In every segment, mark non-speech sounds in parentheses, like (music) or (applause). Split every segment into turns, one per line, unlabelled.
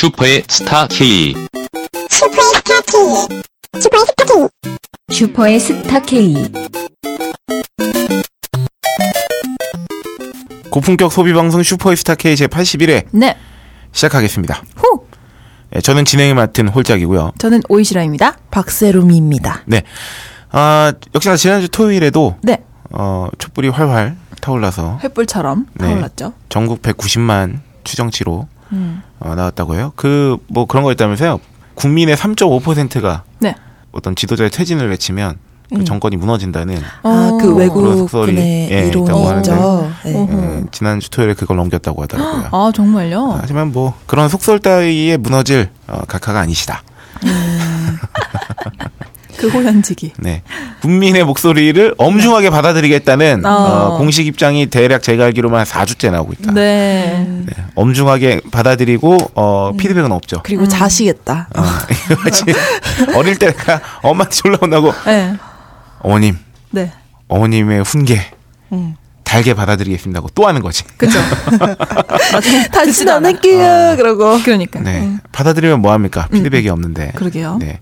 슈퍼의 스타 K.
슈퍼의 스타 K. 슈퍼의 스타 K.
슈퍼의 스타 K.
고품격 소비 방송 슈퍼스타 K 제 81회
네.
시작하겠습니다.
후.
예, 저는 진행을 맡은 홀짝이고요.
저는 오이시라입니다.
박세롬입니다.
네. 아, 역시나 지난주 토요일에도
네.
어, 촛불이 활활 타올라서
횃불처럼
네.
타올랐죠.
전국 190만 추정치로
음.
어, 나왔다고 해요. 그 뭐 그런 거 있다면서요. 국민의 3.5%가
네.
어떤 지도자의 퇴진을 외치면 그 정권이 무너진다는
아, 그 외국군의
예, 있다고
이론이
하는데.
있죠. 네.
어허.
예, 지난주 토요일에 그걸 넘겼다고 하더라고요.
아, 정말요?
하지만 뭐 그런 속설 따위에 무너질 어, 각하가 아니시다. (laughs)
그 호연지기. (laughs)
네. 국민의 목소리를 엄중하게 받아들이겠다는
어.
어, 공식 입장이 대략 제가 알기로만 4주째 나오고 있다.
네.
네. 엄중하게 받아들이고 어, 피드백은 없죠.
그리고 자시겠다.
어, (laughs) (laughs) 어릴 때 엄마한테 졸라 혼나고
네.
어머님,
네.
어머님의 훈계
음.
달게 받아들이겠습니다고 또 하는 거지.
그죠.
다시는 안. 할게요. 그러고.
그러니까.
네. 받아들이면 뭐 합니까? 피드백이 없는데.
음. 그러게요.
네.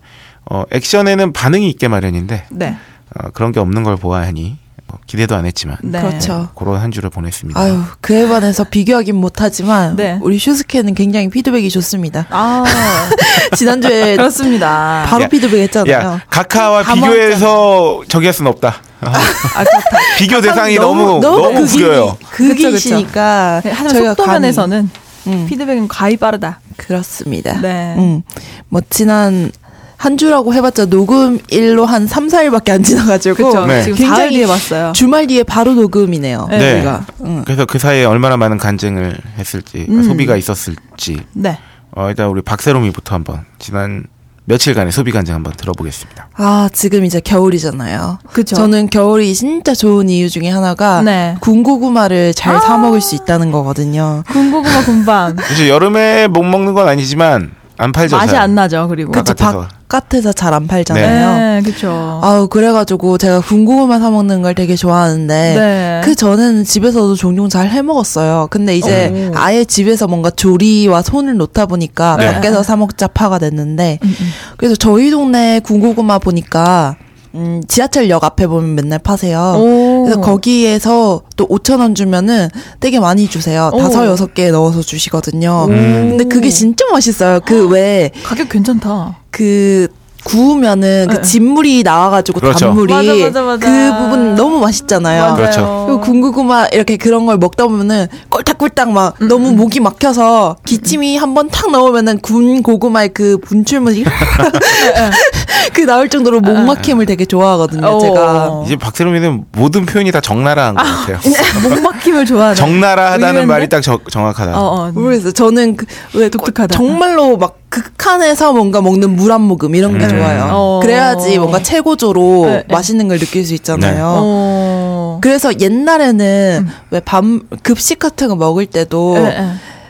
어, 액션에는 반응이 있게 마련인데
네.
어, 그런 게 없는 걸 보아하니 뭐 기대도 안 했지만
네.
그렇죠.
그런 한 주를 보냈습니다.
아유, 그에 반해서 비교하긴 못하지만
네.
우리 슈스케는 굉장히 피드백이 좋습니다.
아, (laughs)
지난주에
그렇습니다.
바로
야,
피드백 했잖아요.
야, 카카와
다
비교해서 저기 할 수는 없다. 아,
아, 그렇다.
비교 대상이 너무 너무,
극이-
구려요.
극이시니까
네, 하지만
저희가
속도
감히-
면에서는
음,
피드백은 가히 빠르다.
그렇습니다.
네.
음, 뭐 지난 한 주라고 해봤자 녹음일로 한 3, 4일밖에 안 지나가지고
그렇죠.
네.
지금
굉장히
뒤에 봤어요.
주말 뒤에 바로 녹음이네요.
네.
저희가. 음.
그래서 그 사이에 얼마나 많은 간증을 했을지
음.
소비가 있었을지
네.
어, 일단 우리 박세롬이부터 한번 지난 며칠간의 소비 간증 한번 들어보겠습니다.
아, 지금 이제 겨울이잖아요.
그쵸.
저는 겨울이 진짜 좋은 이유 중에 하나가
네.
군고구마를 잘
아.
사 먹을 수 있다는 거거든요.
군고구마 군밤. (laughs)
이제 여름에 못 먹는 건 아니지만 안 팔죠.
맛이
잘.
안 나죠. 그리고.
그쵸,
바깥에서.
바깥에서 잘 안 팔잖아요.
네, 그렇죠.
아우, 그래가지고 제가 군고구마 사 먹는 걸 되게 좋아하는데,
네.
그 전에는 집에서도 종종 잘 해 먹었어요. 근데 이제
오.
아예 집에서 뭔가 조리와 손을 놓다 보니까
네.
밖에서 사 먹자 파가 됐는데,
음, 음.
그래서 저희 동네 군고구마 보니까, 음, 지하철역 앞에 보면 맨날 파세요.
오.
그래서 거기에서 또 5천 원 주면은 되게 많이 주세요.
오.
다섯 여섯 개 넣어서 주시거든요.
음.
근데 그게 진짜 맛있어요. 그 왜
가격 괜찮다.
그 구우면은
네.
그 진물이 나와가지고
그렇죠.
단물이
맞아, 맞아, 맞아.
그 부분 너무 맛있잖아요.
맞아요.
그렇죠.
그리고 군고구마 이렇게 그런 걸 먹다 보면은 꼴딱꼴딱 막
음,
너무 목이 막혀서 기침이 한 번 탁 나오면은 군 고구마의 그 분출물이 (laughs) 그 나올 정도로 목 막힘을 되게 좋아하거든요.
어.
제가
이제 박세롬이는 모든 표현이 다 적나라한 것 같아요.
목 막힘을 좋아하는.
적나라하다는
의외인데?
말이 딱 적, 정확하다.
어, 어.
모르겠어요. 저는 그, 왜
독특하다.
정말로 막 극한에서 뭔가 먹는 물 한 모금 이런 게
음.
좋아요.
어.
그래야지 뭔가 최고조로
네, 네.
맛있는 걸 느낄 수 있잖아요.
어.
그래서 옛날에는 왜밤 급식 같은 거 먹을 때도
예, 예.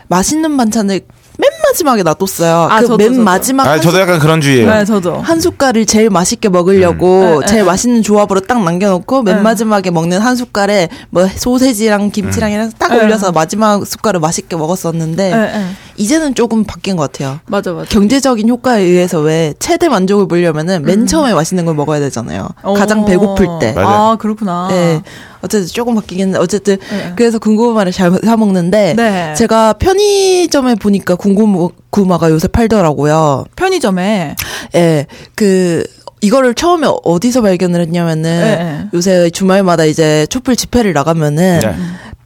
맛있는 반찬을 맨 마지막에 놔뒀어요.
아,
그
저도,
맨
저도.
마지막
아,
한,
저도 약간 그런 주의예요.
네, 저도.
한 숟갈을 제일 맛있게 먹으려고
음. 네,
제일
네.
맛있는 조합으로 딱 남겨놓고 맨
네.
마지막에 먹는 한 숟갈에 뭐 소세지랑 김치랑 이래서 딱
네.
올려서 마지막 숟갈을 맛있게 먹었었는데
예, 예.
이제는 조금 바뀐 것 같아요.
맞아, 맞아.
경제적인 효과에 의해서 왜 최대 만족을 보려면은 맨 처음에 맛있는 걸 먹어야 되잖아요. 가장
음. 어.
배고플 때.
맞아요.
아, 그렇구나.
네. 어쨌든 조금 바뀌긴 어쨌든
네.
그래서 군고구마를 잘 사 먹는데
네.
제가 편의점에 보니까 군고구마가 요새 팔더라고요.
편의점에.
예. 그 이거를 처음에 어디서 발견을 했냐면은
네.
요새 주말마다 이제 촛불 집회를 나가면은
네.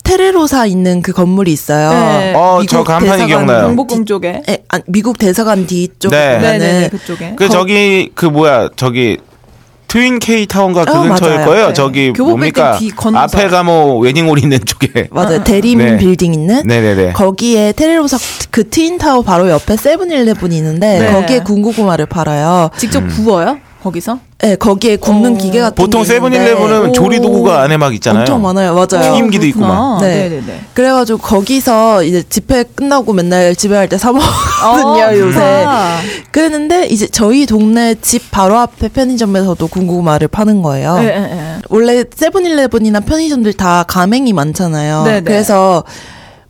테라로사 있는 그 건물이 있어요.
네.
어, 저 간판이
대사관
기억나요.
경복궁 쪽에.
예, 아, 미국 대사관 뒤쪽에
네.
보면은
네네네, 그쪽에.
그 저기 그 뭐야 저기 트윈트리 타워인가 그
어,
근처일
맞아요.
거예요.
네.
저기 뭡니까
빌딩 뒤 건너서.
앞에 가 뭐 웨딩홀 있는 쪽에. (laughs)
맞아요. 대림
네.
빌딩 있는
네네네.
거기에 테라로사 그 트윈 타워 바로 옆에 세븐일레븐이 있는데
네.
거기에 군고구마를 팔아요.
직접
음.
구워요? 거기서?
네, 거기에 굽는
어.
기계 같은
보통 세븐일레븐은
오.
조리 도구가 안에 막 있잖아요.
엄청 많아요. 맞아요.
튀김기도 있고. 막.
네.
네네네.
그래가지고 거기서 이제 집회 끝나고 맨날 집에 갈 때 사 먹거든요
어,
요새. 그랬는데 이제 저희 동네 집 바로 앞에 편의점에서도 군고구마를 파는 거예요.
예, 예, 예.
원래 세븐일레븐이나 편의점들 다 가맹이 많잖아요.
네네.
그래서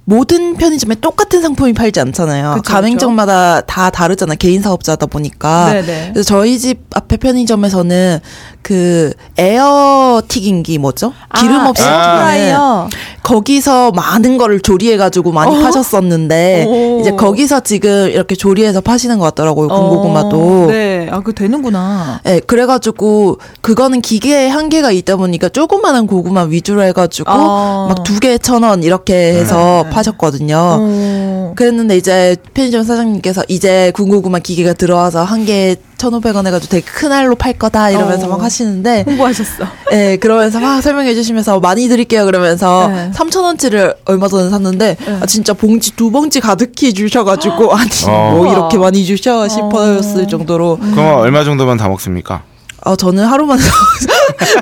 모든 편의점에 똑같은 상품이 팔지 않잖아요.
그쵸,
가맹점마다 다 다르잖아. 개인 사업자다 보니까.
네네.
그래서 저희 집 앞에 편의점에서는 그 에어 튀김기 뭐죠? 기름 없이
아,
튀기는
에어프라이어.
거기서 많은 거를 조리해가지고 많이
어?
파셨었는데
오.
이제 거기서 지금 이렇게 조리해서 파시는 것 같더라고요. 군고구마도.
어, 네. 아, 그 되는구나.
네, 그래가지고 그거는 기계의 한계가 있다 보니까 조그마한 고구마 위주로 해가지고
어.
막두 개에 천원 이렇게 해서 파셨거든요.
어.
그랬는데 이제 편의점 사장님께서 이제 군고구마 기계가 들어와서 한 개에 1,500원 해가지고 되게 큰 알로 팔 거다 이러면서
어.
막 하시는데
홍보하셨어.
예, 그러면서 막 설명해 주시면서 많이 드릴게요 그러면서
네.
3,000원치를 얼마 전에 샀는데
네.
아, 진짜 봉지 두 봉지 가득히 주셔가지고 아니
어.
뭐 이렇게 많이 주셔 싶었을 정도로
그럼 얼마 정도면 다 먹습니까?
어, 저는 하루만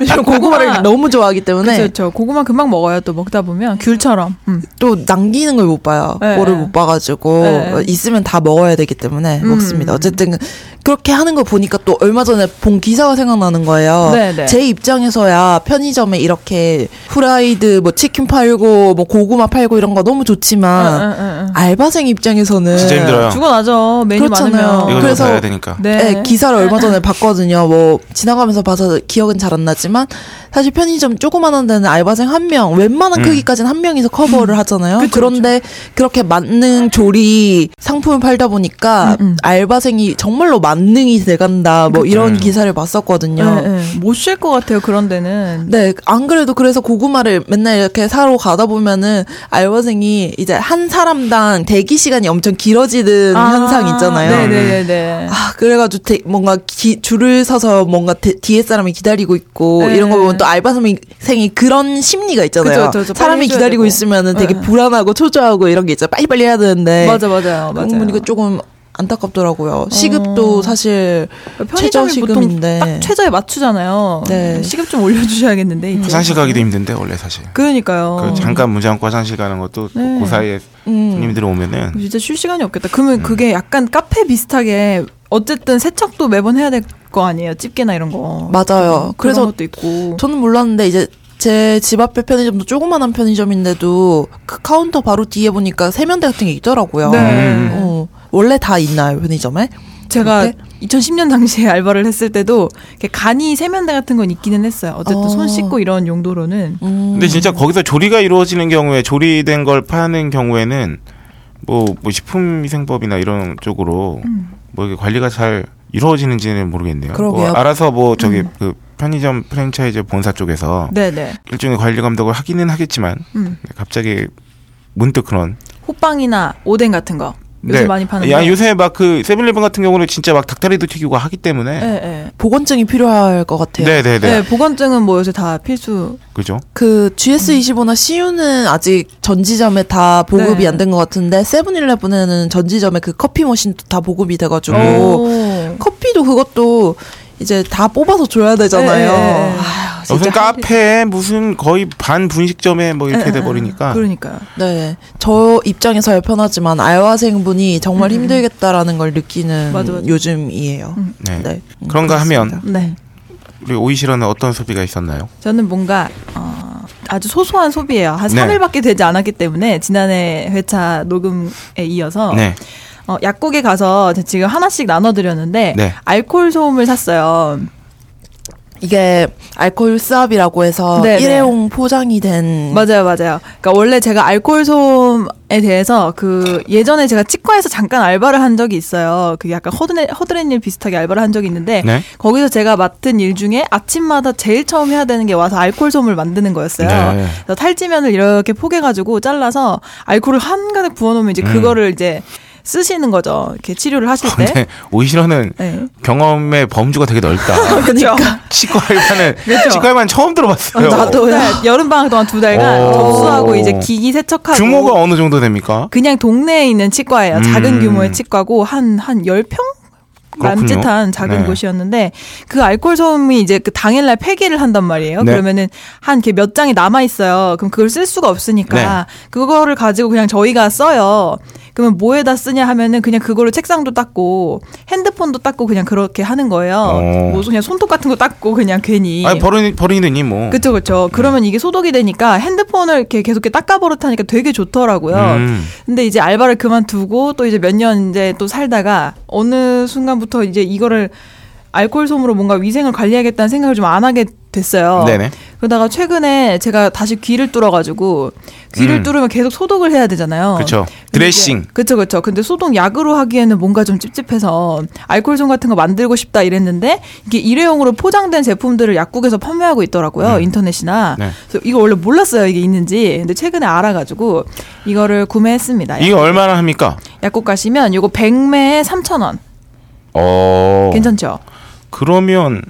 왜냐면 (laughs) 고구마를
고구마.
너무 좋아하기 때문에
그렇죠. 고구마 금방 먹어요. 또 먹다 보면 귤처럼. 음.
또 남기는 걸 못 봐요.
네.
뭐를 못 봐가지고
네.
어, 있으면 다 먹어야 되기 때문에
음.
먹습니다. 어쨌든 그렇게 하는 거 보니까 또 얼마 전에 본 기사가 생각나는 거예요.
네, 네.
제 입장에서야 편의점에 이렇게 후라이드 뭐 치킨 팔고 뭐 고구마 팔고 이런 거 너무 좋지만
응, 응, 응, 응.
알바생 입장에서는
진짜 힘들어요.
죽어나죠. 메뉴
그렇잖아요.
많으면.
그래서-
사야 되니까.
네.
네, 기사를 얼마 전에 봤거든요. 뭐 지나가면서 봐서 기억은 잘 안 나지만 사실 편의점 조그만한 데는 알바생 한 명, 웬만한
음.
크기까지는 한 명이서 커버를 하잖아요.
그쵸,
그런데 그렇게 만능 조리 상품을 팔다 보니까
음, 음.
알바생이 정말로 만능이 돼간다. 뭐 이런
음.
기사를 봤었거든요.
네, 네. 못쉴 것 같아요. 그런 데는.
네, 안 그래도 그래서 고구마를 맨날 이렇게 사러 가다 보면은 알바생이 이제 한 사람당 대기 시간이 엄청 길어지는 현상 있잖아요.
네네네.
아, 그래가지고 되- 뭔가 기- 줄을 서서 뭔가 대- 뒤에 사람이 기다리고 있고
네.
이런 거 보면 또 알바생이 그런 심리가 있잖아요.
그쵸, 그쵸, 그쵸.
사람이 기다리고
되고.
있으면은 되게
네.
불안하고 초조하고 이런 게 있죠. 빨리빨리 해야 되는데.
맞아 맞아요. 맞아요.
보니까 조금 안타깝더라고요. 시급도
어.
사실 최저
편의점이 보통
시급인데.
딱 최저에 맞추잖아요.
네.
시급 좀 올려주셔야겠는데. 이제.
화장실 가기도 힘든데 원래 사실.
그러니까요.
그 잠깐 문제 않고 화장실 가는 것도
네.
그 사이에
음.
손님들이 오면은
진짜 쉴 시간이 없겠다. 그러면 그게 약간 카페 비슷하게 어쨌든 세척도 매번 해야 될 거 아니에요. 집게나 이런 거.
맞아요.
그런
그래서
것도 있고.
저는 몰랐는데 이제 제집 앞에 편의점도 조그만한 편의점인데도 그 카운터 바로 뒤에 보니까 세면대 같은 게 있더라고요.
네.
음.
어, 원래 다 있나요 편의점에?
제가
그때?
2010년 당시에 (laughs) 알바를 했을 때도 이렇게 간이 세면대 같은 건 있기는 했어요. 어쨌든
어.
손 씻고 이런 용도로는.
음.
근데 진짜 거기서 조리가 이루어지는 경우에 조리된 걸 파는 경우에는 뭐, 뭐 식품위생법이나 이런 쪽으로
음.
뭐 이게 관리가 잘 이루어지는지는 모르겠네요.
그러게요.
뭐 알아서 뭐 저기
음.
그 편의점 프랜차이즈 본사 쪽에서
네네.
일종의 관리 감독을 하기는 하겠지만
음.
갑자기 문득 그런
호빵이나 오뎅 같은 거. 요새 많이 파는
네. 야
거.
요새 막 그 세븐일레븐 같은 경우는 진짜 막 닭다리도 튀기고 하기 때문에
네, 네.
보건증이 필요할 것 같아요.
네 네네
네, 보건증은 뭐 요새 다 필수.
그죠
그 GS25나 CU는 아직 전지점에 다 보급이
네.
안된 것 같은데 세븐일레븐에는 전지점에 그 커피 머신도 다 보급이 돼가지고
오.
커피도 그것도 이제 다 뽑아서 줘야 되잖아요.
네, 네, 네.
아휴,
무슨 카페에 무슨 거의 반 분식점에 뭐 이렇게
네,
돼
네,
버리니까
그러니까요.
네. 저 입장에서야 편하지만 알바생분이 정말
음.
힘들겠다라는 걸 느끼는
맞아, 맞아.
요즘이에요.
음.
네.
네. 음,
그런가
그렇습니다.
하면
네.
우리 오이시러는 어떤 소비가 있었나요?
저는 뭔가 어, 아주 소소한 소비예요. 한
네.
3일밖에 되지 않았기 때문에 지난해 회차 녹음에 이어서
네.
어, 약국에 가서 지금 하나씩 나눠드렸는데
네.
알코올 소음을 샀어요.
이게 알코올 스압이라고 해서
네, 네.
일회용 포장이 된
맞아요, 맞아요. 그러니까 원래 제가 알코올 소음에 대해서 그 예전에 제가 치과에서 잠깐 알바를 한 적이 있어요. 그 약간 허드렛 허드렛 일 비슷하게 알바를 한 적이 있는데
네.
거기서 제가 맡은 일 중에 아침마다 제일 처음 해야 되는 게 와서 알코올 솜을 만드는 거였어요.
네.
그래서 탈지면을 이렇게 포개가지고 잘라서 알코올을 한가득 부어놓으면 이제
음.
그거를 이제 쓰시는 거죠. 이렇게 치료를 하실 때.
근데 오이시러는
네.
경험의 범주가 되게 넓다. (laughs) (laughs)
그렇죠.
치과 알바는
그렇죠.
치과 알바는 처음 들어봤어요.
나도요.
여름 방학 동안 두 달간
오.
접수하고 이제 기기 세척하고
규모가 어느 정도 됩니까?
그냥 동네에 있는 치과예요.
음.
작은 규모의 치과고 한한 10평
그렇군요.
남짓한 작은
네.
곳이었는데 그 알코올 소음이 이제 그 당일날 폐기를 한단 말이에요.
네.
그러면은 한 이렇게 몇 장이 남아 있어요. 그럼 그걸 쓸 수가 없으니까
네.
그거를 가지고 그냥 저희가 써요. 그러면 뭐에다 쓰냐 하면은 그냥 그걸로 책상도 닦고 핸드폰도 닦고 그냥 그렇게 하는 거예요.
어.
뭐 그냥 손톱 같은 거 닦고 그냥 괜히.
아니 버리 버리느니 뭐.
그쵸 그쵸. 그러면 이게 소독이 되니까 핸드폰을 이렇게 계속 이렇게 닦아 버릇하니까 되게 좋더라고요.
음.
근데 이제 알바를 그만두고 또 이제 몇 년 이제 또 살다가 어느 순간부터 이제 이거를 알코올 솜으로 뭔가 위생을 관리하겠다는 생각을 좀 안 하게 됐어요.
네네.
그러다가 최근에 제가 다시 귀를 뚫어가지고 귀를
음.
뚫으면 계속 소독을 해야 되잖아요.
그쵸.
근데
드레싱.
그쵸 그쵸. 근데 소독 약으로 하기에는 뭔가 좀 찝찝해서 알코올 솜 같은 거 만들고 싶다 이랬는데 이게 일회용으로 포장된 제품들을 약국에서 판매하고 있더라고요. 인터넷이나.
네.
그래서 이거 원래 몰랐어요 이게 있는지. 근데 최근에 알아가지고 이거를 구매했습니다.
이게 얼마나 합니까?
약국 가시면 이거 100매에 3,000원.
어.
괜찮죠?
그러면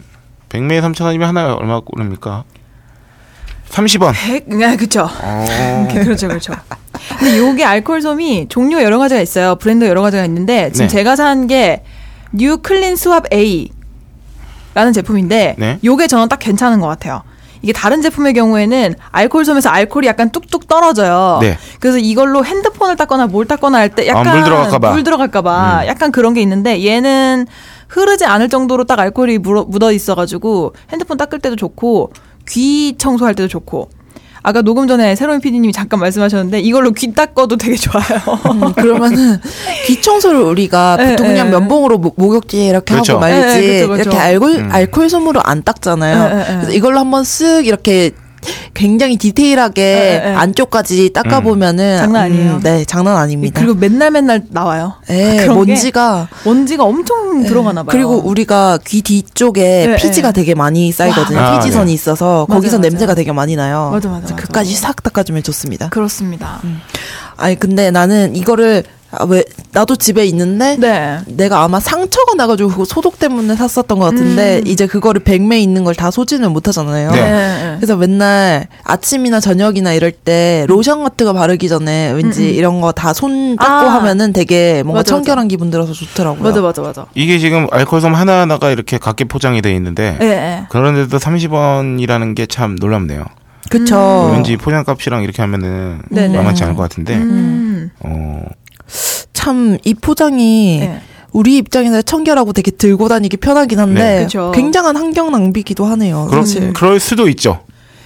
100매에 3,000원이면 하나에 얼마 꼴입니까? 30원.
100? 네, 그쵸.
어.
그렇죠, 그렇죠. 근데 요게 알코올 솜이 종류가 여러 가지가 있어요. 브랜드 여러 가지가 있는데 지금
네.
제가 산 게 뉴 클린 스왑 A 라는 제품인데
네.
요게 저는 딱 괜찮은 것 같아요. 이게 다른 제품의 경우에는 알코올 솜에서 알코올이 약간 뚝뚝 떨어져요.
네.
그래서 이걸로 핸드폰을 닦거나 뭘 닦거나 할 때 약간
아, 물 들어갈까 봐.
물 들어갈까 봐
음.
약간 그런 게 있는데 얘는 흐르지 않을 정도로 딱 알코올이 묻어 있어가지고 핸드폰 닦을 때도 좋고 귀 청소할 때도 좋고 아까 녹음 전에 새로운 PD님이 잠깐 말씀하셨는데 이걸로 귀 닦어도 되게 좋아요.
음, 그러면은 귀 청소를 우리가
예,
보통 그냥
예.
면봉으로 목- 목욕지 이렇게
그렇죠.
하고 말지
예, 예, 그쵸, 그쵸.
이렇게 알콜
음.
알콜 솜으로 안 닦잖아요.
예, 예, 예.
그래서 이걸로 한번 쓱 이렇게 굉장히 디테일하게
예, 예.
안쪽까지 닦아 보면은
장난 아니에요.
네, 장난 아닙니다.
그리고 맨날 맨날 나와요.
예, (laughs)
게
먼지가
먼지가 엄청 들어가나 봐요.
그리고 우리가 귀 뒤쪽에
예,
피지가
예.
되게 많이 쌓이거든요.
와. 아,
피지선이
네.
있어서
맞아요,
거기서
맞아요.
냄새가 되게 많이 나요.
맞아, 맞아, 맞아.
그까지 싹 닦아주면 좋습니다.
그렇습니다.
아니 근데 나는 이거를 아, 왜 나도 집에 있는데
네.
내가 아마 상처가 나가지고 소독 때문에 샀었던 것 같은데
음.
이제 그거를 백매 있는 걸 다 소진을 못 하잖아요.
네.
네.
그래서 맨날 아침이나 저녁이나 이럴 때 로션 같은 거 바르기 전에 왠지
음, 음.
이런 거 다 손 닦고
아.
하면은 되게 뭔가
맞아,
청결한 기분 들어서 좋더라고요.
맞아, 맞아, 맞아.
이게 지금 알코올솜 하나 하나가 이렇게 각기 포장이 돼 있는데
예, 예.
그런데도 30원이라는 게 참 놀랍네요.
그쵸.
왠지 포장값이랑 이렇게 하면은
네네.
만만치 않을 것 같은데
음.
어,
참 이 포장이
예.
우리 입장에서 청결하고 되게 들고 다니기 편하긴 한데
네.
굉장한 환경 낭비기도 하네요.
그럴,
사실.
그럴 수도 있죠.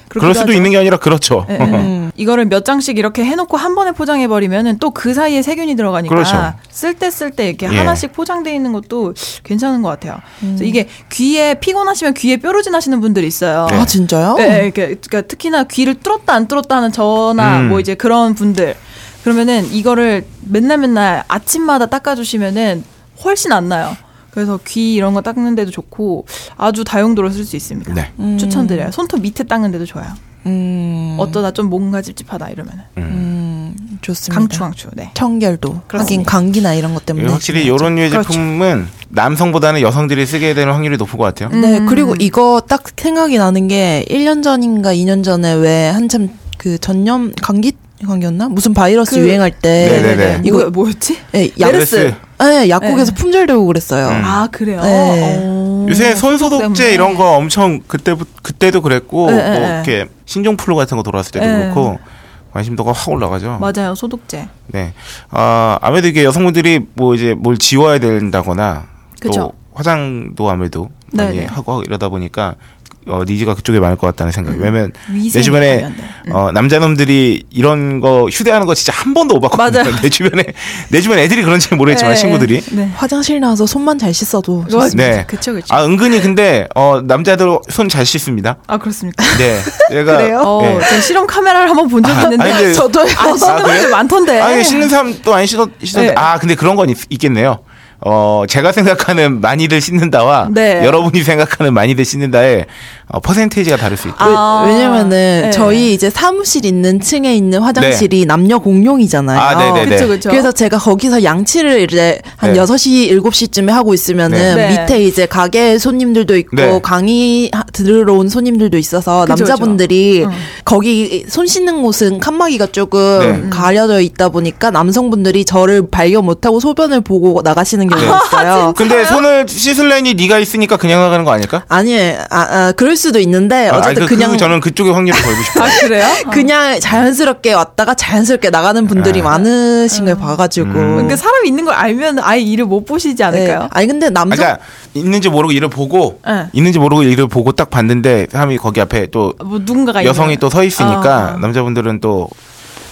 그럴 수도
하죠.
있는 게 아니라 그렇죠.
예, 예. 이거를 몇 장씩 이렇게 해놓고 한 번에 포장해 버리면은 또 그 사이에 세균이 들어가니까
그렇죠.
쓸때 쓸 때 이렇게
예.
하나씩 포장돼 있는 것도 괜찮은 것 같아요. 그래서 이게 귀에 피곤하시면 귀에 뾰루지 나시는 분들이 있어요.
네.
아 진짜요?
이렇게 그러니까 특히나 귀를 뚫었다 안 뚫었다 하는 저나
음.
뭐 이제 그런 분들 그러면은 이거를 맨날 맨날 아침마다 닦아주시면은 훨씬 안 나요. 그래서 귀 이런 거 닦는데도 좋고 아주 다용도로 쓸 수 있습니다.
네.
추천드려요. 손톱 밑에 닦는데도 좋아요.
음,
어떠다 좀 뭔가 찝찝하다 이러면은
음, 좋습니다.
강추 강추. 네.
청결도 하긴
그렇습니다.
감기나 이런 것 때문에
확실히
중요하죠.
이런 류의
그렇죠.
제품은 남성보다는 여성들이 쓰게 되는 확률이 높은 것 같아요.
네
음.
그리고 이거 딱 생각이 나는 게 1년 전인가 2년 전에 왜 한참 그 전염 감기 감기였나 무슨 바이러스
그-
유행할 때
네네네.
이거
뭐, 뭐였지?
예, 약,
메르스.
네, 약국에서
네.
품절되고 그랬어요.
음.
아 그래요.
네.
어.
요새 손 소독제
때문에.
이런 거 엄청 그때 그때도 그랬고
네,
뭐
네,
이렇게 신종플루 같은 거 돌아왔을 때도
네.
그렇고 관심도가 확 올라가죠.
맞아요 소독제.
네. 아, 아무래도 이게 여성분들이 뭐 이제 뭘 지워야 된다거나
그쵸.
또 화장도 아무래도 많이
네네.
하고 이러다 보니까 어, 니즈가 그쪽에 많을 것 같다는 생각이. 왜냐면
위생
내 주변에.
음.
어, 남자놈들이 이런 거 휴대하는 거 진짜 한 번도 못 봤거든요.
맞아요. (laughs)
내 주변에 내 주변 애들이 그런지 모르겠지만
네,
친구들이
네.
화장실 나와서 손만 잘 씻어도
와,
좋습니다.
네.
그쵸 그쵸.
아 은근히 근데 어 남자들 손 잘 씻습니다.
아 그렇습니까?
네. 얘가 (laughs)
그래요?
어,
네.
제가 실험 카메라를 한번 본 적이 있는데
아니, 근데-
저도요.
안 씻는
아? (laughs)
분들 많던데.
아니 씻는 사람도 안 씻어 씻었
네.
아 근데 그런 건 있, 있겠네요. 어 제가 생각하는 많이들 씻는다와
네.
여러분이 생각하는 많이들 씻는다의 어, 퍼센테이지가 다를 수 있다.
아,
왜냐면은
네.
저희 이제 사무실 있는 층에 있는 화장실이 남녀 공용이잖아요.
아, 네네네.
그쵸 그쵸.
그래서 제가 거기서 양치를 이제 한
네.
여섯 시 일곱 시쯤에 하고 있으면은
네. 네.
밑에 이제 가게 손님들도 있고
네.
강의 하- 들으러 온 손님들도 있어서
그쵸,
남자분들이
그쵸. 응.
거기 손 씻는 곳은 칸막이가 조금
네.
가려져 있다 보니까 남성분들이 저를 발견 못하고 소변을 보고 나가시는 경우가 있어요.
근데 손을 씻을래니 네가 있으니까 그냥 나가는 거 아닐까?
아니, 아, 아, 그럴 수도 있는데
아,
어쨌든
아니, 그,
그냥
그 저는 그쪽에 확률을 걸고 싶어요.
아 그래요? (laughs)
그냥 자연스럽게 왔다가 자연스럽게 나가는 분들이
아.
많으신 걸 봐가지고.
음.
그러니까 사람이 있는 걸 알면 아예 일을 못 보시지
네.
않을까요?
아니 근데
아,
남성
그러니까 있는지 모르고 일을 보고
네.
있는지 모르고 일을 보고 딱 봤는데 사람이 거기 앞에 또
뭐 누군가가
여성이. 또 서 있으니까
아.
남자분들은 또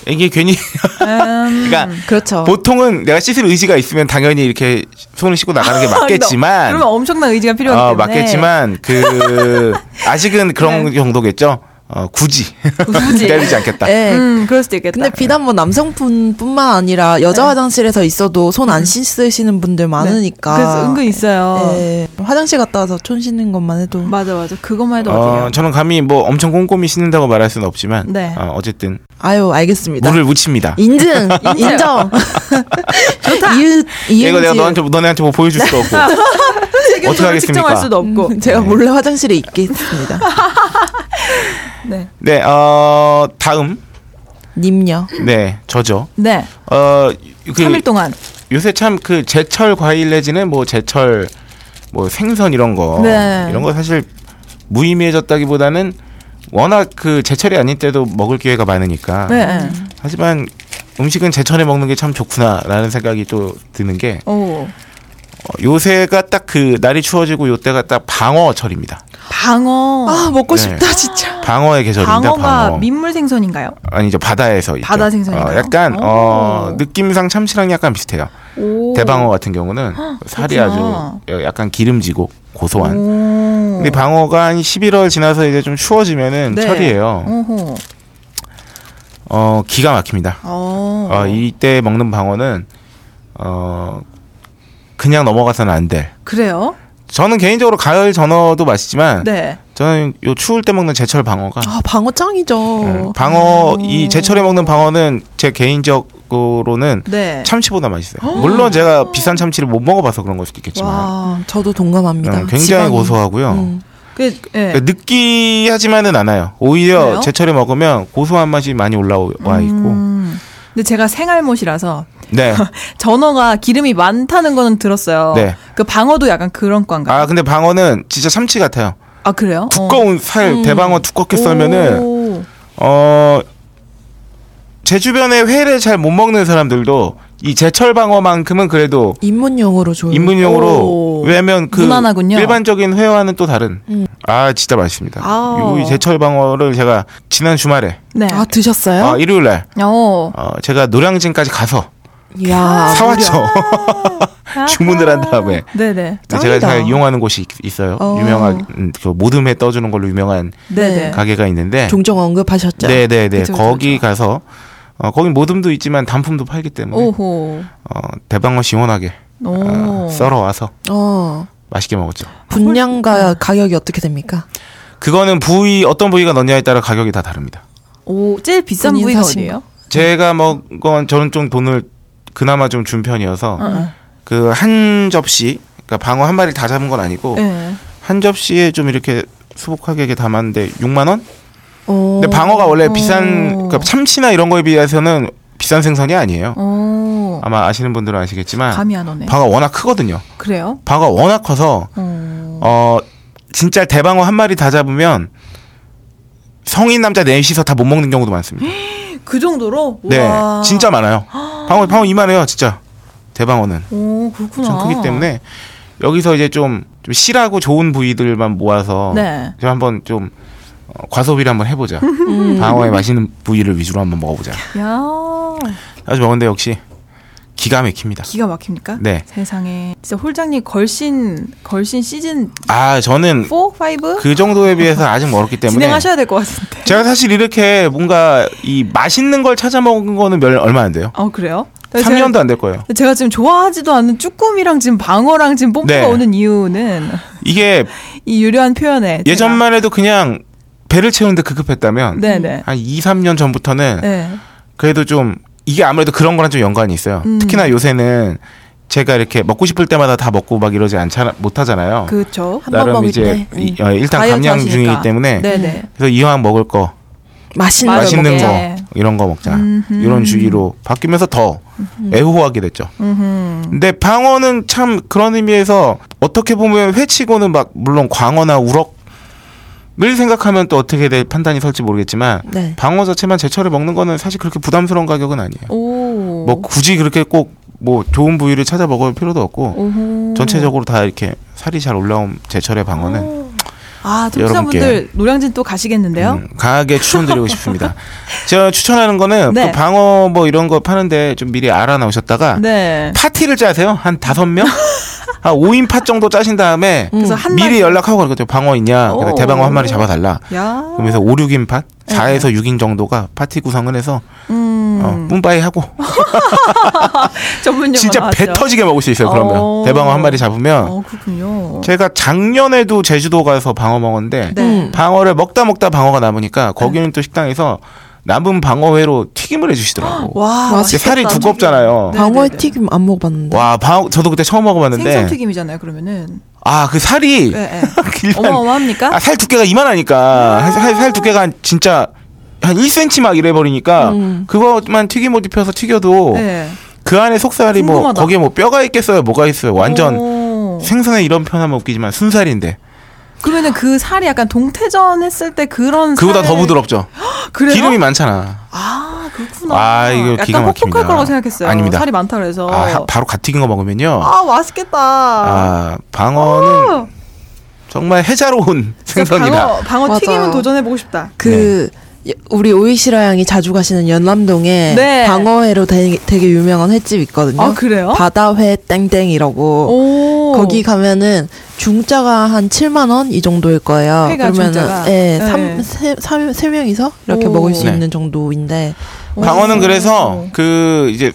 이게 괜히
음. (laughs)
그러니까
그렇죠.
보통은 내가 씻을 의지가 있으면 당연히 이렇게 손을 씻고 나가는 게 (laughs) 맞겠지만
그러면 엄청난 의지가 필요하기
어,
때문에
맞겠지만 그 (laughs) 아직은 그런 정도겠죠. 어, 굳이
굳이.
때리지 않겠다.
예.
음 그럴 수도 있겠다.
근데 비단 뭐 남성분뿐만 아니라 여자 화장실에서 있어도 손 안 씻으시는 분들 많으니까.
네. 그래서 은근 있어요.
예. 화장실 갔다 와서 손 씻는 것만 해도
맞아 맞아 그것만 해도
어? 저는 감히 뭐 엄청 꼼꼼히 씻는다고 말할 수는 없지만
네.
어, 어쨌든
아유 알겠습니다.
물을 묻힙니다.
인증 (laughs) 인정. (laughs) 좋다. 이유
이거 내가. 너한테 너네한테 뭐 보여줄 수도 없고 (laughs) 어떻게 하겠습니까?
측정할 수도 없고.
제가 몰래 화장실에 있겠습니다. (laughs)
네.
네, 어 다음
님요.
네 저죠.
네.
어, 그
3일 동안.
요새 참 그 제철 과일 내지는 뭐 제철 뭐 생선 이런 거
네.
이런 거 사실 무의미해졌다기보다는 워낙 그 제철이 아닐 때도 먹을 기회가 많으니까
네. 네.
하지만 음식은 제철에 먹는 게 참 좋구나라는 생각이 또 드는 게
오.
어, 요새가 딱 그 날이 추워지고 요때가 딱 방어철입니다.
방어.
아 먹고
네.
싶다 진짜.
방어의 계절입니다.
방어가
방어.
민물 생선인가요?
아니죠 바다에서 있죠.
바다 생선인가요?
어, 약간
오.
어, 느낌상 참치랑 약간 비슷해요.
오.
대방어 같은 경우는 살이
그렇구나.
아주 약간 기름지고 고소한.
오.
근데 방어가 한 11월 지나서 이제 좀 추워지면은
네.
철이에요.
오호.
어 기가 막힙니다.
어.
어, 이때 먹는 방어는 어 그냥 넘어가서는 안 돼.
그래요?
저는 개인적으로 가을 전어도 맛있지만
네.
저는 요 추울 때 먹는 제철 방어가
아 방어 짱이죠.
음, 방어 이 제철에 먹는 방어는 제 개인적으로는
네.
참치보다 맛있어요. 물론 제가 비싼 참치를 못 먹어봐서 그런 걸 수도 있겠지만
와.
저도 동감합니다.
음, 굉장히
지방이.
고소하고요.
음.
그 예.
그러니까 느끼하지만은 않아요. 오히려
그래요?
제철에 먹으면 고소한 맛이 많이 올라와 있고.
음. 근데 제가 생알못이라서
네. (laughs)
전어가 기름이 많다는 거는 들었어요.
네.
그 방어도 약간 그런 건가요?
아 근데 방어는 진짜 참치 같아요.
아, 그래요?
두꺼운 살 대방어 두껍게 썰면은
오.
어. 제 주변에 회를 잘 못 먹는 사람들도 이 제철 방어만큼은 그래도
입문용으로 좋아요.
입문용으로
오.
왜냐면 그
무난하군요.
일반적인 회와는 또 다른
음.
아 진짜 맛있습니다.
아우.
이 제철 방어를 제가 지난 주말에
네.
아 드셨어요?
아, 일요일 날
어.
어, 제가 노량진까지 가서
이 야.
사왔죠. (laughs) 주문을 한 다음에
네네.
제가
짱이다.
잘 이용하는 곳이 있- 있어요.
어.
유명한 음, 그 모듬에 떠주는 걸로 유명한
네네.
가게가 있는데
종종 언급하셨죠.
네네네
그쵸, 그쵸,
거기 가서 어, 거기 모듬도 있지만 단품도 팔기 때문에
오호.
어, 대방어 시원하게
오.
어, 썰어 와서
어.
맛있게 먹었죠.
분량과 가격이 어떻게 됩니까?
그거는 부위 어떤 부위가 넣냐에 따라 가격이 다 다릅니다.
오, 제일 비싼 부위가 어디예요?
제가 먹은 저는 좀 돈을 그나마 좀 준 편이어서
어.
그한 접시 그러니까 방어 한 마리 다 잡은 건 아니고
네.
한 접시에 좀 이렇게 수북하게 이렇게 담았는데 6만 원?
어.
근데 방어가 원래
오.
비싼 그러니까 참치나 이런 거에 비해서는 비싼 생선이 아니에요.
오.
아마 아시는 분들은 아시겠지만
감이 안 오네.
방어가 워낙 크거든요.
그래요?
방어가 워낙 커서
어.
어 진짜 대방어 한 마리 다 잡으면 성인 남자 넷이서 다 못 먹는 경우도 많습니다.
그 정도로?
네,
와.
진짜 많아요. 방어 방어 이만해요, 진짜 대방어는
오, 그렇구나.
좀 크기 때문에 여기서 이제 좀, 좀 실하고 좋은 부위들만 모아서
네.
좀 한번 좀 어, 과소비를 한번 해보자.
음.
방어의 맛있는 부위를 위주로 한번 먹어보자.
야.
아주 먹은데 역시 기가 막힙니다.
기가 막힙니까?
네.
세상에. 진짜 홀장님 걸신 걸신 시즌
아 저는
4, 5?
그 정도에 비해서 아직 멀었기 때문에
진행하셔야 될 것 같은데.
제가 사실 이렇게 뭔가 이 맛있는 걸 찾아 먹은 거는 몇 얼마 안 돼요.
어, 그래요?
3년도 안 될 거예요.
제가, 지금 좋아하지도 않은 쭈꾸미랑 지금 방어랑 지금 뽐뿌가
네.
오는 이유는
이게 (laughs)
이 유려한 표현에
예전만 해도 그냥 배를 채우는데 급급했다면
네네.
한 2, 3년 전부터는
네.
그래도 좀 이게 아무래도 그런 거랑 좀 연관이 있어요.
음.
특히나 요새는 제가 이렇게 먹고 싶을 때마다 다 먹고 막 이러지 않잖아 못하잖아요.
그렇죠.
나름 이제
때.
이- 어, 일단 감량. 중이기 때문에
네네.
그래서 이왕 먹을 거
맛있는,
맛있는. 거
네.
이런 거 먹자
음흠.
이런 주의로 바뀌면서 더 애호하게 됐죠.
음흠.
근데 방어는 참 그런 의미에서 어떻게 보면 회치고는 막 물론 광어나 우럭 을 생각하면 또 어떻게 될 판단이 설지 모르겠지만
네.
방어 자체만 제철에 먹는 거는 사실 그렇게 부담스러운 가격은 아니에요.
오.
뭐 굳이 그렇게 꼭 뭐 좋은 부위를 찾아 먹을 필요도 없고
오호.
전체적으로 다 이렇게 살이 잘 올라온 제철의 방어는
아, 청취자분들 노량진 또 가시겠는데요?
음, 강하게 추천드리고 싶습니다. (laughs) 제가 추천하는 거는
네.
그 방어 뭐 이런 거 파는데 좀 미리 알아 놓으셨다가
네.
파티를 짜세요. 한 다섯 명? (laughs) 한 5인 파 정도 짜신 다음에
그래서 한
미리
마리-
연락하고 그러거든요. 방어 있냐? 그래서
오.
대방어 한 마리 잡아달라.
야.
그러면서 5, 6인 파?
네.
4에서 6인 정도가 파티 구성을 해서
음.
어, 뿜바이 하고 (laughs)
전문
진짜 배? 터지게 먹을 수 있어요. 그러면
어.
대방어 한 마리 잡으면
어, 그렇군요.
제가 작년에도 제주도 가서 방어 먹었는데
네.
음.
방어를 먹다 먹다 방어가 남으니까 거기는 또 식당에서 남은 방어회로 튀김을 해주시더라고.
와,
와,
근데 살이
맛있겠다.
두껍잖아요.
네.
방어회
네네네.
튀김 안 먹어봤는데.
와, 방 저도 그때 처음 먹어봤는데
생선 튀김이잖아요, 그러면은.
아 그 살이
네, 네. (laughs) 어마어마합니까?
아, 살 두께가 이만하니까 한 살, 살 두께가 한 진짜 한 1cm 막 이래 버리니까
음.
그것만 튀김옷 입혀서 튀겨도
네.
그 안에 속살이 뭐
궁금하다.
거기에 뭐 뼈가 있겠어요, 뭐가 있어요. 완전
오.
생선에 이런 표현하면 웃기지만 순살인데
그러면은 그 살이 약간 동태전 했을 때 그런
그보다
살-
더 부드럽죠. (gasps)
그래요?
기름이 많잖아.
아 그렇구나.
아, 이거
약간
기가
퍽퍽할
막힙니다.
거라고 생각했어요.
아닙니다.
살이 많다 그래서.
아, 하- 바로 갓 튀긴 거 먹으면요.
아, 맛있겠다.
아, 방어는 정말 해자로운
진짜
생선이라.
방어, 방어
맞아.
튀김은 도전해보고 싶다.
그 예, 우리 오이시라 양이 자주 가시는 연남동에
네.
방어회로 되게, 되게 유명한 횟집 있거든요.
아, 그래요?
바다회 땡땡이라고.
오.
거기 가면은 중짜가 한 7만 원 이 정도일 거예요.
회가 중짜가?
예,
네.
삼, 세, 삼, 세 명이서 이렇게
오.
먹을 수
네.
있는 정도인데.
오.
그래서 그 이제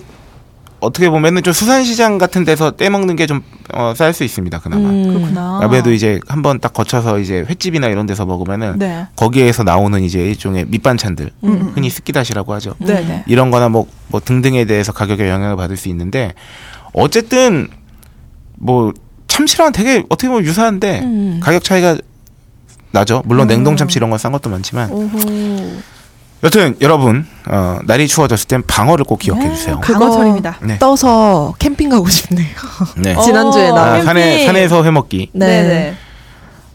어떻게 보면은 좀 수산시장 같은 데서 떼먹는 게좀 어, 쌀 수 있습니다. 그나마.
음.
그렇구나.
아무래도 이제 한번 딱 거쳐서 이제 횟집이나 이런 데서 먹으면은
네.
거기에서 나오는 이제 일종의 밑반찬들
음.
흔히 스키다시라고 하죠.
네네.
이런 거나 뭐, 뭐 등등에 대해서 가격에 영향을 받을 수 있는데 어쨌든 뭐 참치랑 되게 어떻게 보면 유사한데
음.
가격 차이가 나죠. 물론
음.
냉동 참치 이런 건 싼 것도 많지만
오호.
여튼 여러분 어, 날이 추워졌을 땐 방어를 꼭 기억해 주세요.
그거
방어
철입니다.
네.
떠서 캠핑 가고 싶네요. (laughs)
네.
어,
지난주에 나-
아,
캠핑.
산에 산에서 회 먹기.
네.
네네.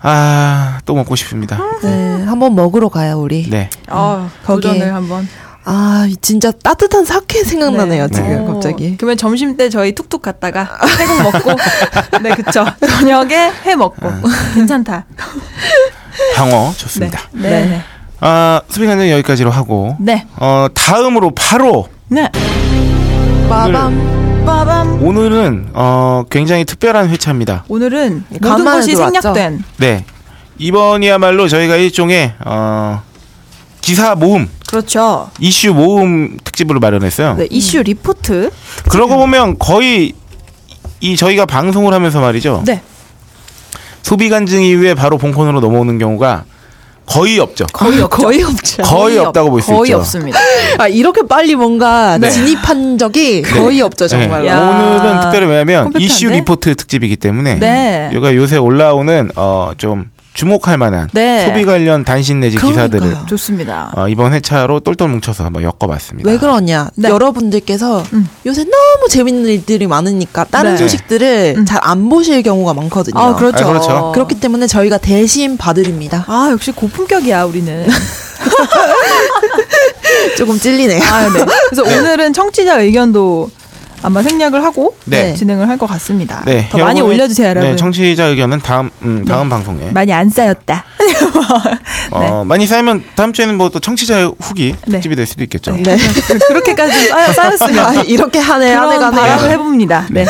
아또 먹고 싶습니다.
네, 한번 먹으러 가요, 우리.
네.
아,
거기에-
도전을 한번.
아, 진짜 따뜻한 사케 생각나네요,
네.
지금
오,
갑자기.
그러면 점심 때 저희 툭툭 갔다가 태국 먹고, 네, 그쵸. 저녁에 회 먹고. 괜찮다.
방어 좋습니다.
네. 네. 네.
아 수빈이는 여기까지로 하고
네.
어 다음으로 바로
네.
빠밤.
빠밤.
오늘은 어 굉장히 특별한 회차입니다.
오늘은 모든
간만에
것이
들어왔죠?
생략된.
네. 이번이야말로 저희가 일종의 어 기사 모음,
그렇죠.
이슈 모음 특집으로 마련했어요.
네, 이슈 리포트.
그러고 보면 거의 이 저희가 방송을 하면서 말이죠.
네.
소비 간증 이후에 바로 본콘으로 넘어오는 경우가 거의 없죠.
거의, 거의 없죠.
거의
없-
없다고 볼수
거의
있죠.
없습니다. (laughs)
아, 이렇게 빨리 뭔가
네.
진입한 적이 거의 없죠, 정말로.
네.
야.
오늘은 특별히 왜냐면
컴팩트한데?
이슈 리포트 특집이기 때문에
네.
여기가 요새 올라오는 어좀 주목할 만한
네.
소비 관련 단신 내지
그러니까요.
기사들을
좋습니다.
어, 이번 회차로 똘똘 뭉쳐서 한번 엮어봤습니다.
왜 그러냐?
네.
여러분들께서
음.
요새 너무 재밌는 일들이 많으니까 다른
네.
소식들을
음.
잘안 보실 경우가 많거든요.
아, 그렇죠.
아, 그렇죠.
그렇기 때문에 저희가 대신 봐드립니다.
아, 역시 고품격이야, 우리는. (laughs)
조금 찔리네요.
아, 네. 그래서
네.
오늘은 청취자 의견도 아마 생략을 하고
네.
진행을 할 것 같습니다.
네,
더 많이 올려주세요, 여러분.
네, 청취자 의견은 다음 음, 다음 방송에
많이 안 쌓였다. (laughs)
어, 많이 쌓이면 다음 주에는 뭐 또 청취자 후기
네.
특집이 될 수도 있겠죠.
네.
그- (laughs) 그렇게까지 좀 쌓여, 쌓였 으면
아, 이렇게 한해 한
그런
해가
바람을 해봅니다. 네.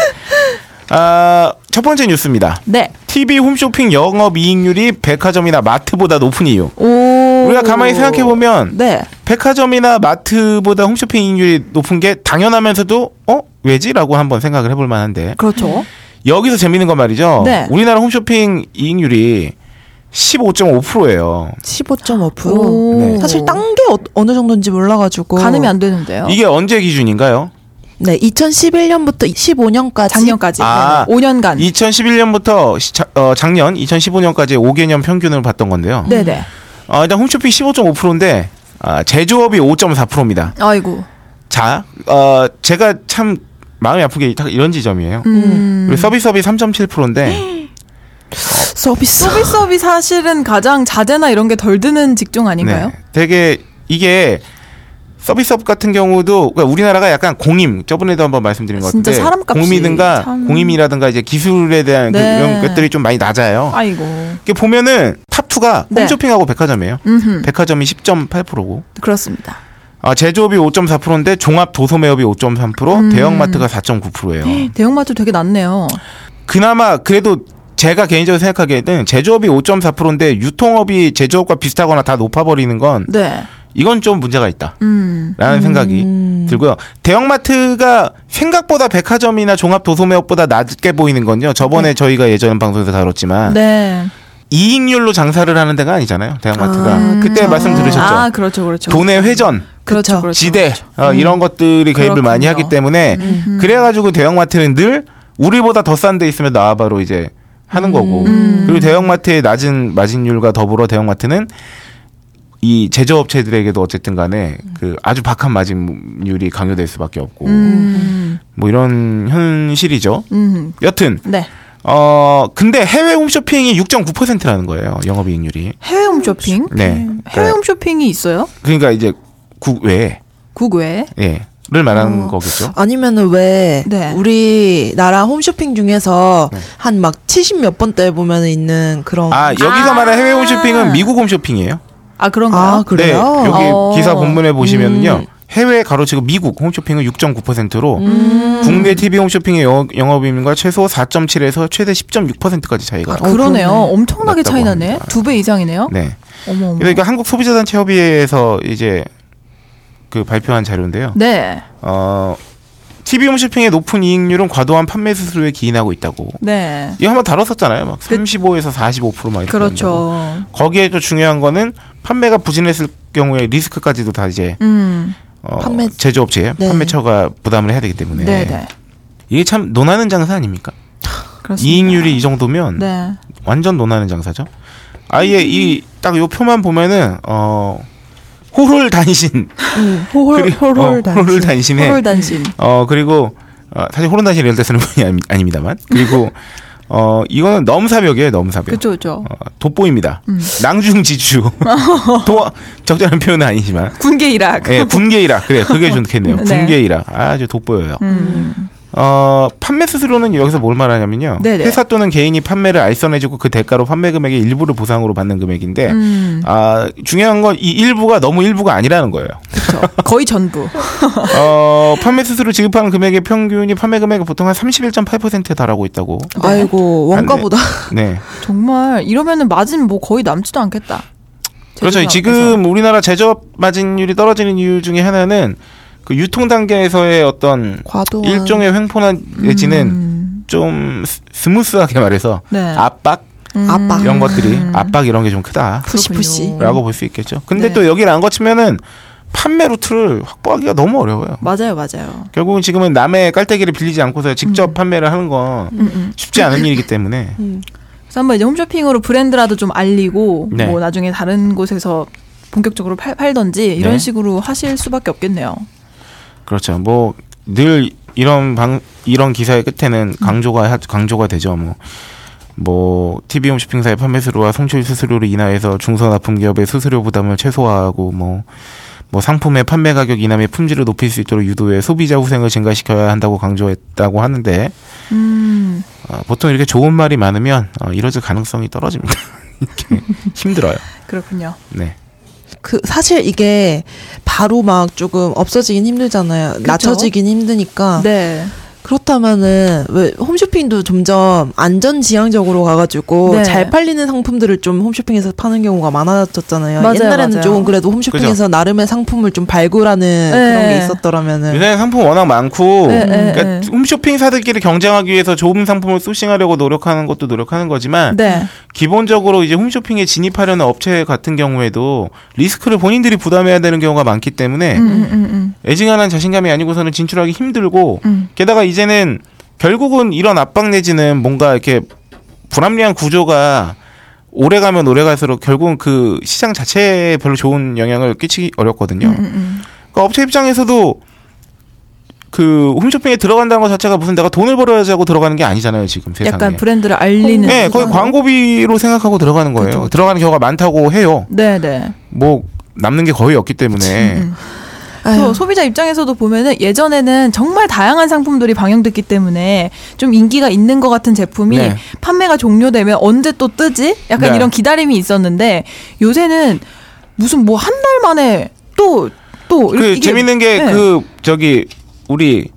아, 첫 번째 뉴스입니다.
네.
TV 홈쇼핑 영업 이익률이 백화점이나 마트보다 높은 이유.
오.
우리가 가만히 생각해 보면
네.
백화점이나 마트보다 홈쇼핑 이익률이 높은 게 당연하면서도 어 왜지라고 한번 생각을 해볼 만한데
그렇죠.
여기서 재밌는 건 말이죠.
네.
우리나라 홈쇼핑 이익률이 15.5%예요.
15.5%.
오.
네.
사실 딴 게 어, 느 정도인지 몰라가지고
가늠이 안 되는데요.
이게 언제 기준인가요?
네, 2011년부터 15년까지
작년까지.
아,
네. 5년간.
2011년부터 시, 자, 어, 작년 2015년까지 5개년 평균을 봤던 건데요.
네네.
어, 일단 홈쇼핑 15.5%인데 아, 제조업이 5.4%입니다.
아이고.
자, 어, 제가 참 마음이 아프게 딱 이런 지점이에요.
음.
그리고 서비스업이 3.7%인데
서비스.
서비스업이 사실은 가장 자재나 이런 게 덜 드는 직종 아닌가요?
네, 되게 이게 서비스업 같은 경우도 그러니까 우리나라가 약간 공임 저번에도 한번 말씀드린 것
진짜
같은데
사람값이
공임이든가
참-
공임이라든가 이제 기술에 대한 그
네.
이런 것들이 좀 많이 낮아요.
아이고.
이게 보면은 탑2가
네.
홈쇼핑하고 백화점이에요.
음.
백화점이 10.8%고
그렇습니다.
아, 제조업이 5.4%인데 종합 도소매업이 5.3%,
음.
대형마트가 4.9%예요.
대형마트 되게 낮네요.
그나마 그래도 제가 개인적으로 생각하기에는 제조업이 5.4%인데 유통업이 제조업과 비슷하거나 다 높아버리는 건
네.
이건 좀 문제가 있다.
음.
라는 생각이 들고요. 대형마트가 생각보다 백화점이나 종합 도소매업보다 낮게 보이는 건요. 저번에 저희가 예전 방송에서 다뤘지만
네.
이익률로 장사를 하는 데가 아니잖아요. 대형마트가.
아,
그때 말씀 들으셨죠.
아, 그렇죠, 그렇죠.
돈의 회전,
그렇죠, 그렇죠.
지대 어, 이런 것들이 개입을 많이
그렇군요.
하기 때문에 그래가지고 대형마트는 늘 우리보다 더 싼 데 있으면 나와 바로 이제 하는 거고
음.
그리고 대형마트의 낮은 마진율과 더불어 대형마트는 이 제조업체들에게도 어쨌든 간에 그 아주 박한 마진율이 강요될 수밖에 없고
음.
뭐 이런 현실이죠.
음.
여튼
네.
어 근데 해외 홈쇼핑이 6.9%라는 거예요. 영업이익률이.
해외 홈쇼핑?
네.
해외 홈쇼핑이 있어요?
그러니까 이제 국외에
국외?
예. 를 말하는
어.
거겠죠.
아니면은 왜
네.
우리 나라 홈쇼핑 중에서 한막 70몇 번대 보면은 있는 그런
아 여기서
아.
말하는 해외 홈쇼핑은 미국 홈쇼핑이에요.
아, 그런가요?
아, 그래요?
네, 여기
어.
기사 본문에 보시면요.
음.
해외 가로치고 미국 홈쇼핑은 6.9%로
음.
국내 TV 홈쇼핑의 영업, 영업이익률과 최소 4.7에서 최대 10.6%까지 차이가.
어,
그러네요.
그러네.
엄청나게 차이 나네. 두 배 이상이네요.
네.
어머, 어머.
그러니까 한국 소비자단체 협의회에서 이제 그 발표한 자료인데요.
네.
어, TV 홈쇼핑의 높은 이익률은 과도한 판매 수수료에 기인하고 있다고.
네.
이거 한번 다뤘었잖아요. 막 35에서 45%막 이렇게
그렇죠.
한다고. 거기에 또 중요한 거는 판매가 부진했을 경우에 리스크까지도 다 이제
음.
어,
판매-
제조업체,
네.
판매처가 부담을 해야 되기 때문에
네, 네.
이게 참 논하는 장사 아닙니까?
그렇습니다.
이익률이 이 정도면
네.
완전 논하는 장사죠. 아예 이 딱요 표만 보면은 어 호롤 단신
음, 호홀
그리고-
호홀
어,
단신.
호롤 단신에
호롤 단신.
어 그리고 어, 사실 호롤 단신 이럴 때 쓰는 분이 아니- 아닙니다만 그리고 어 이거는 넘사벽이에요 넘사벽.
그렇죠, 그렇죠.
어, 돋보입니다.
음.
낭중지주. (laughs) 도 적절한 표현은 아니지만
군계 일학.
예, 군계이라 그래 그게 좋겠네요. (laughs)
네.
군계이라 아주 돋보여요.
음.
어, 판매 수수료는 여기서 뭘 말하냐면요.
네네.
회사 또는 개인이 판매를 알선해주고 그 대가로 판매 금액의 일부를 보상으로 받는 금액인데,
음.
아, 중요한 건 이 일부가 너무 일부가 아니라는 거예요.
그렇죠. 거의 전부. (laughs)
어, 판매 수수료 지급하는 금액의 평균이 판매 금액의 보통 한 31.8%에 달하고 있다고.
아이고 원가보다
네. (laughs)
정말 이러면은 마진 뭐 거의 남지도 않겠다.
그렇죠. 지금 우리나라 제조업 마진율이 떨어지는 이유 중에 하나는 그 유통 단계에서의 어떤
과도한
일종의 횡포나 내지는
음.
좀 스- 스무스하게 말해서
네.
압박
음.
압박.
이런 것들이 압박 이런 게 좀 크다.
push push.
그렇군요.
라고 볼 수 있겠죠. 근데
네.
또 여기를 안 거치면은 판매 루트를 확보하기가 너무 어려워요.
맞아요, 맞아요.
결국은 지금은 남의 깔때기를 빌리지 않고서 직접 판매를 하는 건
음, 음.
쉽지 않은 일이기 때문에
그래서 한번 이제 홈쇼핑으로 브랜드라도 좀 알리고
네.
뭐 나중에 다른 곳에서 본격적으로 팔, 팔던지 이런
네.
식으로 하실 수밖에 없겠네요.
그렇죠. 뭐 늘 이런 방 이런 기사의 끝에는
음.
강조가 하- 강조가 되죠. 뭐. 뭐 TV 홈쇼핑사의 판매 수수료와 송출 수수료를 인하해서 중소납품 기업의 수수료 부담을 최소화하고 뭐뭐 상품의 판매 가격 인하에 품질을 높일 수 있도록 유도해 소비자 후생을 증가시켜야 한다고 강조했다고 하는데
음.
어, 보통 이렇게 좋은 말이 많으면 어, 이뤄질 가능성이 떨어집니다. (laughs) 힘들어요.
그렇군요.
네.
그 사실 이게 바로 막 조금 없어지긴 힘들잖아요. 낮춰지긴 힘드니까.
네.
그렇다면은 왜 홈쇼핑도 점점 안전지향적으로 가가지고
네.
잘 팔리는 상품들을 좀 홈쇼핑에서 파는 경우가 많아졌잖아요.
맞아요,
옛날에는
맞아요.
조금 그래도 홈쇼핑에서 나름의 상품을 좀 발굴하는 그런 게 있었더라면은
요새 상품 워낙 많고
네, 네,
그러니까
네.
홈쇼핑사들끼리 경쟁하기 위해서 좋은 상품을 소싱하려고 노력하는 것도 노력하는 거지만
네.
기본적으로 이제 홈쇼핑에 진입하려는 업체 같은 경우에도 리스크를 본인들이 부담해야 되는 경우가 많기 때문에
음, 음, 음, 음.
애징한한 자신감이 아니고서는 진출하기 힘들고
음.
게다가 이제 는 결국은 이런 압박 내지는 뭔가 이렇게 불합리한 구조가 오래 가면 오래 갈수록 결국은 그 시장 자체에 별로 좋은 영향을 끼치기 어렵거든요.
음,
그러니까 업체 입장에서도 그 홈쇼핑에 들어간다는 것 자체가 무슨 내가 돈을 벌어야지 하고 들어가는 게 아니잖아요 지금 세상에.
약간 브랜드를 알리는.
네, 거의 광고비로 생각하고 들어가는 거예요.
그쵸.
들어가는 경우가 많다고 해요.
네, 네.
뭐 남는 게 거의 없기 때문에.
그
아유,
소비자 입장에서도 보면은 예전에는 정말 다양한 상품들이 방영됐기 때문에 좀 인기가 있는 것 같은 제품이
네.
판매가 종료되면 언제 또 뜨지? 약간
네.
이런 기다림이 있었는데 요새는 무슨 뭐 한 달 만에 또
또그 재밌는 게그
네.
저기 우리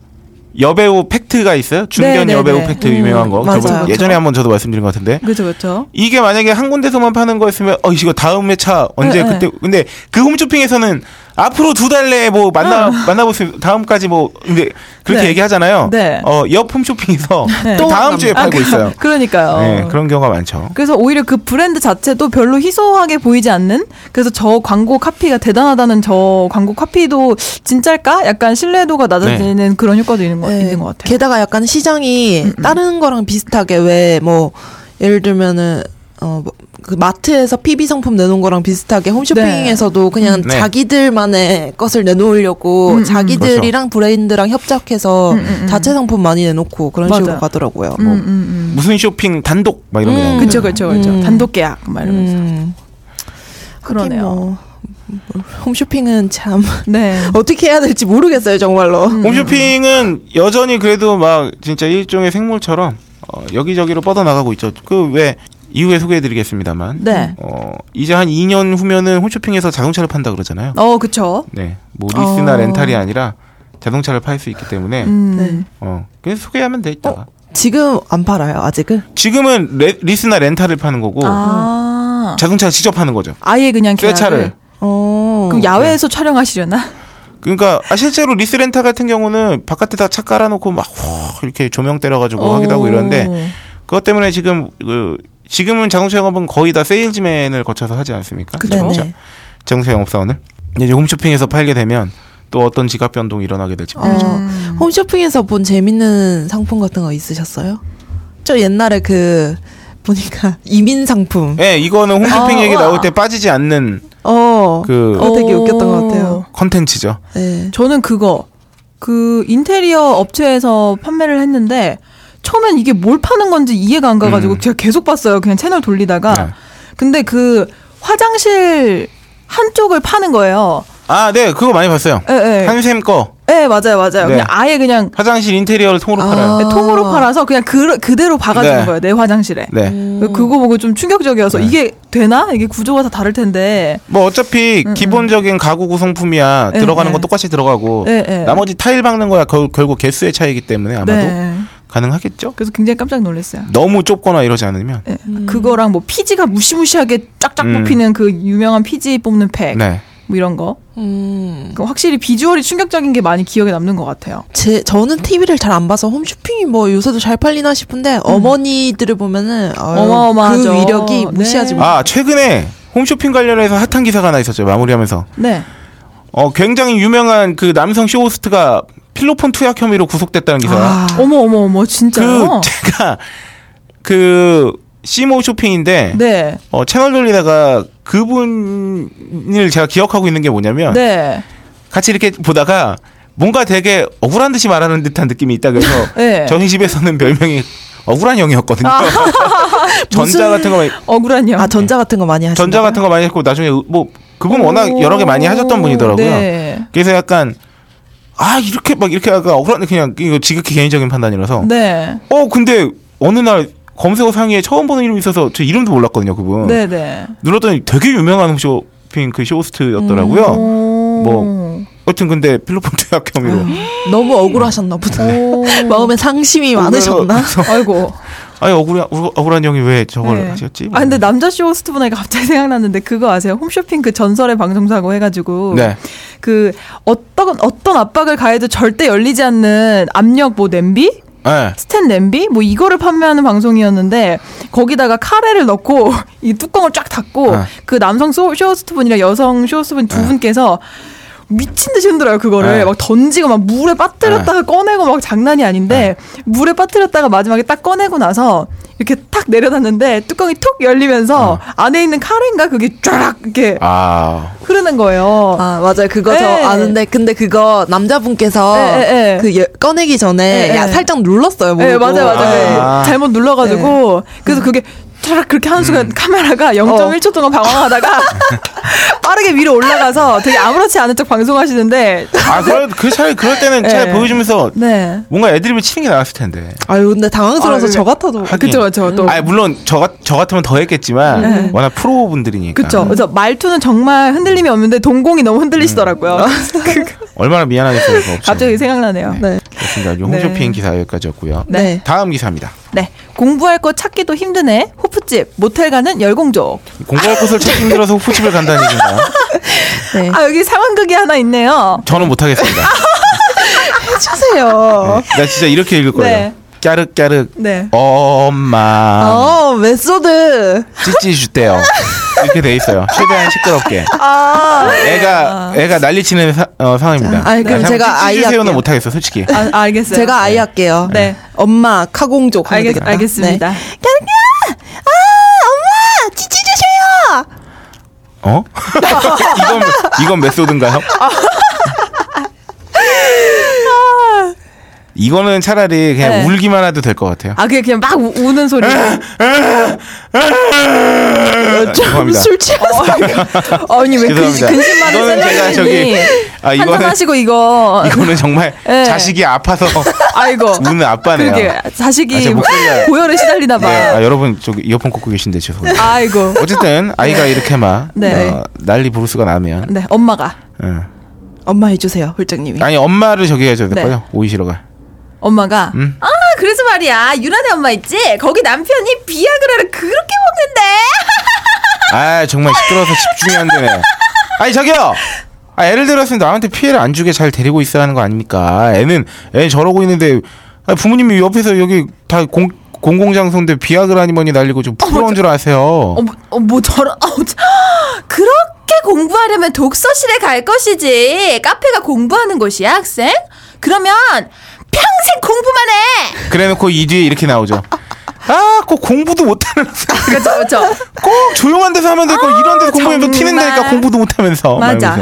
여배우 팩트가 있어요. 중견
네, 네,
여배우
네.
팩트
음,
유명한 거.
맞아요.
저번 예전에 한번 저도 말씀드린 것 같은데.
그렇죠, 그렇죠.
이게 만약에 한 군데서만 파는 거였으면 어 이거 다음 회차 언제
네,
그때 근데 그 홈쇼핑에서는 앞으로 두 달 내에 뭐 만나 만나볼 수 있- 다음까지 뭐 근데 그렇게
네.
얘기하잖아요.
네.
어옆 홈쇼핑에서 (laughs)
네.
또 다음
또
주에
아,
팔고
그-
있어요.
그러니까요.
네, 그런 경우가 많죠.
그래서 오히려 그 브랜드 자체도 별로 희소하게 보이지 않는 그래서 저 광고 카피가 대단하다는 저 광고 카피도 진짜일까? 약간 신뢰도가 낮아지는 그런 효과도 있는 거,
네,
있는 것 같아요.
게다가 약간 시장이
음,
다른 거랑 비슷하게 왜 뭐 예를 들면은 어 그 마트에서 PB 상품 내놓은 거랑 비슷하게 홈쇼핑에서도 그냥
네.
자기들만의 것을 내놓으려고
음, 음.
자기들이랑 브랜드랑 협작해서
음, 음, 음.
자체 상품 많이 내놓고 그런
맞아요.
식으로 가더라고요.
음,
뭐.
음, 음.
무슨 쇼핑 단독 막 이런 거.
음.
그쵸, 그쵸.
음.
단독 계약 막 이러면서.
음.
그러네요.
하긴 뭐, 홈쇼핑은 참
네. (laughs)
어떻게 해야 될지 모르겠어요 정말로.
음.
홈쇼핑은 여전히 그래도 막 진짜 일종의 생물처럼 어, 여기저기로 뻗어나가고 있죠. 그 왜 이후에 소개해드리겠습니다만.
네.
어, 이제 한 2년 후면은 홈쇼핑에서 자동차를 판다 그러잖아요.
어, 그쵸.
네. 뭐 리스나
어.
렌탈이 아니라 자동차를 팔 수 있기 때문에
음.
네.
어, 그래서 소개하면 돼 있다가.
지금 안 팔아요 아직은.
지금은 레, 리스나 렌탈을 파는 거고
아.
자동차를 직접 파는 거죠.
아예 그냥
새. 차를.
어.
그럼 야외에서 촬영하시려나?
그러니까 아, 실제로 리스 렌탈 같은 경우는 바깥에다 차 깔아놓고 막 후, 이렇게 조명 때려가지고 하기도 하고 이러는데
오.
그것 때문에 지금 그 지금은 자동차 영업은 거의 다 세일즈맨을 거쳐서 하지 않습니까?
그쵸.
자동차,
네네.
자동차 영업사원을 이제 홈쇼핑에서 팔게 되면 또 어떤 지각 변동이 일어나게 될지 모르죠.
어,
음.
홈쇼핑에서 본 재밌는 상품 같은 거 있으셨어요? 저 옛날에 그 보니까 (laughs) 이민 상품.
네, 이거는 홈쇼핑
어,
얘기 나올. 때 빠지지 않는
어.
그
그거 되게
오.
웃겼던 것 같아요.
컨텐츠죠.
네.
저는 그거 그 인테리어 업체에서 판매를 했는데 처음엔 이게 뭘 파는 건지 이해가 안 가가지고
음.
제가 계속 봤어요. 그냥 채널 돌리다가
네.
근데 그 화장실 한쪽을 파는 거예요.
아, 네, 그거 많이 봤어요.
예, 예.
한샘 거
예, 맞아요, 맞아요.
네.
그냥 아예 그냥
화장실 인테리어를 통으로
아.
팔아요.
네, 통으로 팔아서 그냥 그, 그대로 박아주는
네.
거예요. 내 화장실에.
네.
그거 보고 좀 충격적이어서
네.
이게 되나? 이게 구조가 다 다를 텐데.
뭐 어차피 기본적인 가구 구성품이야
네,
들어가는
네.
건 똑같이 들어가고
네, 네.
나머지 타일 박는 거야 결, 결국 개수의 차이기 때문에 아마도
네.
가능하겠죠.
그래서 굉장히 깜짝 놀랐어요.
너무 좁거나 이러지 않으면
예, 그거랑 뭐 피지가 무시무시하게 쫙쫙
음.
뽑히는 그 유명한 피지 뽑는 팩,
네.
뭐 이런 거.
음.
그 확실히 비주얼이 충격적인 게 많이 기억에 남는 것 같아요.
제 저는 TV를 잘 안 봐서 홈쇼핑이 뭐 요새도 잘 팔리나 싶은데 어머니들을 보면은
어마어마하죠.
그 위력이 무시하지
네.
못.
아 최근에 홈쇼핑 관련해서 핫한 기사가 하나 있었죠. 마무리하면서
네.
어 굉장히 유명한 그 남성 쇼호스트가 필로폰 투약 혐의로 구속됐다는 기사.
아.
어머 어머 어머 진짜요?
그 제가 그 시모 쇼핑인데
네.
어, 채널 돌리다가 그분을 제가 기억하고 있는 게 뭐냐면
네.
같이 이렇게 보다가 뭔가 되게 억울한 듯이 말하는 듯한 느낌이 있다 그래서 (laughs)
네.
저희 집에서는 별명이 억울한 형이었거든요. (laughs) 전자
무슨-
같은 거 많이
억울한 형.
아 전자 같은 거 많이 하시나
전자 같은 거 많이 했고 나중에 뭐 그분 워낙 여러 개 많이 하셨던 분이더라고요.
네.
그래서 약간 아 이렇게 막 이렇게 약간 억울한 그냥 이거 지극히 개인적인 판단이라서
네.
어 근데 어느 날 검색어 상위에 처음 보는 이름이 있어서 저 이름도 몰랐거든요 그분
네, 네.
눌렀더니 되게 유명한 홈쇼핑 그 쇼호스트였더라고요.
오.
뭐 여튼 근데 필로폰 투약 혐의로
너무 억울하셨나 보다.
오. (laughs)
마음에 상심이 많으셨나?
아이고.
아니 억울한 억울- 억울한 형이 왜 저걸
네.
하셨지?
아 근데 남자 쇼 호스트 분에게 갑자기 (laughs) 생각났는데 그거 아세요? 홈쇼핑 그 전설의 방송 사고 해가지고
네.
그 어떤 어떤 압박을 가해도 절대 열리지 않는 압력 뭐 냄비
네.
스텐 냄비 뭐 이거를 판매하는 방송이었는데 거기다가 카레를 넣고 (laughs) 이 뚜껑을 쫙 닫고
네.
그 남성 쇼- 쇼호스트 분이랑 여성 쇼호스트 분 두 분께서 미친 듯이 흔들어요 그거를
네.
막 던지고 막 물에 빠뜨렸다가 꺼내고 막 장난이 아닌데 물에 빠뜨렸다가 마지막에 딱 꺼내고 나서 이렇게 탁 내려놨는데 뚜껑이 툭 열리면서 안에 있는 카레인가 그게 쫙 이렇게
아,
흐르는 거예요.
아 맞아요 그거 저
네.
아는데 근데 그거 남자분께서
네, 네, 네.
그 여- 꺼내기 전에
네,
야
네.
살짝 눌렀어요
네,
모르고.
맞아요, 맞아요.
아.
네, 잘못 눌러가지고 그래서 그게 쫙 그렇게 하는 순간 카메라가 0.1초 동안 방황하다가 (laughs) 빠르게 위로 올라가서 되게 아무렇지 않은 척 방송하시는데
아, 그럴, 그 차라리 그럴 때는 차라리
네.
보여주면서
네.
뭔가 애드립을 치는 게 나았을 텐데.
아유 근데 당황스러워서
아,
저 같아도.
그쵸, 그쵸, 또.
아, 물론 저, 같- 저 같으면 더 했겠지만 워낙 프로 분들이니까.
그쵸. 그래서 말투는 정말 흔들림이 없는데 동공이 너무 흔들리시더라고요. (laughs)
얼마나 미안하겠어요. 그.
갑자기 생각나네요.
네.
그렇습니다. 이
네.
기사 여기까지였고요.
네.
다음 기사입니다.
네. 공부할 거 찾기도 힘드네. 호프집, 모텔 가는 열공족.
공부할 곳을 찾기 힘들어서 호프집을 간다는 얘기인가요? (laughs)
네.
아, 여기 상황극이 하나 있네요.
저는 못하겠습니다. (laughs)
해주세요.
네. 나 진짜 이렇게 읽을 거예요.
네.
까르까르
네.
엄마
어 메소드.
찌찌 주대요. 이렇게 돼 있어요. 최대한 시끄럽게.
아,
애가 애가 난리치는 사- 어, 상황입니다.
아, 그럼
자,
제가 아이 할게요.
못하겠어, 솔직히.
아, 알겠어요.
제가 아이 할게요.
네.
엄마 카공족 하면
알겠,
되겠다.
알겠습니다.
네. 아 엄마 찌찌 주세요.
어? 이건 이건 메소드인가요? 이거는 차라리 그냥
네.
울기만 해도 될 것 같아요.
아, 그게 그냥 막 우, 우는 소리.
죄송합니다.
술 취해서.
아니, (laughs) 왜 근,
죄송합니다.
근심 많은
제가 저기 아 이거는
한잔하시고 이거.
이거는 정말 (laughs)
네.
자식이 아파서 (laughs)
아이고.
우는 아빠네요.
그러게 자식이
아, 목소리가-
고열에 시달리나 봐.
네, 아, 여러분 저기 이어폰 꽂고 계신데 죄송해요.
아이고.
어쨌든 아이가 이렇게 막
네.
어, 난리 부르스가 나면
네, 엄마가
응.
엄마 해주세요 홀장님이.
아니 엄마를 저기 해줘야 될
네.
거요 오이시러가.
엄마가
음.
아 그래서 말이야 유란의 엄마 있지 거기 남편이 비아그라를 그렇게 먹는데 (laughs)
아 정말 시끄러워서 집중이 안 되네. 아니 저기요. 아 애를 들었으면 나한테 피해를 안 주게 잘 데리고 있어야 하는 거 아닙니까? 애는 애 저러고 있는데 아, 부모님이 옆에서 여기 다 공, 공공장소인데 비아그라니 뭐니 날리고 좀 부끄러운 줄 아세요.
어뭐 어, 뭐 저런 어, 저- (gasps) 그렇게 공부하려면 독서실에 갈 것이지 카페가 공부하는 곳이야 학생 그러면 평생 공부만 해
그래놓고 이 뒤에 이렇게 나오죠. 아, 꼭 공부도 못하는.
그렇죠 그렇죠
꼭 조용한 데서 하면 되고 이런 데서 공부하면 또
정말.
튀는다니까 공부도 못하면서. 막
맞아.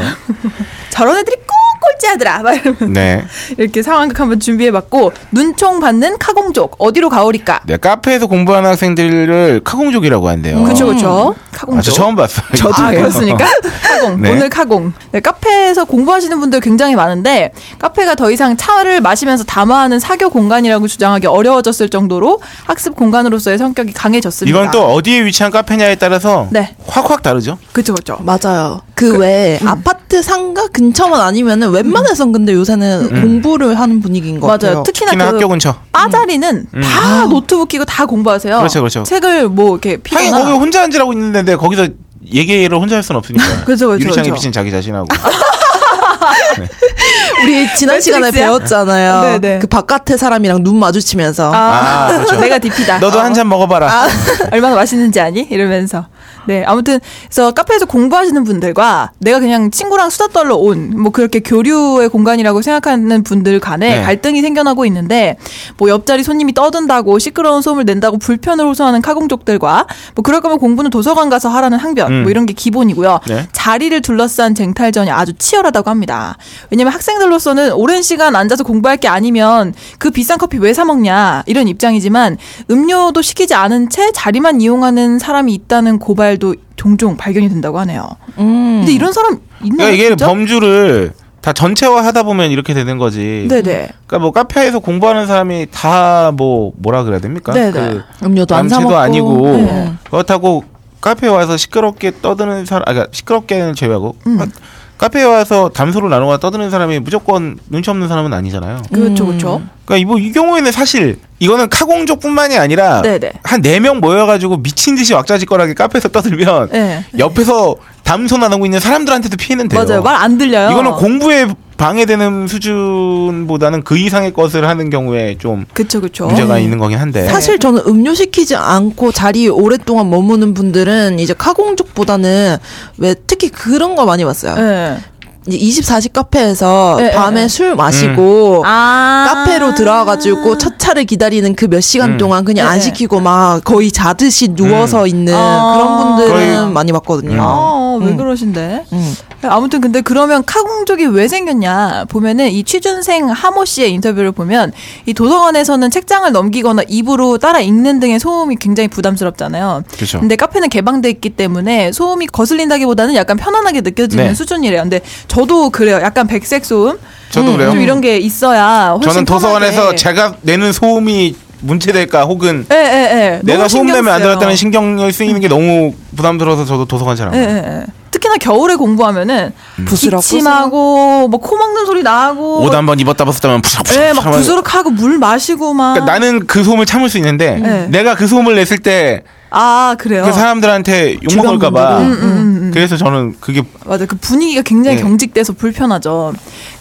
저런 애들이 꼭 꼴찌하더라 막 이러면
네.
이렇게 상황극 한번 준비해봤고 눈총 받는 카공족 어디로 가오리까
네, 카페에서 공부하는 학생들을 카공족이라고 한대요.
그렇죠 그렇죠
아,
카공족
저 처음 봤어요.
아, 그렇습니까? (laughs) 카공.
네.
오늘 카공. 네, 카페에서 공부하시는 분들 굉장히 많은데, 카페가 더 이상 차를 마시면서 담화하는 사교 공간이라고 주장하기 어려워졌을 정도로 학습 공간으로서의 성격이 강해졌습니다.
이건 또 어디에 위치한 카페냐에 따라서
네.
확확 다르죠.
그쵸, 그쵸.
맞아요. 그 외에 아파트 상가 근처만 아니면은 웬만해선 근데 요새는 공부를 하는 분위기인 것
맞아요.
같아요.
특히나,
특히나
그
학교 근처.
빠자리는 다 노트북 끼고 다 공부하세요.
그렇죠, 그렇죠.
책을 뭐 이렇게
하긴 거기
피거나.
혼자 앉으라고 있는데 거기서 얘기를 혼자 할 수는 없으니까. (laughs)
그렇죠, 그렇죠,
유리창에
그렇죠.
비친 자기 자신하고. (laughs)
우리 지난 시간에? 배웠잖아요.
네 네.
그 바깥의 사람이랑 눈 마주치면서
아,
아, 그렇죠.
내가 DP다.
너도 한 잔 먹어봐라. (laughs)
얼마나 맛있는지 아니? 이러면서. 네, 아무튼 그래서 카페에서 공부하시는 분들과 내가 그냥 친구랑 수다 떨러 온 뭐 그렇게 교류의 공간이라고 생각하는 분들 간에
네.
갈등이 생겨나고 있는데 뭐 옆자리 손님이 떠든다고 시끄러운 소음을 낸다고 불편을 호소하는 카공족들과 뭐 그럴 거면 공부는 도서관 가서 하라는 항변
음.
뭐 이런 게 기본이고요.
네.
자리를 둘러싼 쟁탈전이 아주 치열하다고 합니다. 왜냐면 학생들로서는 오랜 시간 앉아서 공부할 게 아니면 그 비싼 커피 왜 사 먹냐 이런 입장이지만 음료도 시키지 않은 채 자리만 이용하는 사람이 있다는 고발 도 종종 발견이 된다고 하네요.
음.
근데 이런 사람 있나요?
그러니까 이게
진짜?
범주를 다 전체화 하다 보면 이렇게 되는 거지.
네네.
그러니까 뭐 카페에서 공부하는 사람이 다 뭐 뭐라 그래야 됩니까?
네네.
그
음료도 안사
남체도
먹고
아니고
네.
그렇다고 카페에 와서 시끄럽게 떠드는 사람, 아, 그러니까 시끄럽게는 제외하고
음.
카- 카페에 와서 담소를 나누거나 떠드는 사람이 무조건 눈치 없는 사람은 아니잖아요.
그렇죠, 그렇죠.
그러니까 이, 뭐, 이 경우에는 사실 이거는 카공족뿐만이 아니라
네네.
한네 명 모여가지고 미친 듯이 왁자지껄하게 카페에서 떠들면
네.
옆에서 담소 나누고 있는 사람들한테도 피해는 돼요.
맞아요. 말 안 들려요.
이거는 공부에 방해되는 수준보다는 그 이상의 것을 하는 경우에 좀
그쵸, 그쵸.
문제가 있는 거긴 한데.
사실 저는 음료 시키지 않고 자리에 오랫동안 머무는 분들은 이제 카공족보다는 왜 특히 그런 거 많이 봤어요.
네.
이제 24시 카페에서
네,
밤에
네.
술 마시고
아.
카페로 들어와가지고 첫 차를 기다리는 그 몇 시간
음.
동안 그냥 안
네.
시키고 막 거의 자듯이 누워서 있는
아.
그런 분들은
거의-
많이 봤거든요.
아, 왜
음.
그러신데?
음.
아무튼 근데 그러면 카공족이 왜 생겼냐 보면은 이 취준생 하모 씨의 인터뷰를 보면 이 도서관에서는 책장을 넘기거나 입으로 따라 읽는 등의 소음이 굉장히 부담스럽잖아요.
그렇죠.
근데 카페는 개방돼 있기 때문에 소음이 거슬린다기보다는 약간 편안하게 느껴지는
네.
수준이래요. 근데 저도 그래요. 약간 백색 소음
저도 그래요.
좀 이런 게 있어야 훨씬
저는 도서관에서
편하게.
제가 내는 소음이 문제될까 혹은
예, 예, 예.
내가 소음 내면 안. 들었다는 신경을 쓰이는 게 너무 부담들어서 저도 도서관 잘안
예,
가요.
예, 예. 특히나 겨울에 공부하면은
부스럭,
기침하고 뭐 코 막는 소리 나고
옷 한번 입었다 벗었다 하면 푸석푸석
예, 막
하면-
부스럭하고 물 마시고 막.
그러니까 나는 그 소음을 참을 수 있는데
네.
내가 그 소음을 냈을 때그
아 그래요.
사람들한테 욕 먹을까봐.
음, 음, 음.
그래서 저는 그게
맞아 그 분위기가 굉장히
네.
경직돼서 불편하죠.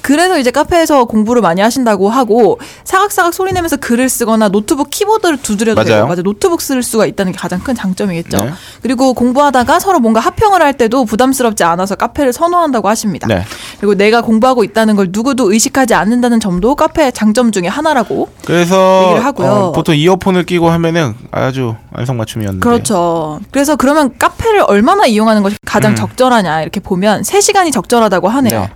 그래서 이제 카페에서 공부를 많이 하신다고 하고 사각사각 소리 내면서 글을 쓰거나 노트북 키보드를 두드려도
맞아요.
돼요. 맞아 노트북 쓸 수가 있다는 게 가장 큰 장점이겠죠.
네.
그리고 공부하다가 서로 뭔가 합평을 할 때도 부담스럽지 않아서 카페를 선호한다고 하십니다.
네.
그리고 내가 공부하고 있다는 걸 누구도 의식하지 않는다는 점도 카페의 장점 중에 하나라고
그래서
얘기를 하고요.
어, 보통 이어폰을 끼고 하면은 아주 안성맞춤이었는데
그렇죠. 그래서 그러면 카페를 얼마나 이용하는 것이 가장
음.
적절하냐 이렇게 보면 3시간이 적절하다고 하네요.
네.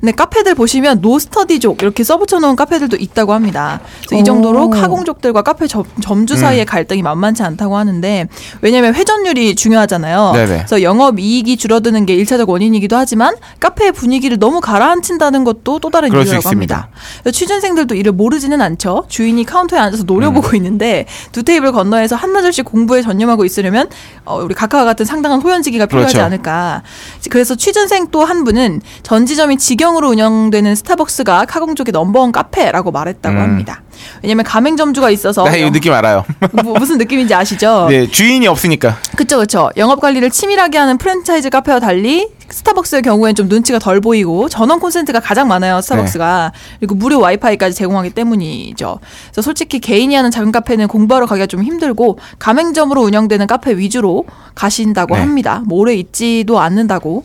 근데 카페들 보시면 노스터디족 이렇게 써붙여 놓은 카페들도 있다고 합니다. 이
오.
정도로 카공족들과 카페 점, 점주 사이의 갈등이 만만치 않다고 하는데 왜냐면 회전율이 중요하잖아요.
네네.
그래서 영업 이익이 줄어드는 게 1차적 원인이기도 하지만 카페의 분위기를 너무 가라앉힌다는 것도 또 다른 이유라고. 합니다. 취준생들도 이를 모르지는 않죠. 주인이 카운터에 앉아서 노려보고
음.
있는데 두 테이블 건너에서 한나절씩 공부에 전념하고 있으려면 어, 우리 각하와 같은 상당한 호연지기가 필요하지
그렇죠.
않을까. 그래서 취준생 또 한 분은 전 지점이 직영으로 운영되는 스타벅스가 카공족의 넘버원 카페라고 말했다고
음.
합니다. 왜냐면 가맹점주가 있어서
나이 느낌 알아요. (laughs)
뭐, 무슨 느낌인지 아시죠?
네, 주인이 없으니까.
그쵸, 그쵸. 영업 관리를 치밀하게 하는 프랜차이즈 카페와 달리 스타벅스의 경우엔 좀 눈치가 덜 보이고 전원 콘센트가 가장 많아요, 스타벅스가. 그리고 무료 와이파이까지 제공하기 때문이죠. 그래서 솔직히 개인이 하는 작은 카페는 공부하러 가기가 좀 힘들고 가맹점으로 운영되는 카페 위주로 가신다고
네.
합니다. 뭐 오래 있지도 않는다고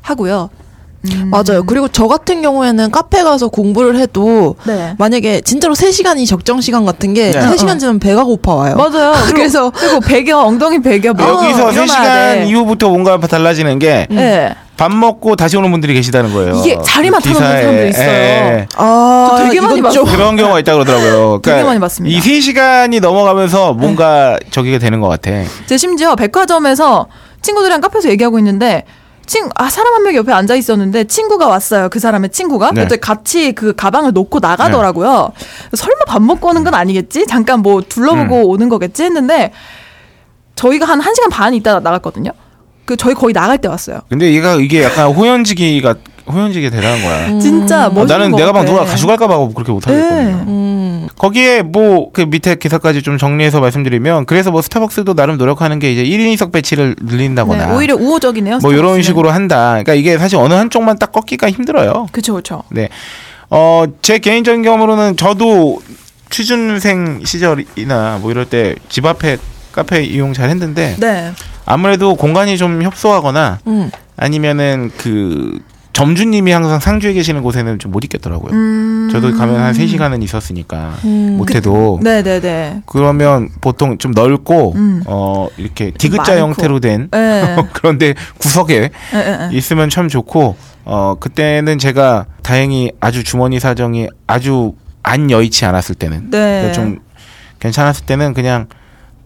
하고요. 음.
맞아요. 그리고 저 같은 경우에는 카페 가서 공부를 해도
네.
만약에 진짜로 3시간이 적정 시간 같은 게
네.
3시간 지나면 배가 고파 와요.
맞아요. (laughs) 그리고,
그래서
그리고 배겨 엉덩이 배겨 뭐
여기서
일어나야
3시간
돼.
이후부터 뭔가 달라지는 게밥
네.
먹고 다시 오는 분들이 계시다는 거예요.
이게 자리만 타는. 사람도 있어요.
예.
아,
저 되게 많이 봤어요.
그런 경우가 있다 그러더라고요. (laughs) 그러니까
되게 많이 봤습니다.
이 3시간이 넘어가면서 뭔가 저기가 되는 것 같아.
제 심지어 백화점에서 친구들이랑 카페에서 얘기하고 있는데 친, 아, 사람 한 명이 옆에 앉아 있었는데 친구가 왔어요. 그 사람의 친구가.
네.
그때 같이 그 가방을 놓고 나가더라고요. 설마 밥 먹고 오는 건 아니겠지? 잠깐 뭐 둘러보고
음.
오는 거겠지? 했는데 저희가 한 1시간 반 있다 나갔거든요. 그 저희 거의 나갈 때 왔어요.
근데 얘가 이게 약간 호연지기가 호연지기 대단한 거야.
진짜
어,
멋있는
나는
것
내가 막. 누가 가져갈까봐 그렇게 못하겠거든요.
네.
음.
거기에 뭐 그 밑에 기사까지 좀 정리해서 말씀드리면 그래서 뭐 스타벅스도 나름 노력하는 게 이제 1인석 배치를 늘린다거나
네, 오히려 우호적이네요.
뭐 이런
스타벅스는.
식으로 한다. 그러니까 이게 사실 어느 한쪽만 딱 꺾기가 힘들어요.
그쵸 그쵸.
네. 어, 제 개인적인 경험으로는 저도 취준생 시절이나 뭐 이럴 때 집 앞에 카페 이용 잘 했는데
네.
아무래도 공간이 좀 협소하거나
음.
아니면은 그 점주님이 항상 상주에 계시는 곳에는 좀 못 있겠더라고요.
음.
저도 가면 한 3시간은 있었으니까
음.
못해도
네네네.
그러면 보통 좀 넓고
음.
어 이렇게 디귿자
많고.
형태로 된
네. (laughs)
그런데 구석에
예.
있으면 참 좋고 어 그때는 제가 다행히 아주 주머니 사정이 아주 안 여의치 않았을 때는
네.
좀 괜찮았을 때는 그냥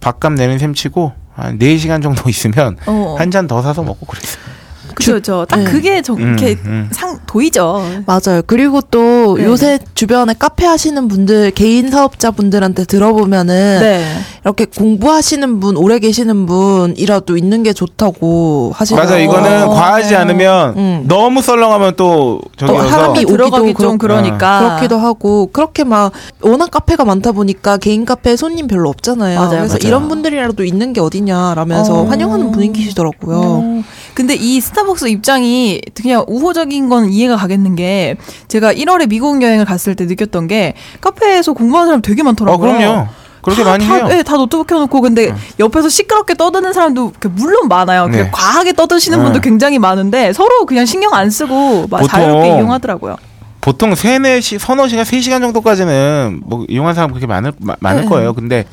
밥값 내는 셈 치고 한 4시간 정도 (laughs) 있으면
어.
한잔 더 사서 먹고 그랬어요.
그쵸. 딱
네.
그게 좀 이렇게
음, 음.
상 도이죠.
맞아요. 그리고 또
네.
요새 주변에 카페 하시는 분들, 개인 사업자 분들한테 들어보면은
네.
이렇게 공부하시는 분, 오래 계시는 분이라도 있는 게 좋다고 하시더라고요.
맞아 이거는 과하지 않으면
음.
너무 썰렁하면
또또
저기여서
사람이 오기도
들어가기 좀
그렇-
그러니까.
그렇기도 하고 그렇게 막 워낙 카페가 많다 보니까 개인 카페에 손님 별로 없잖아요.
맞아요,
그래서
맞아요.
이런 분들이라도 있는 게 어디냐라면서
어.
환영하는 분위기시더라고요.
어. 근데 이 스타벅스 입장이 그냥 우호적인 건 이해가 가겠는 게 제가 1월에 미국 여행을 갔을 때 느꼈던 게 카페에서 공부하는 사람 되게
어
많더라고요.
그럼요. 그렇게
다,
많이
다,
해요.
네, 다 노트북 켜놓고 근데 옆에서 시끄럽게 떠드는 사람도 그 물론 많아요.
네.
그 과하게 떠드시는
네.
분도 굉장히 많은데 서로 그냥 신경 안 쓰고 막 자유롭게 이용하더라고요.
보통 세네 시 서너 시간 세 시간 정도까지는 뭐 이용한 사람 그렇게 많을 마- 많을
네.
거예요. 근데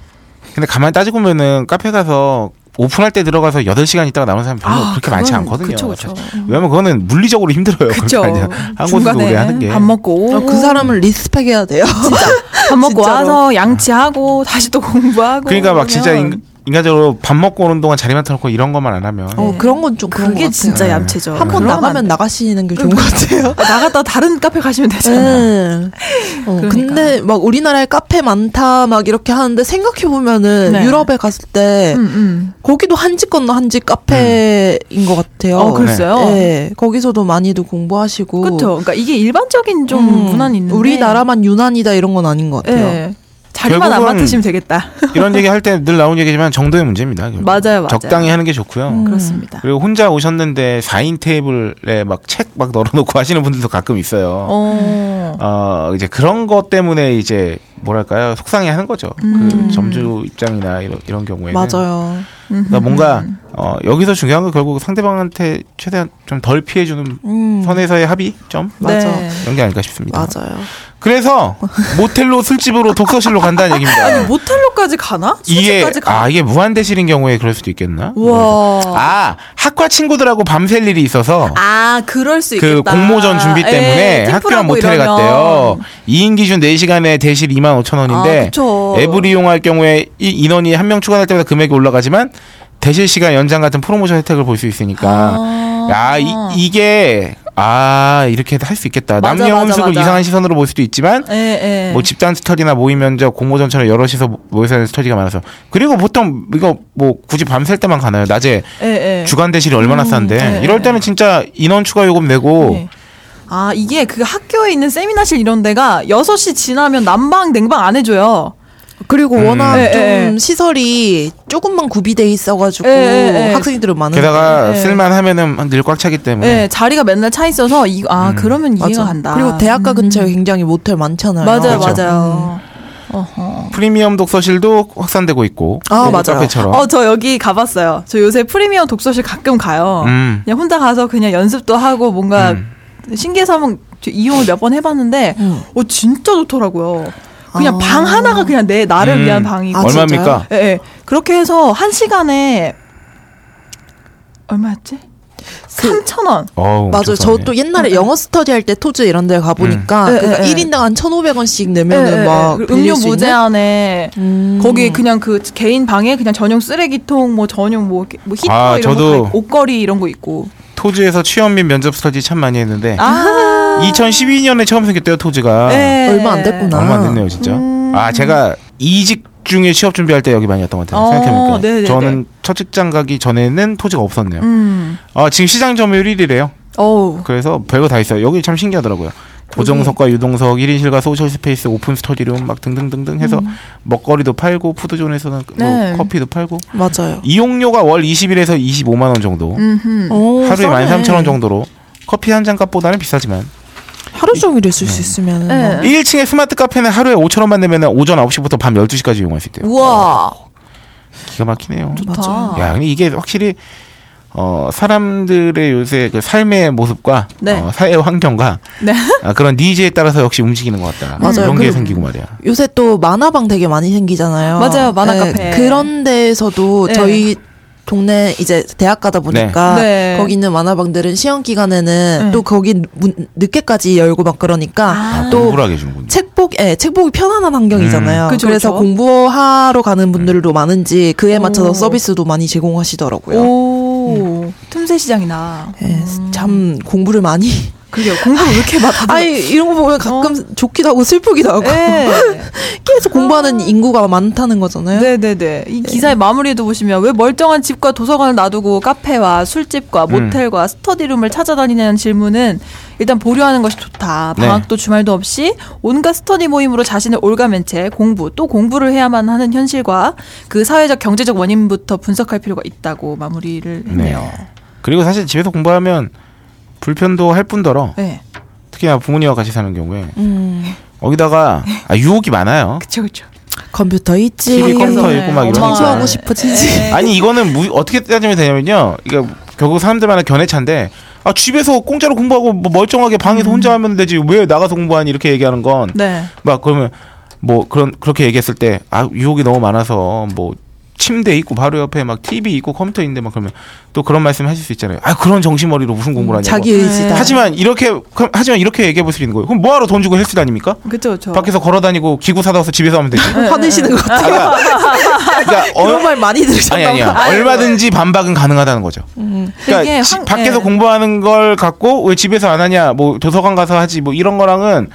근데 가만히 따지고 보면은 카페 가서 오픈할 때 들어가서 8시간 있다가 나오는 사람 별로
아,
그렇게 많지
그건
않거든요.
그쵸, 그쵸.
왜냐면 그거는 물리적으로 힘들어요.
그쵸.
한 곳에서 오래 하는 게.
밥 먹고
어, 그 사람을 respect 해야 돼요.
진짜 밥 먹고. (laughs) 와서 양치하고 다시 또 공부하고
그러니까 막 진짜
그러면
인, 인간적으로 밥 먹고 오는 동안 자리만 터놓고 이런 것만 안 하면
어, 그런 건 좀
그게
같아요.
진짜 얌체죠.
한 번 나가면
돼.
나가시는 게 좋은 것 같아요.
아, (laughs) 나갔다 다른 카페 가시면 되잖아.
네. 어,
그러니까.
근데 막 우리나라에 카페 많다 막 이렇게 하는데 생각해 보면은
네.
유럽에 갔을 때
음, 음.
거기도 한 집 건너 한 집 카페인 것 같아요.
어, 글쎄요.
네, 거기서도 많이도 공부하시고.
그렇죠. 그러니까 이게 일반적인 좀
음,
문화는 있는데
우리나라만 유난이다 이런 건 아닌 것 같아요.
예. 자리만 안 맡으시면 되겠다. (laughs)
이런 얘기 할 때 늘 나오는 얘기지만 정도의 문제입니다. 결국.
맞아요, 맞아요.
적당히 하는 게 좋고요.
음.
그렇습니다.
그리고 혼자 오셨는데 4인 테이블에 막 책 막 널어놓고 (laughs) 하시는 분들도 가끔 있어요.
어.
어, 이제 그런 것 때문에 이제 뭐랄까요 속상해 하는 거죠.
음.
그 점주 입장이나 이런, 이런 경우에는.
맞아요.
그러니까 뭔가 어, 여기서 중요한 건 결국 상대방한테 최대한 좀 덜 피해주는
음,
선에서의 합의점
맞아.
네.
이런 게 아닐까 싶습니다.
맞아요.
그래서 모텔로 술집으로 독서실로 간다는 얘기입니다.
아니 모텔로까지 가나?
이게
가나?
아 이게 무한대실인 경우에 그럴 수도 있겠나?
와.
아 학과 친구들하고 밤샐 일이 있어서
아, 그럴
수그
있겠다.
공모전 준비 때문에
예,
학교랑 모텔에
이러면.
갔대요. 2인 기준 4시간에 대실 2만 5천 원인데
아.
앱을 이용할 경우에 이 인원이 한 명 추가될 때마다 금액이 올라가지만 대실 시간 연장 같은 프로모션 혜택을 볼 수 있으니까
아.
야 이, 이게 아 이렇게 할 수 있겠다.
맞아,
남녀
맞아,
혼숙을
맞아.
이상한 시선으로 볼 수도 있지만
예, 예.
뭐 집단 스터디나 모의 면접, 공모전처럼 여럿이서 모여서 하는 스터디가 많아서 그리고 보통 이거 뭐 굳이 밤샐 때만 가나요? 낮에
예, 예.
주간 대실이 얼마나 싼데
네,
이럴
네.
때는 진짜 인원 추가 요금 내고
네. 아, 이게 그 학교에 있는 세미나실 이런 데가 6시 지나면 난방, 냉방 안 해줘요.
그리고
음.
워낙
예,
좀
예.
시설이 조금만 구비돼 있어가지고
예, 예, 예.
학생들은 많은데.
게다가
네.
쓸만하면은 늘 꽉 차기 때문에
예, 자리가 맨날 차 있어서 이, 아,
음.
그러면 이해가
맞아.
간다.
그리고 대학가 근처에 굉장히 모텔 많잖아요.
맞아요,
그렇죠.
맞아요. 어허.
프리미엄 독서실도 확산되고 있고
아,
외국
맞아요.
카페처럼
어, 저 여기 가봤어요. 저 요새 프리미엄 독서실 가끔 가요.
음.
그냥 혼자 가서 그냥 연습도 하고 뭔가
음.
신기해서 한번 저 이용을 몇 번 해봤는데,
음.
어, 진짜 좋더라고요. 그냥
아.
방 하나가 그냥 내, 나를
음.
위한 방이고.
아,
얼마입니까?
예, 예. 그렇게 해서 한 시간에, 얼마였지?
그-
3,000원.
어우,
맞아요. 저. 또 옛날에
음,
영어 스터디 할 때 토즈 이런 데 가보니까
음.
그러니까
예, 예, 예.
1인당 한 1,500원씩 내면은
예, 예,
막
예. 음료? 무제한에
음.
거기 그냥 그 개인 방에 그냥 전용 쓰레기통 뭐 전용 뭐, 뭐 히터
아,
이런
저도-
거 옷걸이 이런 거 있고.
토즈에서 취업 및 면접 스터디 참 많이 했는데
아.
2012년에 처음 생겼대요 토즈가
예.
얼마 안 됐구나.
얼마 안 됐네요 진짜
음.
아 제가 이직 중에 취업 준비할 때 여기 많이 왔던 것 같아요
어,
생각해보니까
네네네.
저는 첫 직장 가기 전에는 토즈가 없었네요
음.
아 지금 시장 점유율 1위래요
어우.
그래서 별거 다 있어요 여기 참 신기하더라고요 고정석과 유동석, 1인실과 social space, open study room 막 등등등등 해서 먹거리도 팔고 food zone에서는 뭐
네.
커피도 팔고
맞아요.
이용료가 월 20일에서 25만 원 정도.
오,
하루에
싸네.
13,000원 정도로 커피 한 잔 값보다는 비싸지만
하루 종일 있을 수 있으면
네.
1층에 스마트 카페는 하루에 5,000원만 내면 오전 9시부터 밤 12시까지 이용할 수 있대요.
우와.
기가 막히네요.
좋다.
맞아요.
야, 근데 이게 확실히 어, 사람들의 요새 그 삶의 모습과
네.
어, 사회 환경과
네.
아, 그런 니즈에 따라서 역시 움직이는 것 같다.
맞아요.
그런 게 생기고 말이야.
요새 또 만화방 되게 많이 생기잖아요.
맞아요, 만화 카페.
그런 데에서도
네.
저희 동네 이제 대학 가다 보니까
네.
거기 있는 만화방들은 시험 기간에는
네.
또 거기 문, 늦게까지 열고 막 그러니까
아.
또
하게 해주는군요.
책복, 예, 책복이 편안한 환경이잖아요.
음.
그래서. 공부하러 가는 분들도 많은지 그에 맞춰서
오.
서비스도 많이 제공하시더라고요.
오. 틈새 시장이나.
예, 참 공부를 많이.
그게요. 공부를 왜 이렇게 막.
아니 이런 거 보면 가끔 좋기도 하고 슬프기도 하고
네. (laughs)
계속 공부하는 인구가 많다는 거잖아요.
네네네. 이 기사의 마무리에도 보시면 왜 멀쩡한 집과 도서관을 놔두고 카페와 술집과
음.
모텔과 스터디룸을 찾아다니냐는 질문은 일단 보류하는 것이 좋다.
네.
방학도 주말도 없이 온갖 스터디 모임으로 자신을 올가맨 채 공부 또 공부를 해야만 하는 현실과 그 사회적 경제적 원인부터 분석할 필요가 있다고 마무리를 했네요.
그리고 사실 집에서 공부하면 불편도 할 뿐더러
네.
특히나 부모님과 같이 사는 경우에
음,
거기다가 아, 유혹이 많아요.
그쵸 그쵸.
컴퓨터 있지.
TV 컴퓨터
네.
있고 막
엄마가-
청소하고
이러니까.
싶어지지. (laughs)
아니 이거는 무- 어떻게 따지면 되냐면요. 이거 결국 사람들마다 견해차인데 아 집에서 공짜로 공부하고 뭐 멀쩡하게 방에서 혼자 하면 되지 왜 나가서 공부하니 이렇게 얘기하는 건막
네.
그러면 뭐 그런 그렇게 얘기했을 때 아 유혹이 너무 많아서 뭐 침대 있고 바로 옆에 막 TV 있고 컴퓨터 있는데 막 그러면 또 그런 말씀 하실 수 있잖아요. 아 그런 정신머리로 무슨 공부를 하냐고.
자기 의지다.
하지만 이렇게 그럼 하지만 이렇게 얘기해 볼 수 있는 거예요. 그럼 뭐하러 돈 주고 헬스 다닙니까?
그쵸, 그쵸.
밖에서 걸어 다니고 기구 사다 와서 집에서 하면 되지.
화내시는 것 같아요.
그러니까
그런
어,
말 많이
아니
들으셨나
아니야.
봐.
얼마든지 반박은 가능하다는 거죠. 그러니까
이게
지-
한-
밖에서
예.
공부하는 걸 갖고 왜 집에서 안 하냐, 뭐 도서관 가서 하지, 뭐 이런 거랑은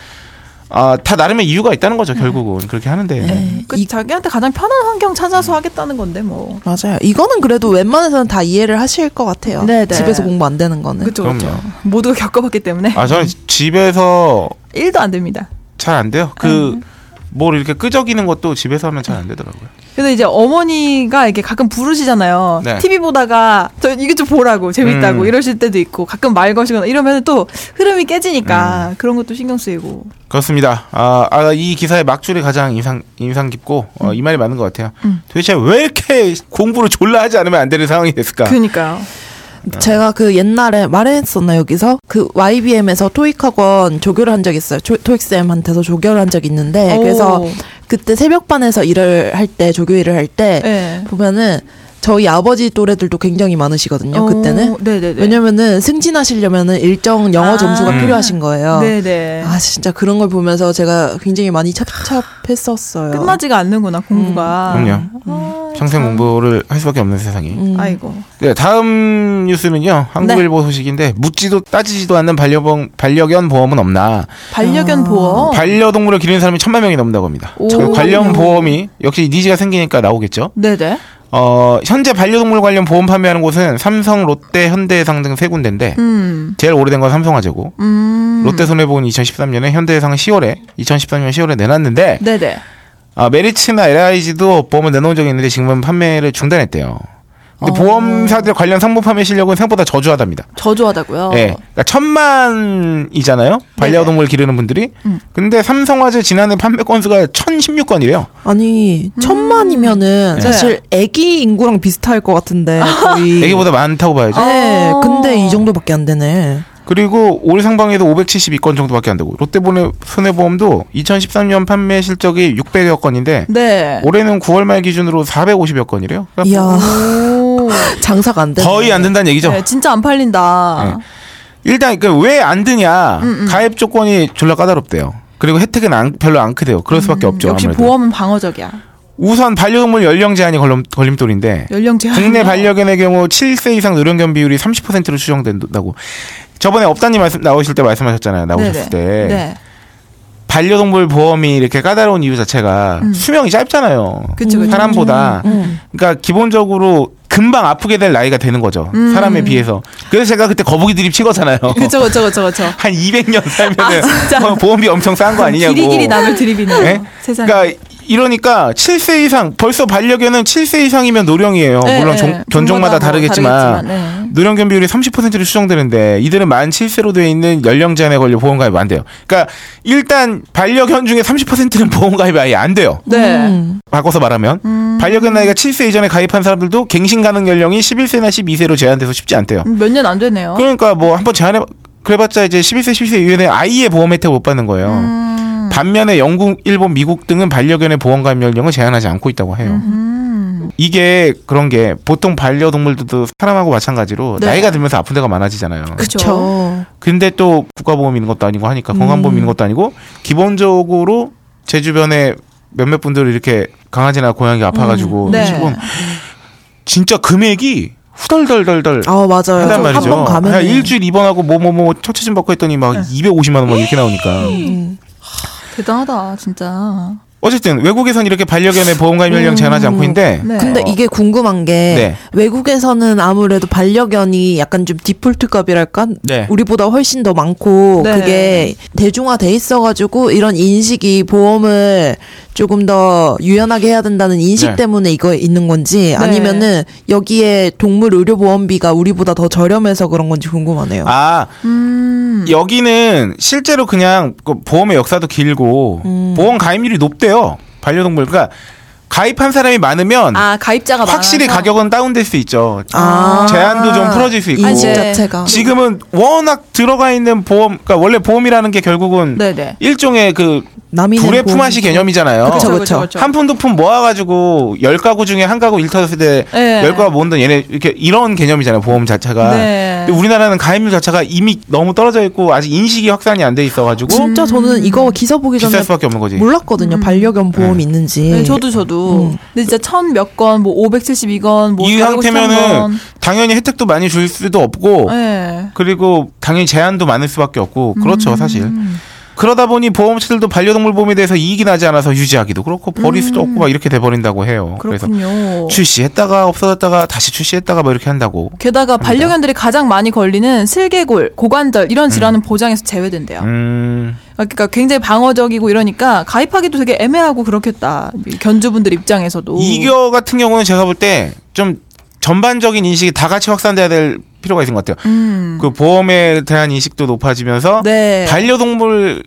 아, 다 나름의 이유가 있다는 거죠. 결국은 그렇게 하는데.
그 자기한테 가장 편한 환경 찾아서 하겠다는 건데 뭐.
맞아요. 이거는 그래도 웬만해서는 다 이해를 하실 것 같아요.
네, 네.
집에서 공부 안 되는 거는.
그쵸,
그럼요.
그쵸. 모두가 겪어봤기 때문에
아 저는 집에서
일도안 됩니다.
잘 안 돼요. 그뭘 이렇게 끄적이는 것도 집에서 하면 잘 안 되더라고요.
그래서 이제 어머니가 이렇게 가끔 부르시잖아요.
네.
TV 보다가 저 이거 좀 보라고 재밌다고
음.
이러실 때도 있고 가끔 말 거시거나 이러면 또 흐름이
음.
깨지니까 그런 것도 신경 쓰이고.
그렇습니다. 아, 아, 이 기사의 막줄이 가장 인상 인상 깊고 어, 이 말이 맞는 것 같아요.
음.
도대체 왜 이렇게 공부를 졸라 하지 않으면 안 되는 상황이 됐을까?
그러니까요.
제가 그 옛날에 말했었나 여기서 그 YBM에서 토익 학원 조교를 한적 있어요. 조- 토익 쌤한테서 조교를 한적 있는데
오.
그래서 그때 새벽반에서 일을 할 때 조교 일을 할때
네.
보면은 저희 아버지 또래들도 굉장히 많으시거든요. 그때는
어, 네네네.
왜냐면은 승진하시려면은 일정 영어
아.
점수가
음.
필요하신 거예요.
네네.
아 진짜 그런 걸 보면서 제가 굉장히 많이 찹찹했었어요.
끝나지가 않는구나 공부가.
음, 그럼요.
아,
평생 공부를 할 수밖에 없는 세상이.
음.
아이고.
네, 다음 뉴스는요. 한국일보 소식인데 묻지도 따지지도 않는 반려봉 반려견 보험은 없나?
반려견
아.
보험.
반려동물을 기르는 사람이 천만 명이 넘는다고 합니다.
오.
그 관련 보험이 역시 니즈가 생기니까 나오겠죠.
네네.
어, 현재 반려동물 관련 보험 판매하는 곳은 삼성, 롯데, 현대해상 등 세 군데인데
음.
제일 오래된 건 삼성화재고
음.
롯데 손해보험은 2013년에 현대해상은 10월에 2013년 10월에 내놨는데
네네.
아, 메리츠나 LIG도 보험을 내놓은 적이 있는데 지금은 판매를 중단했대요. 근데
어.
보험사들 관련 상품 판매 실력은 생각보다 저조하답니다.
저조하다고요.
예. 그러니까 천만이잖아요. 반려동물 기르는 분들이.
음.
근데 삼성화재 지난해 판매 건수가 1016건이래요.
아니 천만이면은
네.
사실 아기 인구랑 비슷할 것 같은데 (laughs) 거의
애기보다 많다고 봐야죠.
네,
아.
근데 이 정도밖에 안 되네.
그리고 올 상반기에도 572건 정도밖에 안 되고 롯데보내 손해보험도 2013년 판매 실적이 600여 건인데
네.
올해는 9월 말 기준으로 450여 건이래요. 그러니까
이야
오.
장사가 안 되네.
거의 안 된다는 얘기죠.
네, 진짜 안 팔린다.
네. 일단 그 왜 안 드냐
음, 음.
가입 조건이 졸라 까다롭대요. 그리고 혜택은 안- 별로 안 크대요. 그럴 수밖에 없죠.
음, 역시
아무래도.
보험은 방어적이야.
우선 반려동물 연령 제한이 걸림, 걸림돌인데
연령 제한.
국내 반려견의 경우 7세 이상 노령견 비율이 30%로 추정된다고. 저번에 업다님 말씀 나오실 때 말씀하셨잖아요. 나오셨을 때
네.
반려동물 보험이 이렇게 까다로운 이유 자체가
음.
수명이 짧잖아요.
그쵸, 그쵸.
사람보다.
음.
그러니까 기본적으로 금방 아프게 될 나이가 되는 거죠.
음.
사람에 비해서. 그래서 제가 그때 거북이 드립 치거잖아요. (laughs)
그쵸, 그쵸, 그쵸, 그쵸.
한 200년 살면은
아.
어, 보험비 엄청 싼 거 아니냐고.
길이 길이 남을 드립이네요.
네?
세상에.
그러니까 이러니까 7세 이상 벌써 반려견은 7세 이상이면 노령이에요.
네,
물론
네.
종, 견종마다
종마다 뭐
다르겠지만,
다르겠지만, 네.
노령견 비율이 30%로 추정되는데 이들은 만 7세로 되어 있는 연령 제한에 걸려 보험 가입 안 돼요. 그러니까 일단 반려견 중에 30%는 보험 가입이 아예 안 돼요.
네.
음.
바꿔서 말하면
음.
반려견 나이가 7세 이전에 가입한 사람들도 갱신 가능 연령이 11세나 12세로 제한돼서 쉽지 않대요.
몇 년 안 되네요.
그러니까 뭐 한번 제한해 그래봤자 이제 11세 12세 이후에 아이의 보험 혜택 못 받는 거예요.
음.
반면에 영국, 일본, 미국 등은 반려견의 보험 가입 연령을 제한하지 않고 있다고 해요.
음.
이게 그런 게 보통 반려동물들도 사람하고 마찬가지로
네.
나이가 들면서 아픈 데가 많아지잖아요.
그쵸.
근데 또 국가보험 있는 것도 아니고 하니까
음.
건강보험 있는 것도 아니고 기본적으로 제 주변에 몇몇 분들 이렇게 강아지나 고양이 아파가지고
음. 네.
지금 진짜 금액이 후덜덜덜덜
아 맞아요.
한단
한
말이죠.
번 가면
그냥 일주일 입원하고 뭐 뭐 뭐 처치 좀 받고 했더니 막 250만 원 막 이렇게 나오니까
음.
대단하다, 진짜.
어쨌든 외국에선 이렇게 반려견의 보험 가입 연령 제한하지 않고 있는데
네.
근데 이게 궁금한 게
네.
외국에서는 아무래도 반려견이 약간 좀 디폴트급이랄까
네.
우리보다 훨씬 더 많고
네.
그게 대중화돼 있어가지고 이런 인식이 보험을 조금 더 유연하게 해야 된다는 인식
네.
때문에 이거 있는 건지 아니면은 여기에 동물 의료 보험비가 우리보다 더 저렴해서 그런 건지 궁금하네요.
아
음.
여기는 실제로 그냥 그 보험의 역사도 길고
음.
보험 가입률이 높대 요. 반려동물 그러니까 가입한 사람이 많으면
아 가입자가
확실히
많아서.
가격은 다운될 수 있죠.
아.
제한도 좀 풀어질 수 있고.
네.
자체가
지금은 워낙 들어가 있는 보험, 그러니까 원래 보험이라는 게 결국은
네네.
일종의 그
남이
불의 품앗이 개념이잖아요.
그쵸,
그쵸,
그쵸.
한 푼 두 푼 모아가지고 열 가구 중에 한 가구 일 터졌을 때
네.
열 가구 모은다 얘네 이렇게 이런 개념이잖아요 보험 자체가.
네.
근데 우리나라는 가입률 자체가 이미 너무 떨어져 있고 아직 인식이 확산이 안 돼 있어가지고
진짜 저는 이거 기사 보기 전에
비쌀 수밖에 없는 거지.
몰랐거든요. 반려견 보험이 있는지.
네, 저도 저도. 근데 진짜 천 몇 건, 뭐 572건, 뭐
이
453
상태면은
건.
당연히 혜택도 많이 줄 수도 없고
네.
그리고 당연히 제한도 많을 수밖에 없고
음.
그렇죠 사실. 그러다 보니 보험사들도 반려동물 보험에 대해서 이익이 나지 않아서 유지하기도 그렇고 버릴 수도 없고 막 이렇게 돼버린다고 해요. 그래서
음. 그렇군요.
출시했다가 없어졌다가 다시 출시했다가 뭐 이렇게 한다고.
게다가 반려견들이 가장 많이 걸리는 슬개골, 고관절 이런 질환은 보장에서 제외된대요.
음,
그러니까 굉장히 방어적이고 이러니까 가입하기도 되게 애매하고 그렇겠다. 이 견주분들 입장에서도.
이거 같은 경우는 제가 볼 때 좀 전반적인 인식이 다 같이 확산돼야 될 필요가 있는 것 같아요.
음.
그 보험에 대한 인식도 높아지면서
네.
반려동물을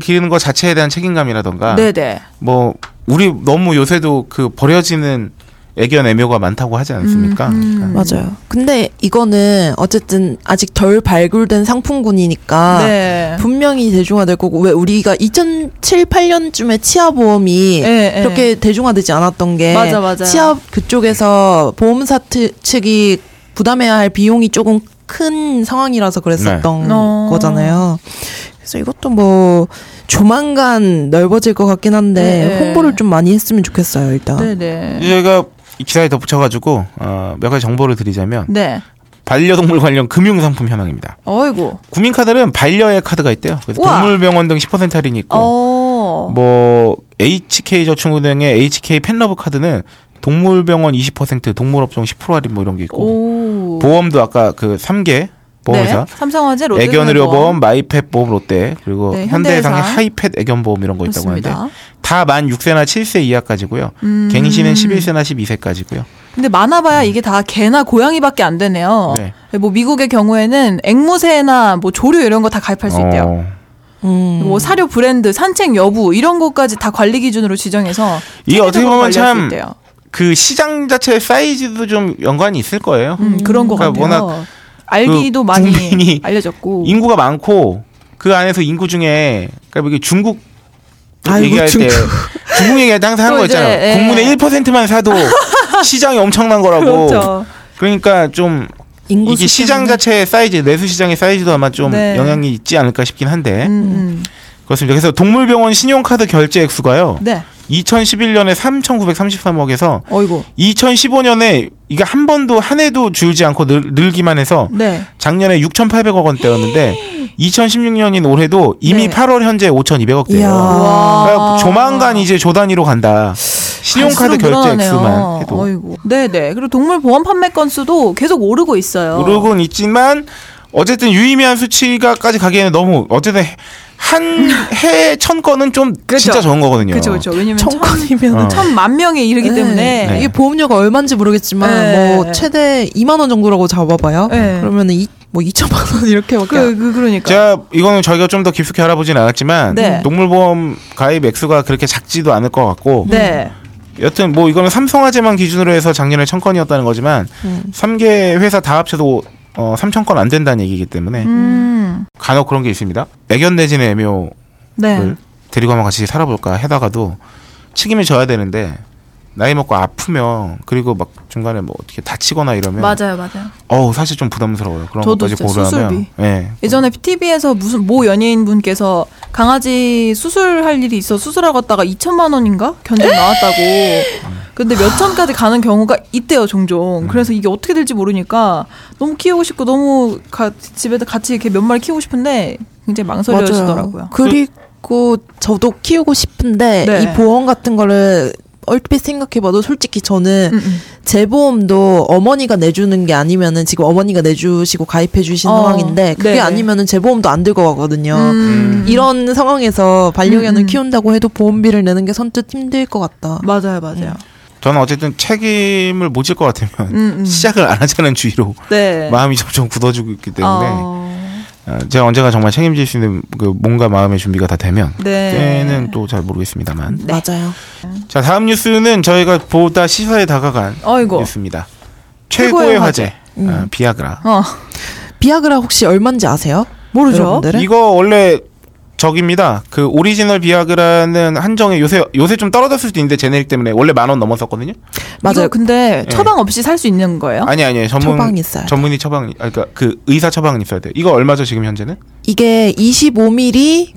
기르는 것 자체에 대한 책임감이라던가
네네.
뭐 우리 너무 요새도 그 버려지는 애견 애묘가 많다고 하지 않습니까?
음,
그러니까
맞아요. 근데 이거는 어쨌든 아직 덜 발굴된 상품군이니까
네.
분명히 대중화될 거고 왜 우리가 2007, 8년쯤에 치아 보험이
예, 예.
그렇게 대중화되지 않았던 게
맞아, 맞아요.
치아 그쪽에서 보험사 트- 측이 부담해야 할 비용이 조금 큰 상황이라서 그랬었던
네. 어.
거잖아요. 그래서 이것도 뭐 조만간 넓어질 것 같긴 한데
네.
홍보를 좀 많이 했으면 좋겠어요. 일단.
네네.
저희가 이 기사에 덧붙여가지고 어, 몇 가지 정보를 드리자면
네.
반려동물 관련 금융 상품 현황입니다.
어이구.
국민카드는 반려애 카드가 있대요. 그래서
우와.
동물병원 등 10% 할인이 있고
어.
뭐 HK저축은행의 HK 펫러브 카드는 동물병원 20%, 동물업종 10% 할인 뭐 이런 게 있고
오.
보험도 아까 그 3개 보험회사
네. 삼성화재 롯데
애견의료보험, 마이펫 보험 롯데 그리고
네,
현대해상의
현대해상.
하이펫 애견보험 이런 거 있다고 하는데
그렇습니다.
다만 6세나 7세 이하까지고요.
음.
갱신은 11세나 12세까지고요.
근데 많아봐야 이게 다 개나 고양이밖에 안 되네요.
네.
뭐 미국의 경우에는 앵무새나 뭐 조류 이런 거 다 가입할 수 있대요.
어,
음.
뭐 사료 브랜드, 산책 여부 이런 것까지 다 관리 기준으로 지정해서
이게 어떻게 보면 참
있대요.
그 시장 자체의 사이즈도 좀 연관이 있을 거예요.
음, 그런 거
그러니까
같아요.
워낙
알기도
그
많이 알려졌고.
인구가 많고 그 안에서 인구 중에 그러니까 이게 중국
아이고,
얘기할 때
중국.
중국 얘기할 때 항상 하는 또거 있잖아요.
예.
국민의 1%만 사도 (laughs) 시장이 엄청난 거라고.
그렇죠.
그러니까 좀
인구
이게
수
시장. 자체의 사이즈, 내수 시장의 사이즈도 아마 좀
네.
영향이 있지 않을까 싶긴 한데
음, 음.
그렇습니다. 그래서 동물병원 신용카드 결제 액수가요.
네.
2011년에 3,933억에서
어이구.
2015년에 이게 한 번도 한 해도 줄지 않고 늘, 늘기만 해서
네.
작년에 6,800억 원대였는데 2016년인 올해도 이미
네.
8월 현재 5,200억대예요.
이야.
그러니까 조만간 이제 조 단위로 간다. 신용카드 결제. 액수만 해도
어이구. 네네. 그리고 동물 보험 판매 건수도 계속 오르고 있어요.
오르곤 있지만 어쨌든 유의미한 수치가까지 가기에는 너무 어쨌든 한해천 건은 좀
그렇죠.
진짜 적은 거거든요.
그렇죠, 그렇죠. 왜냐면
천 건이면
어.
천만 명에 이르기
네.
때문에
네.
이게 보험료가 얼마인지 모르겠지만
네.
뭐 최대 2만 원 정도라고 잡아봐요.
네.
그러면은 이, 뭐 2천만 원 이렇게밖에
그,
안-
그 그러니까.
제가 이거는 저희가 좀 더 깊숙이 알아보진 않았지만
네.
동물보험 가입 액수가 그렇게 작지도 않을 것 같고
네.
여튼 뭐 이거는 삼성화재만 기준으로 해서 작년에 천 건이었다는 거지만
음.
삼 3개 회사 다 합쳐도 어, 3천 건 안 된다는 얘기이기 때문에
음.
간혹 그런 게 있습니다. 애견 내지는 애묘를
네.
데리고 한번 같이 살아볼까 해다가도 책임을 져야 되는데 나이 먹고 아프면 그리고 막 중간에 뭐 어떻게 다치거나 이러면
맞아요, 맞아요.
어우 사실 좀 부담스러워요. 그런
저도
것까지 고려하면
수술비.
예.
예전에 TV에서 무슨 모 연예인 분께서 강아지 수술할 일이 있어 수술하고 갔다가 2천만 원인가 견적 나왔다고. 근데 몇 천까지 가는 경우가 있대요,
음.
종종. 그래서 이게 어떻게 될지 모르니까 너무 키우고 싶고 너무 가, 집에서 같이 이렇게 몇 마리 키우고 싶은데 굉장히 망설여지더라고요.
그리고 저도 키우고 싶은데
네.
이 보험 같은 거를 얼핏 생각해봐도 솔직히 저는
음, 음.
재보험도 어머니가 내주는 게 아니면은 지금 어머니가 내주시고 가입해 주신
어,
상황인데 그게
네네.
아니면은 재보험도 안 들고 가거든요.
음.
이런 상황에서 반려견을
음, 음.
키운다고 해도 보험비를 내는 게 선뜻 힘들 것 같다.
맞아요, 맞아요.
저는 어쨌든 책임을 못 질 것 같으면
음, 음. (laughs)
시작을 안 하자는 주의로
네.
마음이 점점 굳어지고 있기 때문에
어,
어, 제가 언젠가 정말 책임질 수 있는 그 몸과 마음의 준비가 다 되면
네.
때는 또 잘 모르겠습니다만.
맞아요.
자 다음 뉴스는 저희가 보다 시사에 다가간
어이고.
뉴스입니다.
최고의
최고의
화제.
화제, 아, 비아그라.
어.
비아그라 혹시 얼마인지 아세요?
모르죠.
여러분들은?
이거 원래 적입니다. 그 오리지널 비아그라는 한 정에 요새 요새 좀 떨어졌을 수도 있는데 generic 때문에 원래 만 원 넘었었거든요.
맞아요.
근데 처방 없이 살 수 있는 거예요?
아니 아니 전문
처방이 있어요.
전문의 처방 아 그러니까 그 의사 처방은 있어야 돼요. 이거 얼마죠 지금 현재는?
이게 25mg,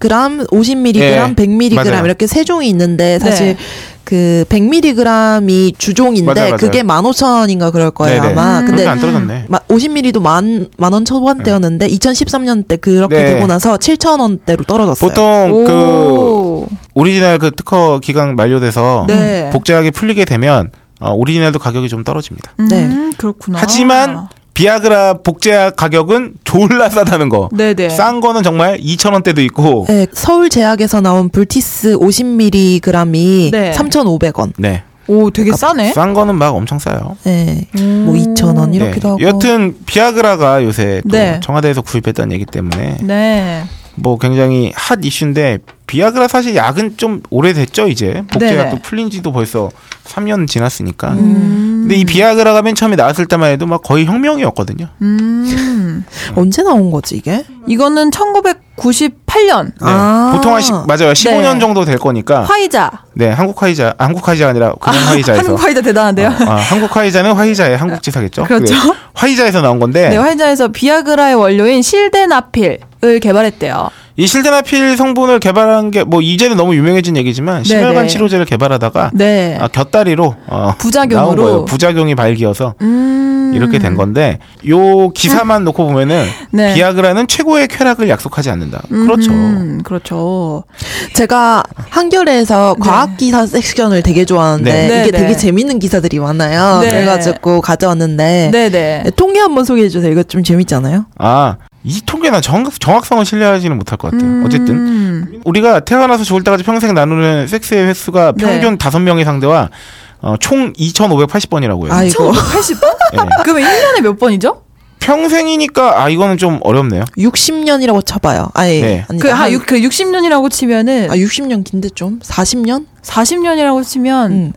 50mg,
예,
100mg
맞아요.
이렇게 세 종이 있는데 사실
네.
그 100mg이 주종인데
맞아요, 맞아요.
그게 15,000원인가 그럴 거예요
네네.
아마.
음.
근데
안 떨어졌네.
50ml도 만, 만 원 초반대였는데 2013년 때 그렇게
네.
되고 나서 7,000원대로 떨어졌어요.
보통 그
오.
오리지널 그 특허 기간 만료돼서
네.
복제약이 풀리게 되면 어, 오리지널도 가격이 좀 떨어집니다.
네.
음, 그렇구나.
하지만 비아그라 복제약 가격은 졸라 싸다는 거.
네네.
싼 거는 정말 2,000원대도 있고.
네, 서울 제약에서 나온 불티스 50mg이
네.
3,500원.
네.
오, 되게 싸네.
싼 거는 막 엄청 싸요.
네.
음.
뭐 2,000원 이렇게도 하고.
여튼 비아그라가 요새 또
네.
청와대에서 구입했다는 얘기 때문에
네.
뭐 굉장히 핫 이슈인데 비아그라 사실 약은 좀 오래됐죠 이제 복제약도
네네.
풀린 지도 벌써 3년 지났으니까.
음.
근데 이 비아그라가 맨 처음에 나왔을 때만 해도 막 거의 혁명이었거든요.
음.
언제 나온 거지 이게?
이거는 1998년
네.
아.
보통 한 시, 맞아요 15년
네.
정도 될 거니까.
화이자.
네 한국 화이자 아, 한국 화이자가 아니라 그냥 화이자에서.
한국 화이자 대단한데요.
어, 아, 한국 화이자는 화이자의 한국 지사겠죠.
그렇죠.
화이자에서 나온 건데
네, 화이자에서 비아그라의 원료인 실데나필을 개발했대요.
이 실데나필 성분을 개발한 게 뭐 이제는 너무 유명해진 얘기지만 심혈관
네네.
치료제를 개발하다가
네.
아, 곁다리로 어,
부작용으로.
나온 거예요. 부작용이 발기여서
음.
이렇게 된 건데 요 기사만 놓고 보면은 (laughs)
네.
비아그라는 최고의 쾌락을 약속하지 않는다. 그렇죠.
음, 그렇죠.
제가 한겨레에서 과학 기사 섹션을 되게 좋아하는데
네.
네,
이게
네.
되게 재밌는 기사들이 많아요.
네.
그래가지고 가져왔는데
네네.
통계 한번 소개해 주세요. 이거 좀 재밌잖아요.
아, 이 통계나 정, 정확성을 신뢰하지는 못할 것 같아요. 어쨌든
음.
우리가 태어나서 죽을 때까지 평생 나누는 섹스의 횟수가
네.
평균 다섯 명의 상대와 어, 총 2,580번이라고요.
아이고
80번? (laughs) 그러면 1년에 몇 번이죠?
평생이니까 아 이거는 좀 어렵네요.
60년이라고 쳐봐요. 아니,
네.
아니
그,
한,
그 60년이라고 치면은
아 60년 긴데 좀 40년?
40년이라고 치면
음.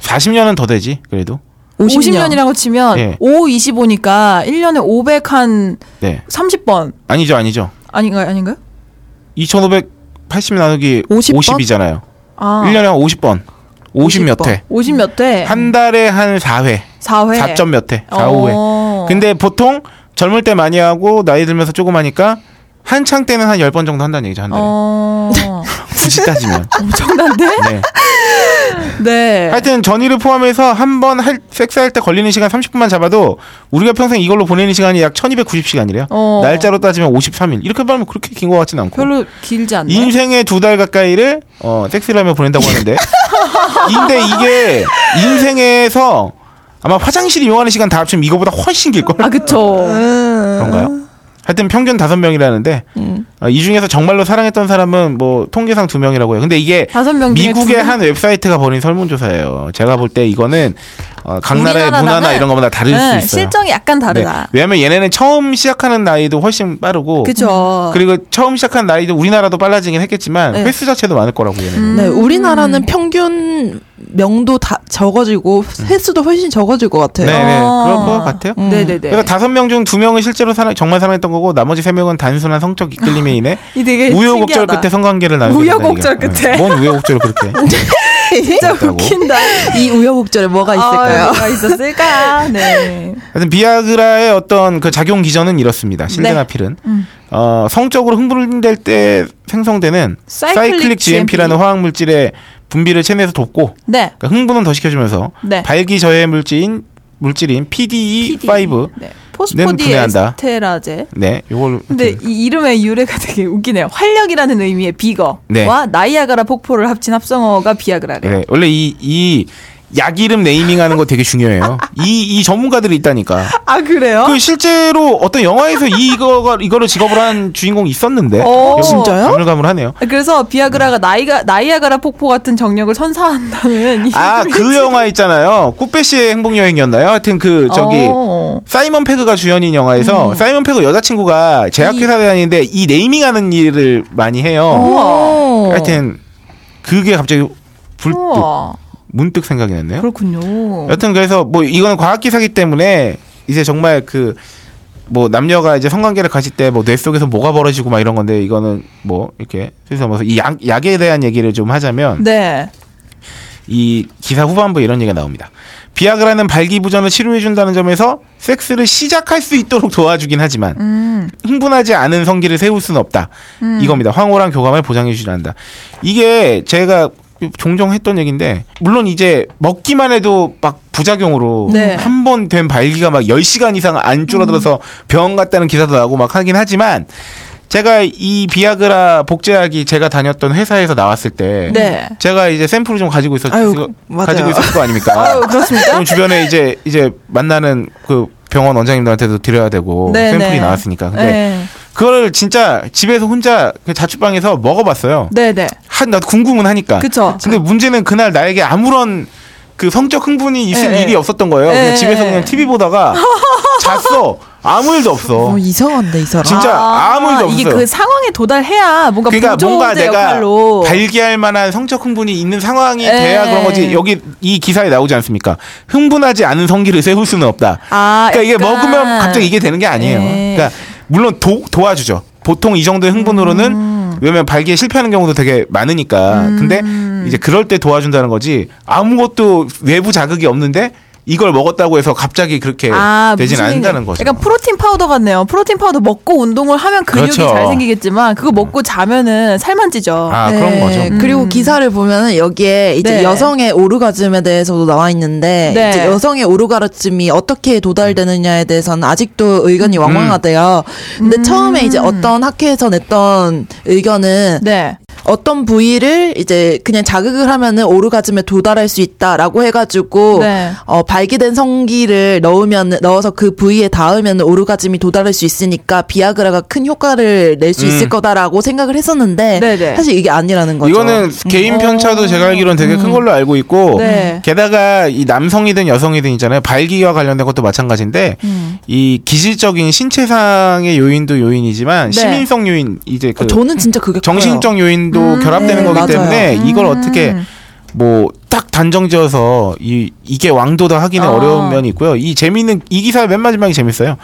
40년은 더 되지 그래도.
50년.
50년. 이라고 치면
예.
5, 25니까 1년에 500한
네.
30번
아니죠, 아니죠.
아닌가요? 아닌가요?
2,580 나누기
50 번?
50이잖아요.
아.
1년에 한 50번.
50몇50
회.
50 몇 회?
한 달에 한 4회.
4회.
4점 몇 회. 4,
어.
5회. 근데 보통 젊을 때 많이 하고 나이 들면서 조금 하니까 한창 때는 한 10번 정도 한다는 얘기죠, 한 달에.
어. (laughs)
굳이 따지면. (laughs)
엄청난데?
네.
네.
하여튼 전이를 포함해서 한 번 할 섹스할 때 걸리는 시간 30분만 잡아도 우리가 평생 이걸로 보내는 시간이 약 1290시간이래요.
어.
날짜로 따지면 53일. 이렇게 말하면 그렇게 긴 것 같진 않고.
별로 길지 않네.
인생의 두 달 가까이를 어, 섹스를 하며 보낸다고 하는데. (laughs) 근데 이게 인생에서 아마 화장실 이용하는 시간 다 합치면 이거보다 훨씬 길걸?
아, 그쵸.
그런가요? 하여튼 평균 다섯 명이라는데 어, 이 중에서 정말로 사랑했던 사람은 뭐 통계상 두 명이라고 해요. 근데 이게
다섯 명 중에 두
미국의
명?
한 웹사이트가 벌인 설문조사예요. 제가 볼 때 이거는 어, 각 나라의 문화나 이런 것마다 다를 수
네,
있어요.
실정이 약간
네.
다르다.
왜냐면 얘네는 처음 시작하는 나이도 훨씬 빠르고
그쵸.
그리고 처음 시작한 나이도 우리나라도 빨라지긴 했겠지만
네.
횟수 자체도 많을 거라고 얘네는.
음.
네, 우리나라는 평균 명도 다 적어지고 횟수도 훨씬 적어질 것 같아요.
네네
어.
그럴 것 같아요.
음.
네네네.
그러니까 다섯 명 중 두 명은 실제로 사랑, 정말 사랑했던 거고 나머지 세 명은 단순한 성적 (laughs) 이끌림에 인해
이 되게
우여곡절
신기하다.
끝에 성관계를 나누게
우여곡절 끝에.
뭔 우여곡절을 그렇게 (laughs) (laughs)
진짜
있다고?
웃긴다.
이 우여곡절에 뭐가 있을까요?
아, 뭐가 있었을까? 네.
하여튼 비아그라의 어떤 그 작용 기전은 이렇습니다. 실데나필은
음.
어, 성적으로 흥분될 때 생성되는
사이클릭
사이클릭 GMP라는 화학 물질의 분비를 체내에서 돕고
네.
그러니까 흥분은 더 시켜주면서
네.
발기 저해 물질인 물질인 PDE5
네.
는 분해한다.
포스포디 에스테라제.
네, 요걸
근데 이 이름의 유래가 되게 웃기네요. 활력이라는 의미의 비거와
네.
나이아가라 폭포를 합친 합성어가 비아그라래요.
네, 원래 이, 이 약 이름 네이밍하는 거 되게 중요해요. 이 이 전문가들이 있다니까.
아 그래요?
그 실제로 어떤 영화에서 이거가 이거를 직업으로 한 주인공이 있었는데.
어,
진짜요?
가물가물하네요.
그래서 비아그라가 나이가 나이아가라 폭포 같은 정력을 선사한다는
이아그 영화 있잖아요. 꾸페시의 행복 여행이었나요? 하여튼 그 저기
어.
사이먼 페그가 주연인 영화에서 사이먼 페그 여자친구가 제약회사 다니는데 이 네이밍하는 일을 많이 해요.
우와.
하여튼 그게 갑자기 불
우와.
문득 생각이 났네요.
그렇군요.
여튼 그래서 뭐 이거는 과학 기사기 때문에 이제 정말 그 뭐 남녀가 이제 성관계를 가질 때 뭐 뇌 속에서 뭐가 벌어지고 막 이런 건데 이거는 뭐 이렇게 그래서 뭐이 약 약에 대한 얘기를 좀 하자면
네.
이 기사 후반부에 이런 얘기가 나옵니다. 비아그라는 발기부전을 치료해준다는 점에서 섹스를 시작할 수 있도록 도와주긴 하지만
음.
흥분하지 않은 성기를 세울 수는 없다. 이겁니다. 황홀한 교감을 보장해주지 않는다. 이게 제가 종종 했던 얘기인데 물론 이제 먹기만 해도 막 부작용으로
네.
한번 된 발기가 막 10시간 이상 안 줄어들어서 병원 갔다는 기사도 나오고 막 하긴 하지만 제가 이 비아그라 복제약이 제가 다녔던 회사에서 나왔을 때
네.
제가 이제 샘플을 좀 가지고 있었
아유.
가지고 있었을 거 아닙니까? (laughs)
아유, 그렇습니까?
주변에 이제 이제 만나는 그 병원 원장님들한테도 드려야 되고
네,
샘플이
네.
나왔으니까. 근데
네.
그거를 진짜 집에서 혼자 그 자취방에서 먹어봤어요.
네, 네.
한 나도 궁금은 하니까.
그쵸.
근데 문제는 그날 나에게 아무런 그 성적 흥분이 있을
네,
일이
네.
없었던 거예요. 그냥
네,
집에서
네.
그냥 TV 보다가 (laughs) 잤어. 아무 일도 없어.
어, 이상한데 이 사람.
진짜 아 무 일도
이게
없어요.
그 상황에 도달해야 뭔가
그러니까 뭔가 내가
역할로
발기할 만한 성적 흥분이 있는 상황이
에.
돼야 그런 거지. 여기 이 기사에 나오지 않습니까? 흥분하지 않은 성기를 세울 수는 없다.
아,
그러니까 이게
약간.
먹으면 갑자기 이게 되는 게 아니에요.
네.
그러니까 물론 도, 도와주죠. 보통 이 정도의 흥분으로는
음.
왜냐면 발기에 실패하는 경우도 되게 많으니까. 근데 이제 그럴 때 도와준다는 거지. 아무것도 외부 자극이 없는데 이걸 먹었다고 해서 갑자기 그렇게
아,
되진 않는다는 거죠.
약간 protein powder 같네요. protein powder 먹고 운동을 하면 근육이
그렇죠.
잘 생기겠지만 그거 먹고 자면은 살만 찌죠.
아 그런 거죠.
그리고 기사를 보면은 여기에 이제
네.
여성의 오르가즘에 대해서도 나와 있는데
네.
이제 여성의 오르가즘이 어떻게 도달되느냐에 대해서는 아직도
음.
의견이 왕왕하대요. 근데 처음에 이제 어떤 학회에서 냈던 의견은
네.
어떤 부위를 이제 그냥 자극을 하면은 오르가즘에 도달할 수 있다라고 해가지고
네.
어, 발기된 성기를 넣으면 넣어서 그 부위에 닿으면 오르가즘이 도달할 수 있으니까 비아그라가 큰 효과를 낼수
음.
있을 거다라고 생각을 했었는데
네네.
사실 이게 아니라는 거죠.
이거는 개인 편차도 제가 알기로는 되게 큰 걸로 알고 있고
네.
게다가 이 남성이든 여성이든 있잖아요 발기와 관련된 것도 마찬가지인데 이 기질적인 신체상의 요인도 요인이지만
네.
시민성 요인 이제 그
어, 저는 진짜 그게
정신적 요인 도 결합되는
네,
거기
맞아요.
때문에 이걸 어떻게 뭐 딱 단정지어서 이 이게 왕도다 하기는
어.
어려운 면이 있고요. 이 재미있는 이 기사의 맨 마지막이 재밌어요.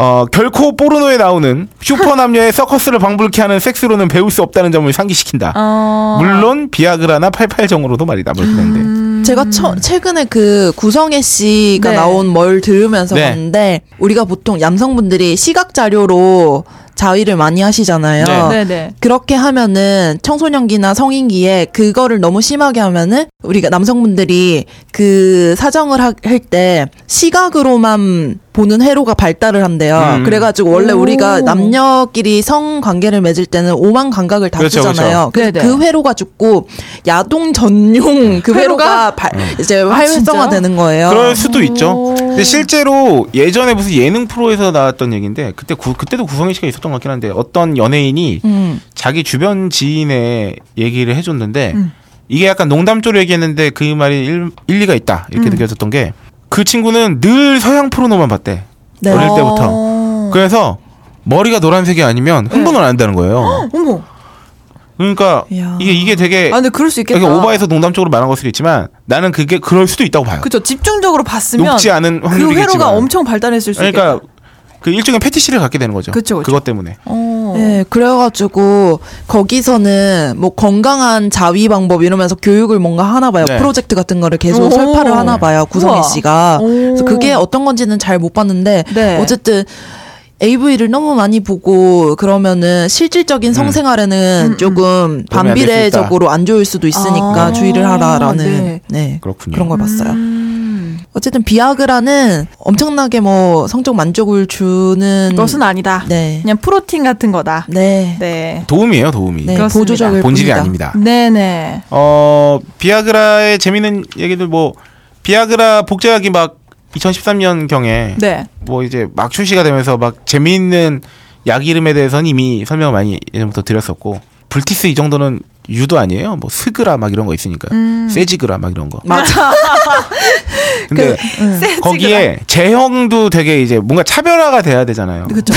어 결코 포르노에 나오는 슈퍼 남녀의 서커스를 방불케 하는 섹스로는 배울 수 없다는 점을 상기시킨다.
어.
물론 비아그라나 팔팔정으로도 말이다. 뭐 이렇게 되는데.
음.
제가 처, 최근에 그 구성애 씨가
네.
나온 뭘 들으면서
네.
봤는데 우리가 보통 남성분들이 시각 자료로 자위를 많이 하시잖아요.
네.
네네.
그렇게 하면은 청소년기나 성인기에 그거를 너무 심하게 하면은 우리가 남성분들이 그 사정을 할 때 시각으로만 보는 회로가 발달을 한대요.
음.
그래가지고 원래
오.
우리가 남녀끼리 성 관계를 맺을 때는 오만 감각을 다
그렇죠,
쓰잖아요.
그렇죠.
그. 그 회로가 죽고 야동 전용 그
회로가?
회로가 발- 이제
아,
활성화되는 거예요.
그럴 수도 있죠.
오.
근데 실제로 예전에 무슨 예능 프로에서 나왔던 얘기인데 그때 구, 그때도 구성애 씨가 있었던 것 같긴 한데 어떤 연예인이
음.
자기 주변 지인의 얘기를 해줬는데
음.
이게 약간 농담조로 얘기했는데 그 말이 일, 일리가 있다 이렇게
음.
느껴졌던 게 그 친구는 늘 서양 포르노만 봤대
네.
어릴 때부터
어.
그래서 머리가 노란색이 아니면 흥분을 안 한다는 거예요.
어머.
그러니까
이야.
이게 이게 되게
아 근데 그럴 수 있겠다.
오바해서 농담적으로 말한 걸 수도 있지만 나는 그게 그럴 수도 있다고 봐요.
그쵸 집중적으로 봤으면
높지 않은
그
확률이겠지만
회로가 엄청 발달했을 수
그러니까
있겠다.
그 일종의 패티시를 갖게 되는 거죠.
그쵸, 그쵸.
것 때문에.
어.
네, 그래가지고 거기서는 뭐 건강한 자위 방법 이러면서 교육을 뭔가 하나 봐요.
네.
프로젝트 같은 거를 계속
오.
설파를 하나 봐요. 구성애. 씨가.
오.
그래서 그게 어떤 건지는 잘 못 봤는데
네.
어쨌든 AV를 너무 많이 보고 그러면은 실질적인 성생활에는 조금
음. 도움이 안될수
반비례적으로 안 좋을 수도 있으니까
아.
주의를 하라라는
네.
네.
그렇군요.
그런 걸 봤어요.
음.
어쨌든 비아그라는 엄청나게 뭐 성적 만족을 주는
것은 아니다.
네.
그냥 프로틴 같은 거다.
네.
네.
도움이에요, 도움이.
네.
그렇습니다.
보조적일
본질이
뿐이다.
아닙니다.
네네.
어, 비아그라의 재밌는 얘기들 뭐 비아그라 복제약이 막 2013년 경에
네.
뭐 이제 막 출시가 되면서 막 재미있는 약 이름에 대해서는 이미 설명을 많이 예전부터 드렸었고 불티스 이 정도는 유도 아니에요. 뭐 스그라 막 이런 거 있으니까
음.
세지그라 막 이런 거.
맞아. (laughs) (laughs)
근데
세지그라.
거기에 제형도 되게 이제 뭔가 차별화가 돼야 되잖아요.
그쵸.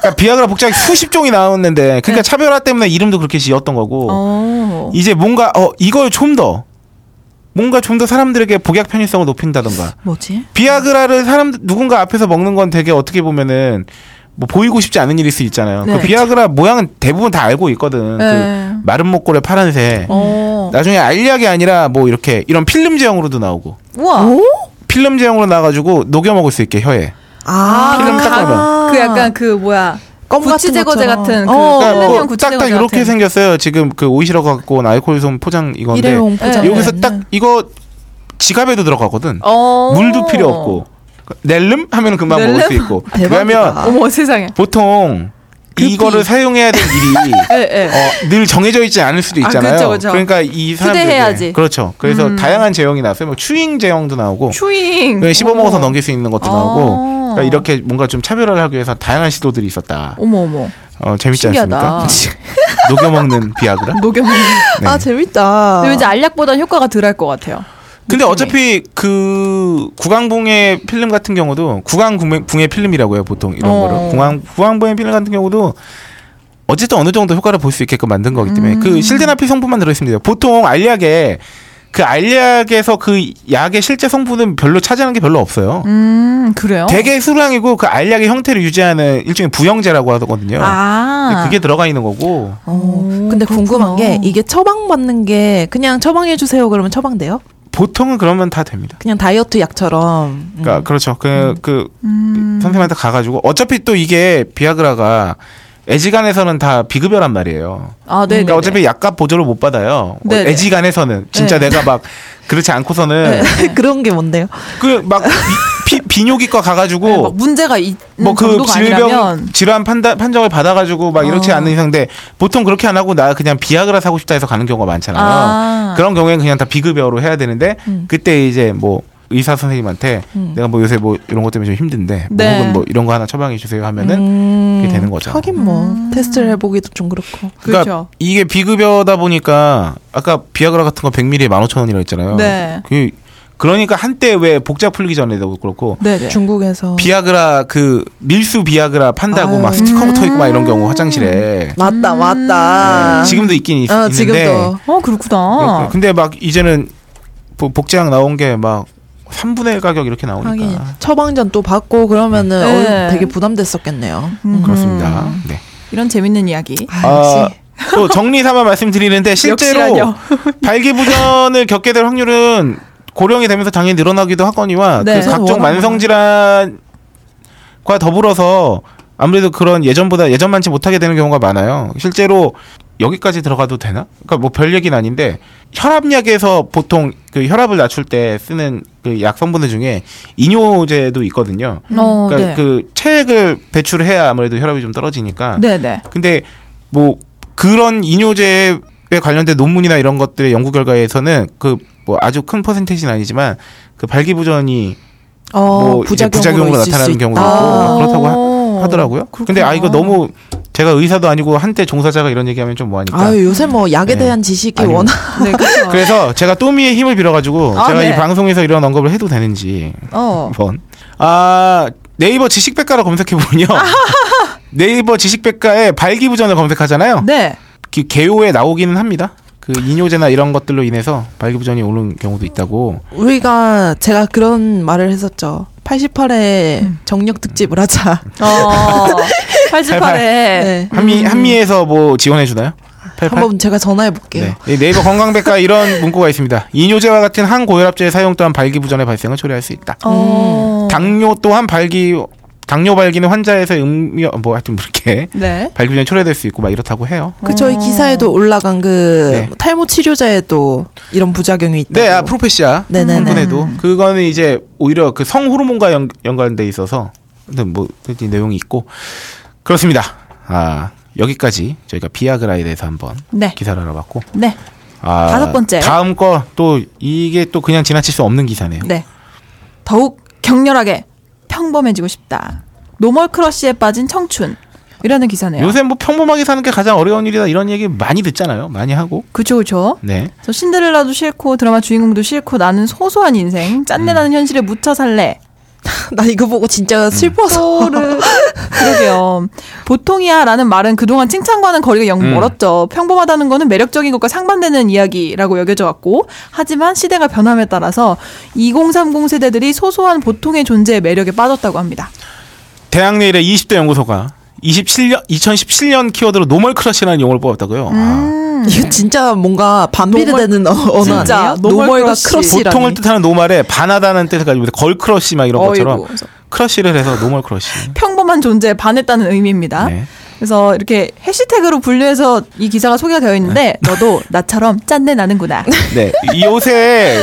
그러니까 비아그라 복제약이 수십 종이 나왔는데 그러니까 차별화 때문에 이름도 그렇게 지었던 거고
어.
이제 뭔가 어 이걸 좀 더 뭔가 좀 더 사람들에게 복약 편의성을 높인다던가
뭐지?
비아그라를 사람 누군가 앞에서 먹는 건 되게 어떻게 보면은 뭐 보이고 싶지 않은 일일 수 있잖아요.
네.
그 비아그라 모양은 대부분 다 알고 있거든.
네.
그 마른 목골의 파란색.
어.
나중에 알약이 아니라 뭐 이렇게 이런 필름 제형으로도 나오고
우와.
오?
필름 제형으로 나와가지고 녹여 먹을 수 있게 혀에.
아,
필름
딱그 약간 그 뭐야.
같은
제거제. 같은 그
어,
그러니까 뭐
구치
딱딱
제거제
이렇게
같은.
생겼어요. 지금 그 오이시러 갖고 온 알코올솜 포장 이건데
포장.
네.
여기서 딱 이거 지갑에도 들어가거든.
어.
물도 필요 없고 낼름 하면 금방 먹을
낼름?
수 있고.
대박이다.
왜냐면
어머 세상에.
보통 이거를 사용해야 될 일이 (laughs)
예, 예.
어, 늘 정해져 있지 않을 수도
아,
있잖아요.
그쵸, 그쵸.
러니까이 사람들
휴대해야지.
그렇죠. 그래서
음.
다양한 제형이 나왔어요. 뭐 추잉 제형도 나오고
추잉.
네, 씹어 먹어서. 넘길 수 있는 것도
아.
나오고 그러니까 이렇게 뭔가 좀 차별화를 하기 위해서 다양한 시도들이 있었다.
어머 어머.
어, 재밌지
신기하다.
않습니까? (laughs) 녹여 먹는 비아그라.
녹여 먹는.
네.
아, 재밌다.
근데 왠지 알약보다 효과가 덜할 것 같아요.
근데. 어차피 그 구강붕의 필름 같은 경우도 구강붕의 필름이라고 해요 보통 이런
어.
거를 구강 구강붕의 필름 같은 경우도 어쨌든 어느 정도 효과를 볼 수 있게끔 만든 거기 때문에
음.
그 실데나피 성분만 들어있습니다. 보통 알약에 그 알약에서 그 약의 실제 성분은 별로 차지하는 게 별로 없어요.
음 그래요?
되게 수량이고 그 알약의 형태를 유지하는 일종의 부영제라고 하거든요.
아.
그게 들어가 있는 거고
어,
오,
근데 궁금한
그렇구나.
게 이게 처방 받는 게 그냥 처방해 주세요 그러면 처방돼요?
보통은 그러면 다 됩니다.
그냥 다이어트 약처럼.
그러니까 그렇죠. 그, 그
음.
선생님한테 가가지고 어차피 또 이게 비아그라가 애지간에서는 다 비급여란 말이에요.
아, 네.
그러니까 어차피 약값 보조를 못 받아요. 어,
네네.
애지간에서는 진짜
네.
내가 막 그렇지 않고서는 (laughs)
그런 게 뭔데요?
그 막 비뇨기과 가가지고
네, 막 문제가 있는
뭐그
정도가
질병
아니라면
질환 판단 판정을 받아가지고 막 이렇지
어.
않는 이상인데 보통 그렇게 안 하고 나 그냥 비아그라 사고 싶다 해서 가는 경우가 많잖아요.
아.
그런 경우에는 그냥 다 비급여로 해야 되는데
음.
그때 이제 뭐 의사 선생님한테
음.
내가 뭐 요새 뭐 이런 것 때문에 좀 힘든데 뭐
네.
혹은 뭐 이런 거 하나 처방해 주세요 하면은
음,
그게 되는 거죠.
하긴 뭐
음.
테스트를 해보기도 좀 그렇고.
그러니까
그렇죠.
이게 비급여다 보니까 아까 비아그라 같은 거 100ml에 15,000원이라고 했잖아요.
네.
그 그러니까 한때 왜 복작 풀리기 전에도 그렇고
네네.
중국에서
비아그라 그 밀수 비아그라 판다고
아유.
막 스티커 붙어 있고 막 이런 경우
음.
화장실에
맞다 맞다.
네, 지금도 있긴 있,
어,
있는데
지금도
어 그렇구나.
근데 막 이제는 복- 복제약 나온 게 막 3분의 1 가격 이렇게 나오니까
하긴 처방전 또 받고 그러면은
네.
어, 되게 부담됐었겠네요.
음.
그렇습니다. 네.
이런 재밌는 이야기.
아,
아, 또 정리 삼아 말씀드리는데 실제로. (laughs) 발기부전을 겪게 될 확률은 고령이 되면서 당연히 늘어나기도 하거니와
네.
그 각종 만성 질환과 더불어서 아무래도 그런 예전보다 예전만치 못하게 되는 경우가 많아요. 실제로 여기까지 들어가도 되나? 그러니까 뭐 별 얘기는 아닌데 혈압약에서 보통 그 혈압을 낮출 때 쓰는 그 약 성분들 중에 이뇨제도 있거든요.
어,
그러니까
네.
그 체액을 배출해야 아무래도 혈압이 좀 떨어지니까
네네.
근데 뭐 그런 이뇨제에 관련된 논문이나 이런 것들의 연구 결과에서는 그 뭐 아주 큰 퍼센테이지는 아니지만 그 발기부전이
어,
뭐
부작용으로,
부작용으로 나타나는
수
경우도. 있고 그렇다고
어,
하더라고요. 근데 아 이거 너무 제가 의사도 아니고 한때 종사자가 이런 얘기하면 좀 뭐하니까.
아유 요새 뭐 약에
네.
대한 지식이
아니요.
워낙
네, 그렇죠.
그래서 제가 또미의 힘을 빌어가지고
아,
제가
네.
이 방송에서 이런 언급을 해도 되는지
어.
한번 아 네이버 지식백과로 검색해 보면요 (laughs) 네이버 지식백과에 발기부전을 검색하잖아요.
네.
그 개요에 나오기는 합니다. 그 이뇨제나 이런 것들로 인해서 발기부전이 오는 경우도 있다고.
우리가 제가 그런 말을 했었죠. 88회 정력 특집을 하자.
어. (laughs) 88에.
네.
한미 한미에서 뭐 지원해 주나요? 88?
한번 제가 전화해 볼게요.
네. 이 네이버 건강백과 이런 (laughs) 문구가 있습니다. 이뇨제와 같은 항고혈압제의 사용 또한 발기부전의 발생을 초래할 수 있다.
어.
당뇨 또한 발기 당뇨 발기는 환자에서 음료 뭐 하여튼 그렇게
네.
발기부전이 초래될 수 있고 막 이렇다고 해요.
그 저희 기사에도 올라간 그
네.
탈모 치료제에도 이런 부작용이 있다.
네, 아, 프로페시아
네네네.
흥분해도 그거는 이제 오히려 그 성 호르몬과 연, 연관돼 있어서 근데 뭐이 내용이 있고 그렇습니다. 아 여기까지 저희가 비아그라에 대해서 한번
네.
기사를 알아봤고
네.
아,
다섯 번째.
다음 거 또 이게 또 그냥 지나칠 수 없는 기사네요.
네. 더욱 격렬하게 평범해지고 싶다. normal crush에 빠진 청춘. 이라는 기사네요.
요새 뭐 평범하게 사는 게 가장 어려운 일이다 이런 얘기 많이 듣잖아요. 많이 하고.
그쵸, 그쵸.
네.
그래서 신데렐라도 싫고 드라마 주인공도 싫고 나는 소소한 인생, 짠내 나는 현실에 묻혀 살래. (laughs)
나 이거 보고 진짜
음.
슬퍼서.
그러게요. 보통이야 라는 말은 그동안 칭찬과는 거리가 영
음.
멀었죠. 평범하다는 거는 매력적인 것과 상반되는 이야기라고 여겨져 왔고, 하지만 시대가 변함에 따라서 2030 세대들이 소소한 보통의 존재의 매력에 빠졌다고 합니다.
대학 내일의 20대 연구소가 27년 2017년 키워드로 normal crush라는 용어를 뽑았다고요. 아,
이거 진짜 뭔가 반비례되는 어- 언어
진짜,
아니에요? normal normal과 crush.
보통을 뜻하는 normal에 반하다는 뜻을 가지고. girl crush 막 이런 것처럼
어이구.
crush를 해서 normal crush.
평범한 존재에 반했다는 의미입니다.
네.
그래서 이렇게 해시태그로 분류해서 이 기사가 소개가 되어 있는데 너도 나처럼 짠내 나는구나. (laughs)
네. 이 요새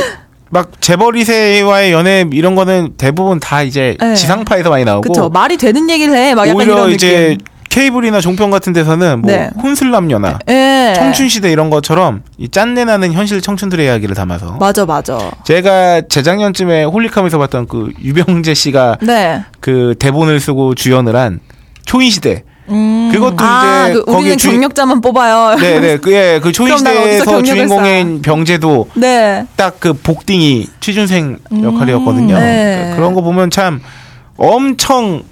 막 재벌이세와의 연애 이런 거는 대부분 다 이제
네.
지상파에서 많이 나오고
그쵸 말이 되는 얘기를 해. 막 약간
오히려 이제
느낌.
케이블이나 종편 같은 데서는 뭐
네.
혼술남녀나
예.
청춘 시대 이런 것처럼 이 짠내 나는 현실 청춘들의 이야기를 담아서
맞아 맞아.
제가 재작년쯤에 홀릭함에서 봤던 그 유병재 씨가
네.
그 대본을 쓰고 주연을 한 초인 시대 그것도
아,
이제
그 우리는
주-
경력자만 뽑아요.
네네 그예 (laughs) 그 초인
그럼 난 어디서
시대에서
경력을
주인공인 병재도
네.
딱그 복딩이 취준생 역할이었거든요.
네.
그러니까 그런 거 보면 참 엄청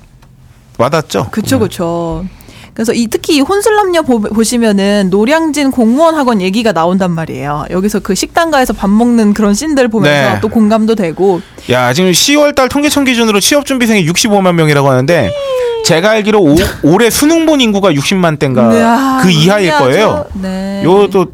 와닿죠.
그쵸 그쵸. 그래서 이 특히 이 혼술남녀 보, 보시면은 노량진 공무원 학원 얘기가 나온단 말이에요. 여기서 그 식당가에서 밥 먹는 그런 씬들 보면서
네.
또 공감도 되고.
야 지금 10월달 통계청 기준으로 취업 준비생이 65만 명이라고 하는데 제가 알기로 오, 올해 수능 본 인구가 60만 대인가
이야,
그 이하일? 거예요.
네.
요것도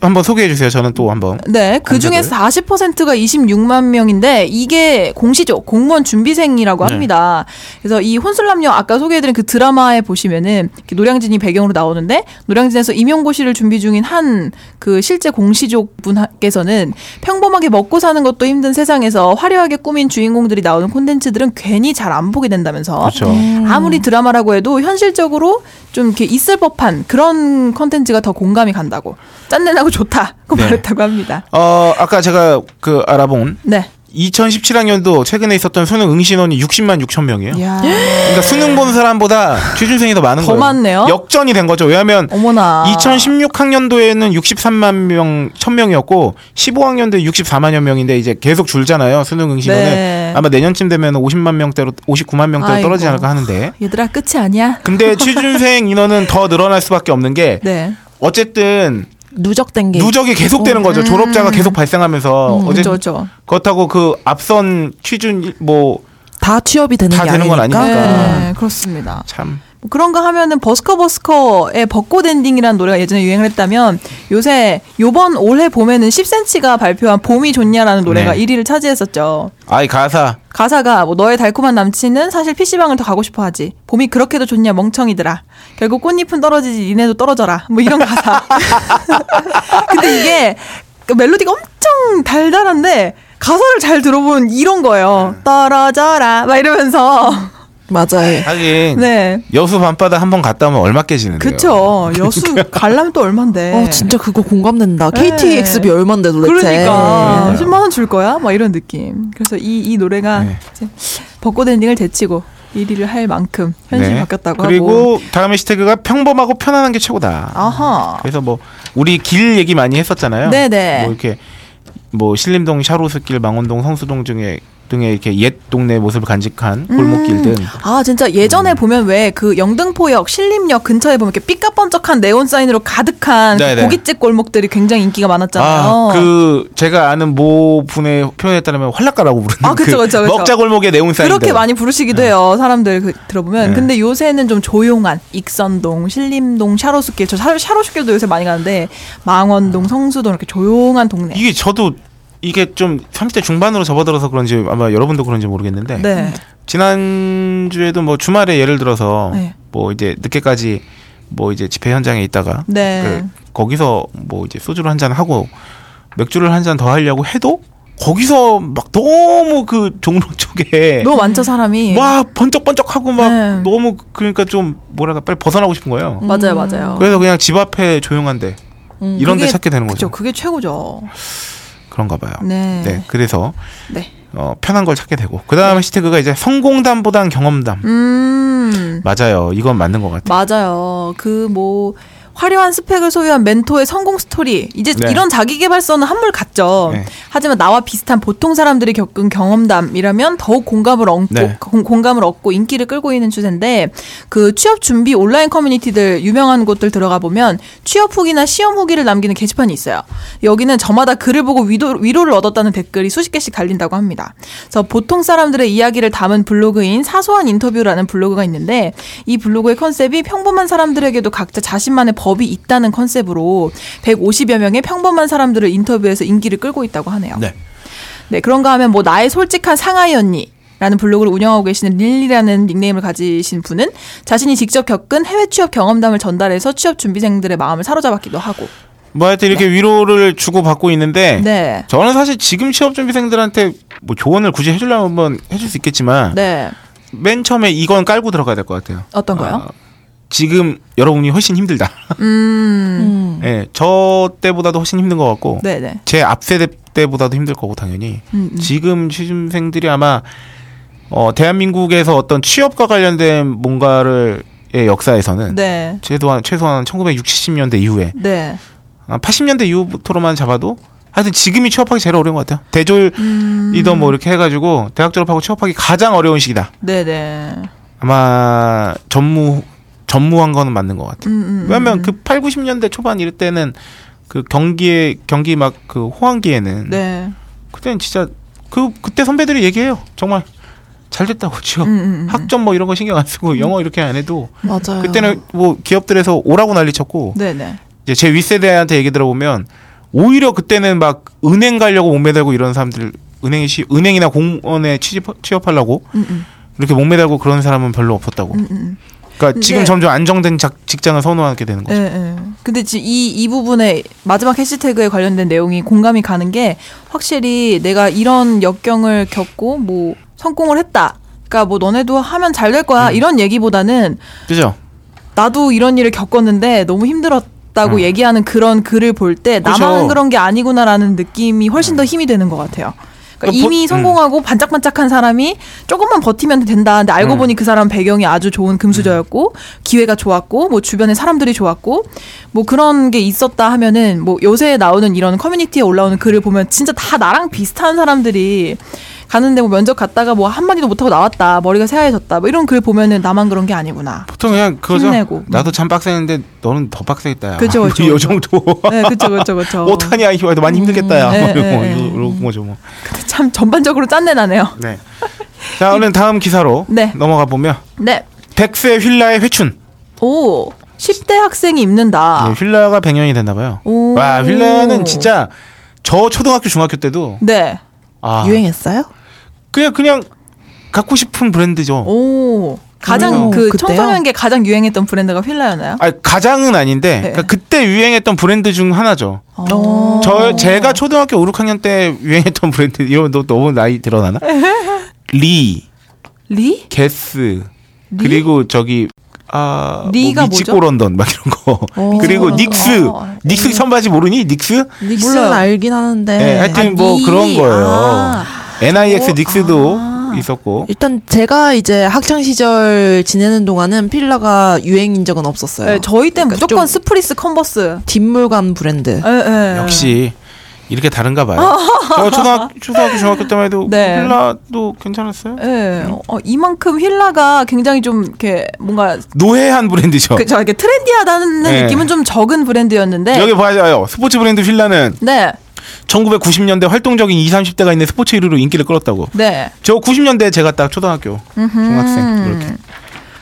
한번 소개해 주세요. 저는 또 한번.
네, 그 중에서 40%가 26만 명인데 이게 공시죠. 공무원 준비생이라고
네.
합니다. 그래서 이 혼술남녀 아까 소개해드린 그 드라마에 보시면은 노량진이 배경으로 나오는데 노량진에서 임용고시를 준비 중인 한 그 실제 공시족 분께서는 평범하게 먹고 사는 것도 힘든 세상에서 화려하게 꾸민 주인공들이 나오는 콘텐츠들은 괜히 잘 안 보게 된다면서
그렇죠.
아무리 드라마라고 해도 현실적으로 좀 이렇게 있을 법한 그런 콘텐츠가 더 공감이 간다고 짠내나고 좋다고
네.
말했다고 합니다.
어 아까 제가 그 알아본
네.
2017학년도 최근에 있었던 수능 응시인원이 60만 6천 명이에요. 그러니까 수능 본 사람보다 취준생이 더 많은
더
거예요.
많네요.
역전이 된 거죠. 왜냐하면
어머나.
2016학년도에는 63만 명, 1000명이었고 15학년도에 64만여 명인데 이제 계속 줄잖아요. 수능 응시는
네.
아마 내년쯤 되면 50만 명대로 59만 명대로
아이고.
떨어지지 않을까 하는데.
얘들아 끝이 아니야.
근데 (laughs) 취준생 인원은 더 늘어날 수밖에 없는 게
네.
어쨌든
누적된 게.
누적이 계속되는 거죠. 졸업자가 계속 발생하면서
음,
어제
그렇죠.
그렇다고 그 앞선 취준 뭐
다 취업이 되는 다게
되는 건
아니니까.
아니니까.
네, 그렇습니다.
참.
뭐 그런 거 하면은 버스커 버스커의 벚꽃 엔딩이라는 노래가 예전에 유행을 했다면 요새 요번 올해 봄에는 10cm가 발표한 봄이 좋냐라는 노래가
네.
1위를 차지했었죠.
아이 가사
가사가 뭐 너의 달콤한 남친은 사실 PC방을 더 가고 싶어 하지. 봄이 그렇게도 좋냐 멍청이들아. 결국 꽃잎은 떨어지지 니네도 떨어져라. 뭐 이런 가사. (laughs) 근데 이게 그 멜로디가 엄청 달달한데 가사를 잘 들어보면 이런 거예요. 떨어져라. 막 이러면서.
맞아요.
하긴
네.
여수 밤바다 한 번 갔다 오면 얼마 깨지는데요.
그쵸. 여수 (laughs) 갈라면 또 얼만데.
어, 진짜 그거 공감된다.
네.
KTX비 얼만데 도대체.
그러니까
네.
10만 원 줄 거야? 막 이런 느낌. 그래서 이 이 노래가
네.
이제 벚꽃 엔딩을 제치고 1위를 할 만큼 현실이
네.
바뀌었다고
그리고
하고.
다음 해시태그가 평범하고 편안한 게 최고다.
아하.
그래서 뭐 우리 길 얘기 많이 했었잖아요.
네네.
뭐 이렇게 뭐 신림동 샤로스길 망원동 성수동 중에 등의 이렇게 옛 동네 모습을 간직한 골목길 등
아 진짜
음.
예전에 보면 왜 그 영등포역 신림역 근처에 보면 이렇게 삐까번쩍한 네온 사인으로 가득한 그
네네.
고깃집 골목들이 굉장히 인기가 많았잖아요.
아, 그 제가 아는 모 분의 표현에 따르면 활락가라고 부르는
아, 그쵸,
그
그쵸, 그쵸.
먹자 골목의 네온 사인들.
그렇게 많이 부르시기도 해요. 사람들 그, 들어보면.
네.
근데 요새는 좀 조용한 익선동, 신림동, 샤로스길. 저 샤- 샤로스길도 요새 많이 가는데 망원동, 성수동 이렇게 조용한 동네.
이게 저도 이게 좀 30대 중반으로 접어들어서 그런지 아마 여러분도 그런지 모르겠는데
네.
지난주에도 뭐 주말에 예를 들어서
네.
뭐 이제 늦게까지 뭐 이제 집회 현장에 있다가
네.
그 거기서 뭐 이제 소주를 한 잔 하고 맥주를 한 잔 더 하려고 해도 거기서 막 너무 그 종로 쪽에
너무 많죠 사람이.
막 번쩍번쩍하고 막
네.
너무 그러니까 좀 뭐랄까 빨리 벗어나고 싶은 거예요.
맞아요, 맞아요.
그래서 그냥 집 앞에 조용한데 이런 데 찾게 되는 거죠.
그게 최고죠.
그런가 봐요.
네.
네, 그래서
네.
어, 편한 걸 찾게 되고 그 다음 해시태그가 이제 성공담보단 경험담.
음.
맞아요. 이건 맞는 것 같아요.
맞아요. 그뭐 화려한 스펙을 소유한 멘토의 성공 스토리. 이제
네.
이런 자기계발서는 한물 같죠.
네.
하지만 나와 비슷한 보통 사람들이 겪은 경험담이라면 더욱 공감을 얻고
네.
공- 공감을 얻고 인기를 끌고 있는 추세인데 그 취업 준비 온라인 커뮤니티들 유명한 곳들 들어가 보면 취업 후기나 시험 후기를 남기는 게시판이 있어요. 여기는 저마다 글을 보고 위도, 위로를 얻었다는 댓글이 수십 개씩 달린다고 합니다. 그래서 보통 사람들의 이야기를 담은 블로그인 사소한 인터뷰라는 블로그가 있는데 이 블로그의 컨셉이 평범한 사람들에게도 각자 자신만의 법이 있다는 컨셉으로 150여 명의 평범한 사람들을 인터뷰해서 인기를 끌고 있다고 하네요.
네.
네, 그런가 하면 뭐 나의 솔직한 상하이 언니. 라는 블로그를 운영하고 계시는 릴리라는 닉네임을 가지신 분은 자신이 직접 겪은 해외 취업 경험담을 전달해서 취업 준비생들의 마음을 사로잡았기도 하고.
뭐 하여튼 이렇게 위로를 주고 받고 있는데
네.
저는 사실 지금 취업 준비생들한테 뭐 조언을 굳이 해주려면 한번 해줄 수 있겠지만
네.
맨 처음에 이건 깔고 들어가야 될 것 같아요.
어떤 거요?
아, 지금 여러분이 훨씬 힘들다.
음.
예, 저 때보다도 훨씬 힘든 것 같고
네, 네.
제 앞세대 때보다도 힘들 거고 당연히
음, 음.
지금 취준생들이 아마 어, 대한민국에서 어떤 취업과 관련된 뭔가를 의 역사에서는
네.
최소한 최소한 1960, 70년대 이후에
네.
아, 80년대 이후부터로만 잡아도 하여튼 지금이 취업하기 제일 어려운 것 같아요. 대졸이던 뭐 이렇게 해가지고 대학 졸업하고 취업하기 가장 어려운 시기다.
네, 네.
아마 전무 전무한 거는 맞는 것 같아요.
음, 음,
왜냐면 그 8, 90년대 초반 이럴 때는 그 경기에 경기 막 그 호황기에는
네.
그때는 진짜 그 그때 선배들이 얘기해요. 정말 잘 됐다고 취업.
음, 음, 음.
학점 뭐 이런 거 신경 안 쓰고 영어 이렇게 안 해도
맞아요.
그때는 뭐 기업들에서 오라고 난리 쳤고
네, 네.
이제 제 윗세대한테 얘기 들어보면 오히려 그때는 막 은행 가려고 목매달고 이런 사람들 은행이 시, 은행이나 공무원에 취업 취업하려고
음, 음.
이렇게 목매달고 그런 사람은 별로 없었다고.
음, 음.
그러니까
근데-
지금 점점 안정된 작, 직장을 선호하게 되는 거죠.
예, 예. 근데 지- 이, 이 부분에 마지막 해시태그에 관련된 내용이 공감이 가는 게 확실히 내가 이런 역경을 겪고 뭐 성공을 했다. 그러니까 뭐 너네도 하면 잘될
음.
거야. 이런 얘기보다는
그죠?
나도 이런 일을 겪었는데 너무 힘들었 다고
음.
얘기하는 그런 글을 볼때
그죠.
나만 그런 게 아니구나라는 느낌이 훨씬 더 힘이 되는 것 같아요. 그러니까 이미
보-
성공하고 반짝반짝한 사람이 조금만 버티면 된다. 근데 알고
음.
보니 그 사람 배경이 아주 좋은 금수저였고 기회가 좋았고 뭐 주변에 사람들이 좋았고 뭐 그런 게 있었다 하면은 뭐 요새 나오는 이런 커뮤니티에 올라오는 글을 보면 진짜 다 나랑 비슷한 사람들이 가는데 뭐 면접 갔다가 뭐 한마디도 못하고 나왔다 머리가 새하얘졌다 뭐 이런 글 보면은 나만 그런 게 아니구나
보통 그냥 그거죠.
힘내고.
나도 참 빡세는데 너는 더 빡세겠다. 야.
그죠, 그죠,
이
그죠.
정도.
네 그쵸 그쵸 그쵸 (laughs)
어떡하냐 이거 많이 힘들겠다. 야.
네,
뭐
네.
이런 이런 거죠 뭐.
근데 참 전반적으로 짠내 나네요
네. 자, 오늘 다음 기사로
네.
넘어가 보면
네
백세 휠라의 회춘.
오 10대 학생이 입는다
네, 휠라가 100년이 됐나 봐요.
오.
와, 휠라는 진짜 저 초등학교 중학교 때도
네
아,
유행했어요?
그냥 그냥 갖고 싶은 브랜드죠.
오. 가장
오,
그
그때요?
청소년기에 가장 유행했던 브랜드가 휠라였나요?
아, 가장은 아닌데
네.
그러니까 그때 유행했던 브랜드 중 하나죠.
어.
저 제가 초등학교 5, 6학년 때 유행했던 (laughs) 브랜드 이러면 너 너무 나이 드러나나? 리,
리?
게스
리?
그리고 저기 아,
리가
뭐 미치코
뭐죠?
런던 막 이런 거.
어.
그리고 닉스.
어.
닉스 청바지 모르니? 닉스?
닉스는
몰라요.
알긴 하는데
네, 하여튼
아,
뭐
니.
그런 거예요.
아.
NIX
어,
닉스도
아.
있었고.
일단 제가 이제 학창 시절 지내는 동안은 휠라가 유행인 적은 없었어요.
네, 저희 땐
그러니까
무조건
좀
스프리스 컨버스.
뒷물감 브랜드.
예, 예.
역시 이렇게 다른가 봐요. (laughs) 저 초등학교, 초등학교 중학교 때만 해도
네.
휠라도 괜찮았어요.
예. 어, 이만큼 휠라가 굉장히 좀 이렇게 뭔가
노회한 브랜드죠.
그저 이렇게 트렌디하다는
네.
느낌은 좀 적은 브랜드였는데.
여기 봐요. 스포츠 브랜드 휠라는
네.
1990년대 활동적인 20, 30대가 있는 스포츠 이루로 인기를 끌었다고.
네.
저 90년대 제가 딱 초등학교, 중학생 이렇게.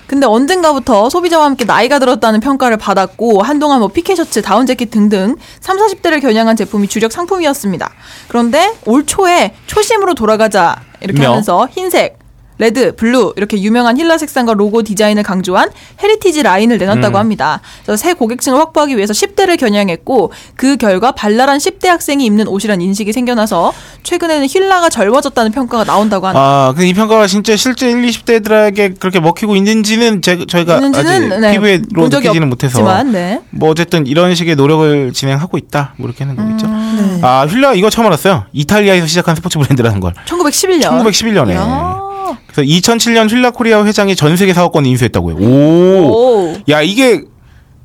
근데 언젠가부터 소비자와 함께 나이가 들었다는 평가를 받았고 한동안 뭐 피케 셔츠, 다운 재킷 등등 3, 40대를 겨냥한 제품이 주력 상품이었습니다. 그런데 올 초에 초심으로 돌아가자 이렇게
며?
하면서 흰색 red, blue 이렇게 유명한 휠라 색상과 로고 디자인을 강조한 heritage 라인을 내놨다고
음.
합니다. 그래서 새 고객층을 확보하기 위해서 10대를 겨냥했고 그 결과 발랄한 10대 학생이 입는 옷이란 인식이 생겨나서 최근에는 휠라가 젊어졌다는 평가가 나온다고 합니다.
아, 근데 이 평가가 진짜 실제 1, 20대들에게 그렇게 먹히고 있는지는 제, 저희가
있는지는
아직
네,
피부로
적이
느끼지는 못해서
네.
뭐 어쨌든 이런 식의 노력을 진행하고 있다. 뭐 이렇게 하는 거겠죠.
음.
아, 휠라 이거 처음 알았어요. 이탈리아에서 시작한 스포츠 브랜드라는 걸.
1911년.
1911년에.
야.
그래서 2007년 휠라 코리아 회장이 전 세계 사업권을 인수했다고요. 오.
오.
야, 이게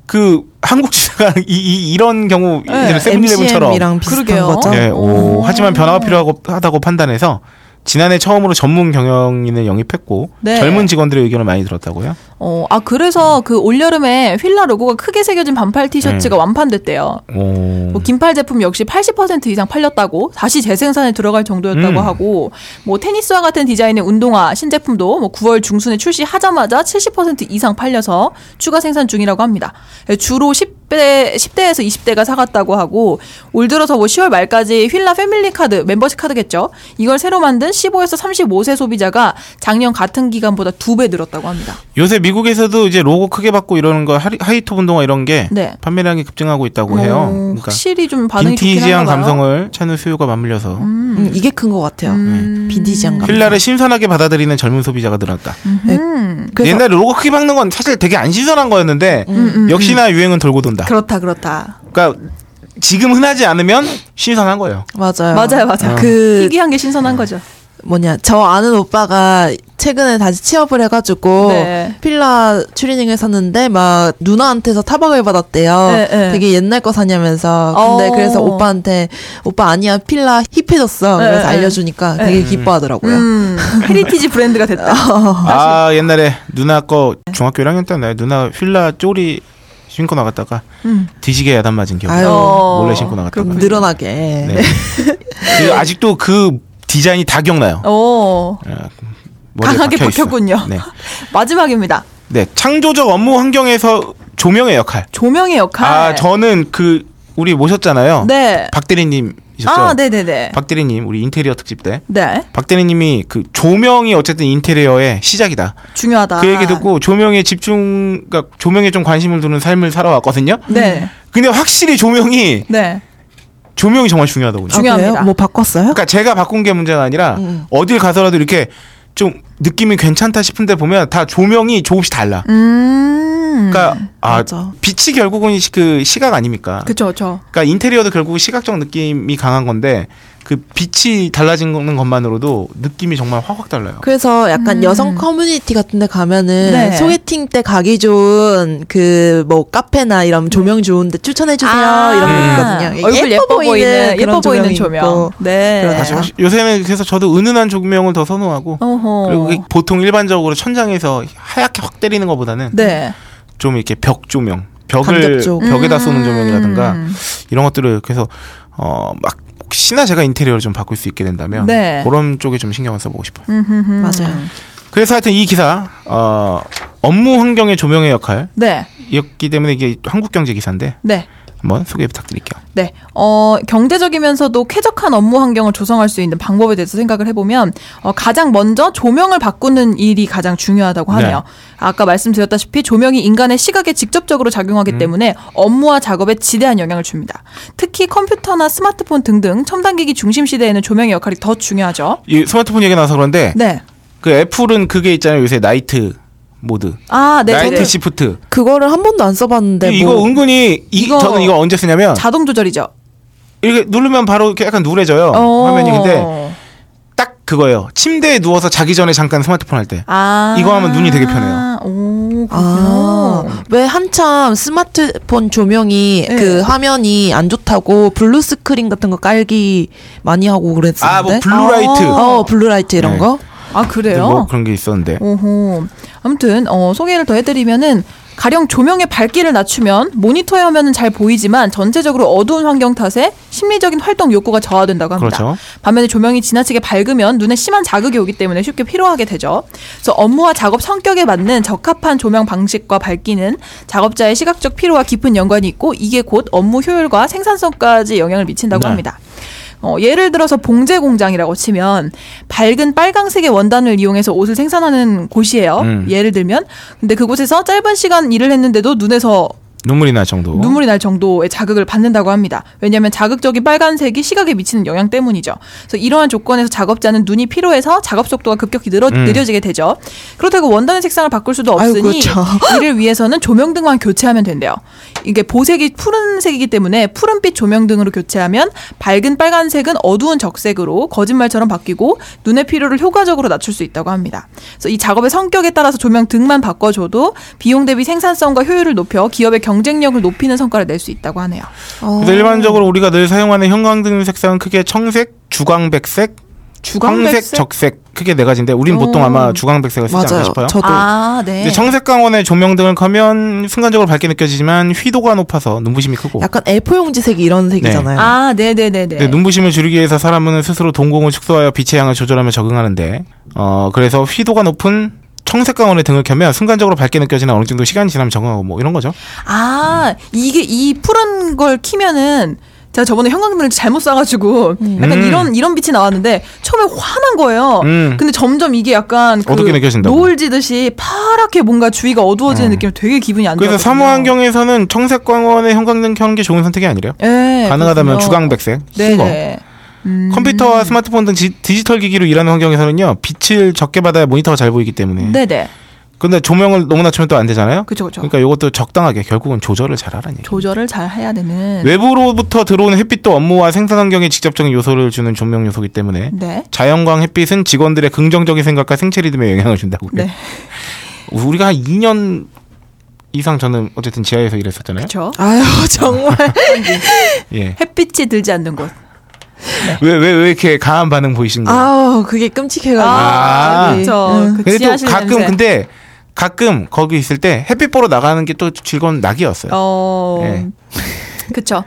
그 한국 지사가 (laughs) 이, 이, 이런 경우
네,
세븐일레븐처럼
비슷한
그러게요.
거죠.
네, 오.
오.
하지만 변화가 필요하고 하다고 판단해서 지난해 처음으로 전문 경영인을 영입했고
네.
젊은 직원들의 의견을 많이 들었다고요.
어, 아 그래서 그 올여름에 휠라 로고가 크게 새겨진 반팔 티셔츠가 완판됐대요.
오.
뭐 긴팔 제품 역시 80% 이상 팔렸다고 다시 재생산에 들어갈 정도였다고
음.
하고 뭐 테니스와 같은 디자인의 운동화 신제품도 뭐 9월 중순에 출시하자마자 70% 이상 팔려서 추가 생산 중이라고 합니다. 주로 10 대 10대에서 20대가 사갔다고 하고 올 들어서 뭐 10월 말까지 휠라 패밀리 카드 멤버십 카드겠죠. 이걸 새로 만든 15에서 35세 소비자가 작년 같은 기간보다 두 배 늘었다고 합니다.
요새 미국에서도 이제 로고 크게 받고 이러는 거 하이톱 운동화 이런 게
네.
판매량이 급증하고 있다고 해요.
어,
그러니까
확실히 좀 반응이 좋긴
빈티지한. 감성을 찾는 수요가 맞물려서
음, 이게 큰 것 같아요.
음.
비디지한 감.
휠라를 신선하게 받아들이는 젊은 소비자가 늘었다.
음.
그래서
옛날에 로고 크게 박는 건 사실 되게 안 신선한 거였는데
음,
역시나 유행은 돌고 돈다.
그렇다 그렇다.
그러니까 지금 흔하지 않으면 신선한 거예요.
맞아요.
맞아요, 맞아요.
그
희귀한 게 신선한 거죠.
뭐냐 저 아는 오빠가 최근에 다시 취업을 해가지고
네.
필라 추리닝을 샀는데 막 누나한테서 타박을 받았대요.
네, 네.
되게 옛날 거 사냐면서. 근데
어.
그래서 오빠한테 오빠 아니야 휠라 hip해졌어.
네,
그래서
네.
알려주니까 되게 기뻐하더라고요.
음, (laughs) heritage 브랜드가 됐다.
아 옛날에 누나 거 중학교 1학년 때 나요. 누나 휠라 쪼리 신고 나갔다가
음.
뒤지게 야단 맞은 기억이
아유.
몰래 신고 나갔다가.
늘어나게.
네. 그 아직도 그 디자인이 다 기억나요.
오,
예, 머리에
강하게. 박혔군요.
네. (laughs)
마지막입니다.
네, 창조적 업무 환경에서 조명의 역할.
조명의 역할.
아, 저는 그 우리 모셨잖아요.
네.
박 대리님 이셨죠?
아, 네네네.
박 대리님, 우리 인테리어 특집 때.
네.
박 대리님이 그 조명이 어쨌든 인테리어의 시작이다.
중요하다.
그 얘기 듣고 조명에 집중, 그러니까 조명에 좀 관심을 두는 삶을 살아왔거든요.
네.
근데 확실히 조명이
네.
조명이 정말 중요하다고요.
아,
중요합니다.
그래요? 뭐 바꿨어요?
그러니까 제가 바꾼 게 문제가 아니라
음.
어딜 가서라도 이렇게 좀 느낌이 괜찮다 싶은데 보면 다 조명이 조금씩 달라.
음.
그러니까 아
맞아.
빛이 결국은 시- 그 시각 아닙니까?
그쵸, 그쵸.
그러니까 인테리어도 결국 시각적 느낌이 강한 건데 그 빛이 달라지는 것만으로도 느낌이 정말 확확 달라요.
그래서 약간
음.
여성 커뮤니티 같은 데 가면은
네.
소개팅 때 가기 좋은 그 뭐 카페나 이런 조명 좋은 데 추천해 주세요
아,
이런 거
음.
있거든요.
얼굴 예뻐, 보이는, 예뻐
그런
보이는
조명.
네.
그러네요.
요새는 그래서 저도 은은한 조명을 더 선호하고
어허.
그리고 그 보통 일반적으로 천장에서 하얗게 확 때리는 것보다는
네.
좀 이렇게 벽 조명, 벽을. 벽에다 쏘는
음.
조명이라든가 이런 것들을 그래서 어막 혹시나 제가 인테리어를 좀 바꿀 수 있게 된다면
네.
그런 쪽에 좀 신경을 써보고 싶어요.
음흠흠.
맞아요.
그래서 하여튼 이 기사 어, 업무 환경의 조명의 역할이었기
네.
때문에 이게 한국 경제 기사인데
네.
한번 소개 부탁드릴게요.
네. 어, 경제적이면서도 쾌적한 업무 환경을 조성할 수 있는 방법에 대해서 생각을 해보면, 어, 가장 먼저 조명을 바꾸는 일이 가장 중요하다고 하네요.
네.
아까 말씀드렸다시피 조명이 인간의 시각에 직접적으로 작용하기
음.
때문에 업무와 작업에 지대한 영향을 줍니다. 특히 컴퓨터나 스마트폰 등등 첨단기기 중심 시대에는 조명의 역할이 더 중요하죠.
이 스마트폰 얘기 나와서 그런데
네.
그 애플은 그게 있잖아요. 요새 night mode,
아, 네.
Night
네.
Shift.
그거를 한 번도 안 써봤는데
이거
뭐
은근히 이,
이거
저는 이거 언제 쓰냐면
자동 조절이죠.
이렇게 누르면 바로 이렇게 약간 누래져요
어.
화면이 근데 딱 그거예요. 침대에 누워서 자기 전에 잠깐 스마트폰 할 때.
아.
이거 하면 눈이 되게 편해요.
오,
아. 왜 한참 스마트폰 조명이
네.
그 화면이 안 좋다고 blue screen 같은 거 깔기 많이 하고 그랬었는데.
아, 뭐 blue light.
아.
어, blue light 이런
네.
거?
아, 그래요?
뭐 그런 게 있었는데.
오호. 아무튼 어, 소개를 더 해드리면은 가령 조명의 밝기를 낮추면 모니터의 화면은 잘 보이지만 전체적으로 어두운 환경 탓에 심리적인 활동 욕구가 저하된다고 합니다.
그렇죠.
반면에 조명이 지나치게 밝으면 눈에 심한 자극이 오기 때문에 쉽게 피로하게 되죠. 그래서 업무와 작업 성격에 맞는 적합한 조명 방식과 밝기는 작업자의 시각적 피로와 깊은 연관이 있고 이게 곧 업무 효율과 생산성까지 영향을 미친다고
네.
합니다. 어, 예를 들어서 봉제 공장이라고 치면 밝은 빨강색의 원단을 이용해서 옷을 생산하는 곳이에요.
음.
예를 들면 근데 그곳에서 짧은 시간 일을 했는데도 눈에서
눈물이 날 정도.
눈물이 날 정도의 자극을 받는다고 합니다. 왜냐하면 자극적인 빨간색이 시각에 미치는 영향 때문이죠. 그래서 이러한 조건에서 작업자는 눈이 피로해서 작업 속도가 급격히 늘어,
음.
느려지게 되죠. 그렇다고 원단의 색상을 바꿀 수도
아유,
없으니
그렇죠.
이를 위해서는 조명 등만 교체하면 된대요. 이게 보색이 푸른색이기 때문에 푸른빛 조명등으로 교체하면 밝은 빨간색은 어두운 적색으로 거짓말처럼 바뀌고 눈의 피로를 효과적으로 낮출 수 있다고 합니다. 그래서 이 작업의 성격에 따라서 조명 등만 바꿔줘도 비용 대비 생산성과 효율을 높여 기업의 경쟁력을 높이는 성과를 낼 수 있다고 하네요.
어.
그래서 일반적으로 우리가 늘 사용하는 형광등 색상은 크게 청색, 주광백색,
주광백색?
황색, 적색 크게 네 가지인데 우린 보통
오.
아마 주광백색을 쓰지 않나
맞아요.
싶어요.
저도
아, 네.
근데 청색 강원의 조명 등을 켜면 순간적으로 밝게 느껴지지만 휘도가 높아서 눈부심이 크고
약간 A4 용지색이 이런 색이잖아요.
아, 네네네네.
근데 눈부심을 줄이기 위해서 사람은 스스로 동공을 축소하여 빛의 양을 조절하며 적응하는데 어 그래서 휘도가 높은 청색 강원의 등을 켜면 순간적으로 밝게 느껴지는 어느 정도 시간이 지나면 적응하고 뭐 이런 거죠.
아, 이게 이 푸른 걸 키면은 제가 저번에 형광등을 잘못 쏴가지고 약간
음.
이런 이런 빛이 나왔는데 처음에 화난 거예요.
음.
근데 점점 이게 약간 그
어둡게 느껴진다고.
노을 지듯이 파랗게 뭔가 주위가 어두워지는 느낌 되게 기분이 안 좋아요.
그래서 사무 환경에서는 청색 광원의 형광등 켜는 게 좋은 선택이 아니래요.
예,
가능하다면
그렇군요.
주광백색.
네네. 음.
컴퓨터와 스마트폰 등 지- 디지털 기기로 일하는 환경에서는요 빛을 적게 받아야 모니터가 잘 보이기 때문에.
네네.
근데 조명을 너무 낮추면 또 안 되잖아요.
그쵸 그쵸.
그러니까 이것도 적당하게 결국은 조절을 잘하라는 얘기.
조절을 잘 해야 되는.
외부로부터 들어오는 햇빛도 업무와 생산 환경에 직접적인 요소를 주는 조명 요소이기 때문에
네.
자연광 햇빛은 직원들의 긍정적인 생각과 생체 리듬에 영향을 준다고 그래요.
네. (laughs)
우리가 한 2년 이상 저는 어쨌든 지하에서 일했었잖아요.
그렇죠. (laughs)
아유 정말 (laughs)
예.
햇빛이 들지 않는 곳.
왜왜왜 이렇게 강한 반응 보이신 거예요?
아우 그게 끔찍해가지고
아,
네.
그렇죠.
응.
그
근데 또 가끔
냄새.
근데 가끔 거기 있을 때 햇빛 보러 나가는 게 또 즐거운 낙이었어요.
어.
예.
그쵸.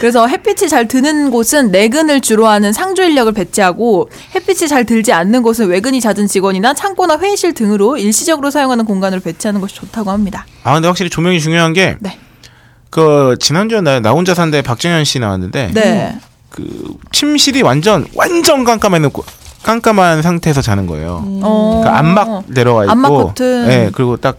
그래서 햇빛이 잘 드는 곳은 내근을 주로 하는 상조 인력을 배치하고 햇빛이 잘 들지 않는 곳은 외근이 잦은 직원이나 창고나 회의실 등으로 일시적으로 사용하는 공간을 배치하는 것이 좋다고 합니다.
아 근데 확실히 조명이 중요한 게
네.
그 지난주에 나, 나 혼자 산데 박정현 씨 나왔는데
네.
그 침실이 완전 완전 깜깜해 깜깜한 상태에서 자는 거예요.
어.
그러니까 안막 내려와 있고,
안막 커튼.
예 그리고 딱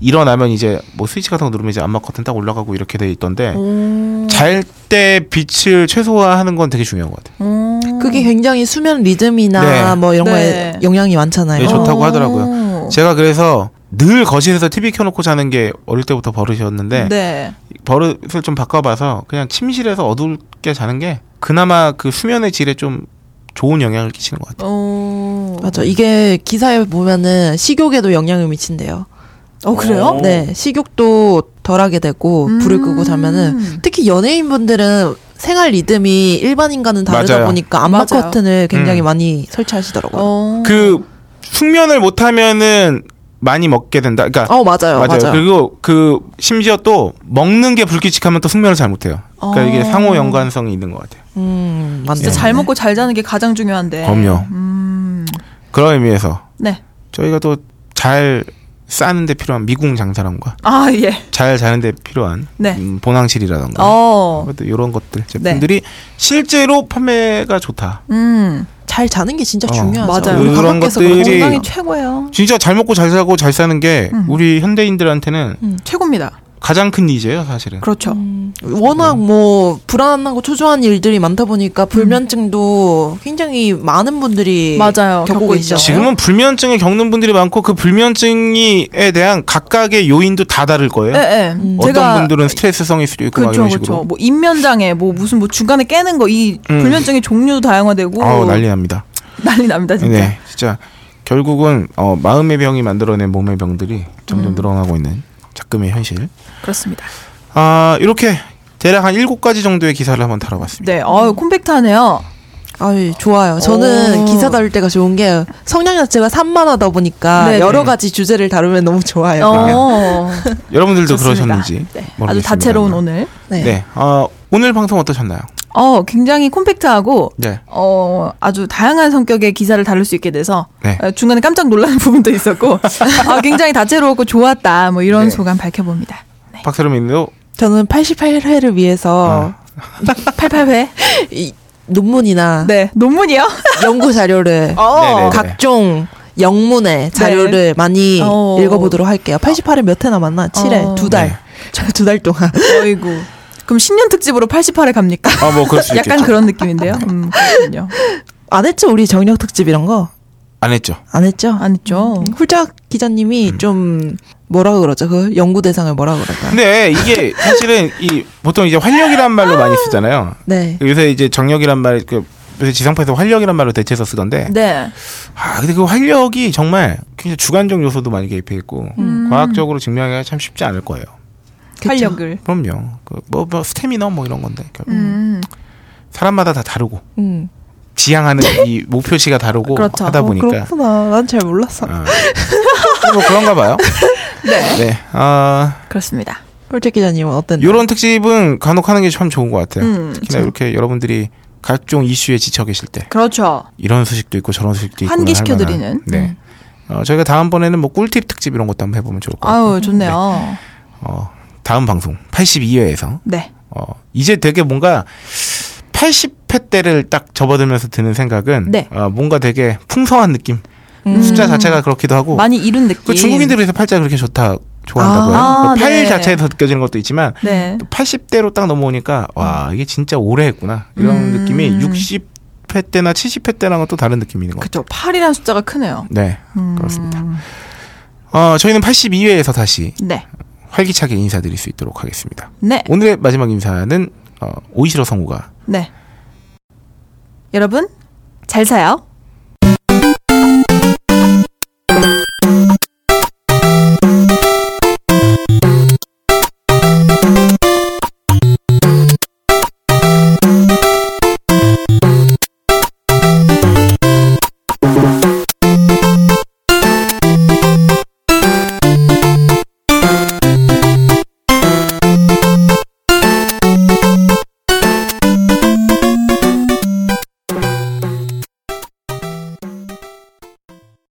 일어나면 이제 뭐 스위치 같은 거 누르면 이제 안막 커튼 딱 올라가고 이렇게 돼 있던데
오.
잘때 빛을 최소화하는 건 되게 중요한 것 같아요.
오.
그게 굉장히 수면 리듬이나
네.
뭐 이런
네.
거에 영향이 많잖아요.
네, 좋다고
오.
하더라고요. 제가 그래서 늘 거실에서 TV 켜놓고 자는 게 어릴 때부터 버릇이었는데
네.
버릇을 좀 바꿔봐서 그냥 침실에서 어둡게 자는 게 그나마 그 수면의 질에 좀 좋은 영향을 끼치는 것 같아요.
오.
맞아. 이게 기사에 보면은 식욕에도 영향을 미친대요.
어 그래요?
네, 식욕도 덜하게 되고 불을 끄고
음.
자면은 특히 연예인분들은 생활 리듬이 일반인과는 다르다
맞아요.
보니까
맞아요.
커튼을 굉장히
음.
많이 설치하시더라고요.
어.
그 숙면을 못하면은 많이 먹게 된다. 그러니까
어, 맞아요, 맞아요.
그리고 그 심지어 또 먹는 게 불규칙하면 또 숙면을 잘 못해요. 그러니까
어.
이게 상호 연관성이 있는 것 같아요.
음, 맞네.
진짜 잘 먹고 잘 자는 게 가장 중요한데.
그럼요.
음.
그런 의미에서
네.
저희가 또 잘 싸는데 필요한 미궁 장사람과
아 예.
잘 자는데 필요한
네.
음, 보낭실이라던가
어.
또 이런 것들 제품들이 실제로 판매가 좋다.
음.
잘 자는 게 진짜
어.
중요하죠.
맞아요.
우리
그런 것들이-.
건강이 최고예요.
진짜 잘 먹고 잘 살고 잘 사는 게
음.
우리 현대인들한테는
최고입니다.
가장 큰 니즈예요, 사실은.
그렇죠.
음, 워낙 뭐 불안하고 초조한 일들이 많다 보니까 불면증도 굉장히 많은 분들이
맞아요.
겪고.
있죠.
지금은 불면증을 겪는 분들이 많고 그 불면증에 대한 각각의 요인도 다 다를 거예요.
예, 예.
음.
어떤
제가
분들은 스트레스성일 수도 있고 막
그렇죠,
이런 식으로.
그렇죠. 뭐 인면장애, 뭐 무슨 뭐 중간에 깨는 거 이
음.
불면증의 종류도 다양화되고
아우 난리 납니다.
난리 납니다, 진짜.
네, 진짜 결국은 어, 마음의 병이 만들어낸 몸의 병들이 점점
음.
늘어나고 있는 작금의 현실.
그렇습니다.
아 이렇게 대략 한 일곱 가지 정도의 기사를 한번 다뤄봤습니다.
네, 어유 콤팩트하네요.
아유, 좋아요. 저는
오.
기사 다룰 때가 좋은 게 성향 자체가 산만하다 보니까
네네.
여러 가지 주제를 다루면 너무 좋아요.
어, (laughs)
여러분들도
좋습니다.
그러셨는지
네, 아주. 다채로운 오늘.
네.
네, 어, 오늘 방송 어떠셨나요?
어, 굉장히 콤팩트하고
네,
어, 아주 다양한 성격의 기사를 다룰 수 있게 돼서
네.
어, 중간에 깜짝 놀라는 (laughs) 부분도 있었고 아, 굉장히 다채로웠고 좋았다. 뭐 이런
네.
소감 밝혀봅니다. 네.
박세롬님도
저는 88회를 위해서
아. (laughs)
88회.
이, 논문이나
네, 논문이요?
연구 자료를 (laughs)
어.
네네.
각종 영문의 자료를 많이
어.
읽어보도록 할게요. 88에 몇회 남았나? 7회
어.
두 달. 두 달 동안.
어이구. 그럼 신년 특집으로 88회 갑니까?
아, 뭐 그럴 수 (laughs) 있겠죠.
약간 그런 느낌인데요. 음, 그렇군요.
안 했죠? 우리 정력 특집 이런 거?
안 했죠.
안 했죠?
안 했죠.
훌쩍 기자님이
음.
좀 뭐라 그러죠? 그 연구 대상을 뭐라 그럴까요?
근데 이게 사실은 이 보통 이제 활력이란 말로 많이 쓰잖아요.
네.
요새 이제 정력이란 말, 그 요새 지상파에서 활력이란 말로 대체해서 쓰던데.
네.
아, 근데 그 활력이 정말 굉장히 주관적 요소도 많이 개입해 있고
음.
과학적으로 증명하기가 참 쉽지 않을 거예요.
활력을.
그럼요. 그 뭐, 뭐 스태미너 뭐 이런 건데 결국
음.
사람마다 다 다르고
음.
지향하는 이 (laughs) 목표치가 다르고
그렇죠.
하다
어,
보니까
그렇구나. 난 잘 몰랐어.
어. 뭐 그런가 봐요. (laughs)
네.
네. 아,
그렇습니다.
훌쩍 기자님은 어땠나요?
요런 특집은 간혹 하는 게 참 좋은 것 같아요.
음,
특히나 이렇게 여러분들이 각종 이슈에 지쳐 계실 때
그렇죠.
이런 소식도 있고 저런 소식도 있고
환기시켜드리는.
네. 어, 저희가 다음번에는 뭐 꿀팁 특집 이런 것도 한번 해보면 좋을 것 같아요.
아유, 좋네요.
어, 다음 방송 82회에서
네.
어, 이제 되게 뭔가 80회 때를 딱 접어들면서 드는 생각은
네.
어, 뭔가 되게 풍성한 느낌.
음.
숫자 자체가 그렇기도 하고
많이 이룬 느낌.
그 중국인들이 그래서 팔자 그렇게 좋다 좋아한다고요.
아,
그팔
네.
자체에서 느껴지는 것도 있지만
네.
또 80대로 딱 넘어오니까 와 이게 진짜 오래 했구나 이런
음.
느낌이 60회 때나 70회 때랑은 또 다른 느낌이 있는 것 같아요.
그쵸. 8이라는 숫자가 크네요.
네
음.
그렇습니다. 어, 저희는 82회에서 다시
네.
활기차게 인사드릴 수 있도록 하겠습니다.
네.
오늘의 마지막 인사는 어, 오이시러 성우가
네. 여러분, 잘 사요.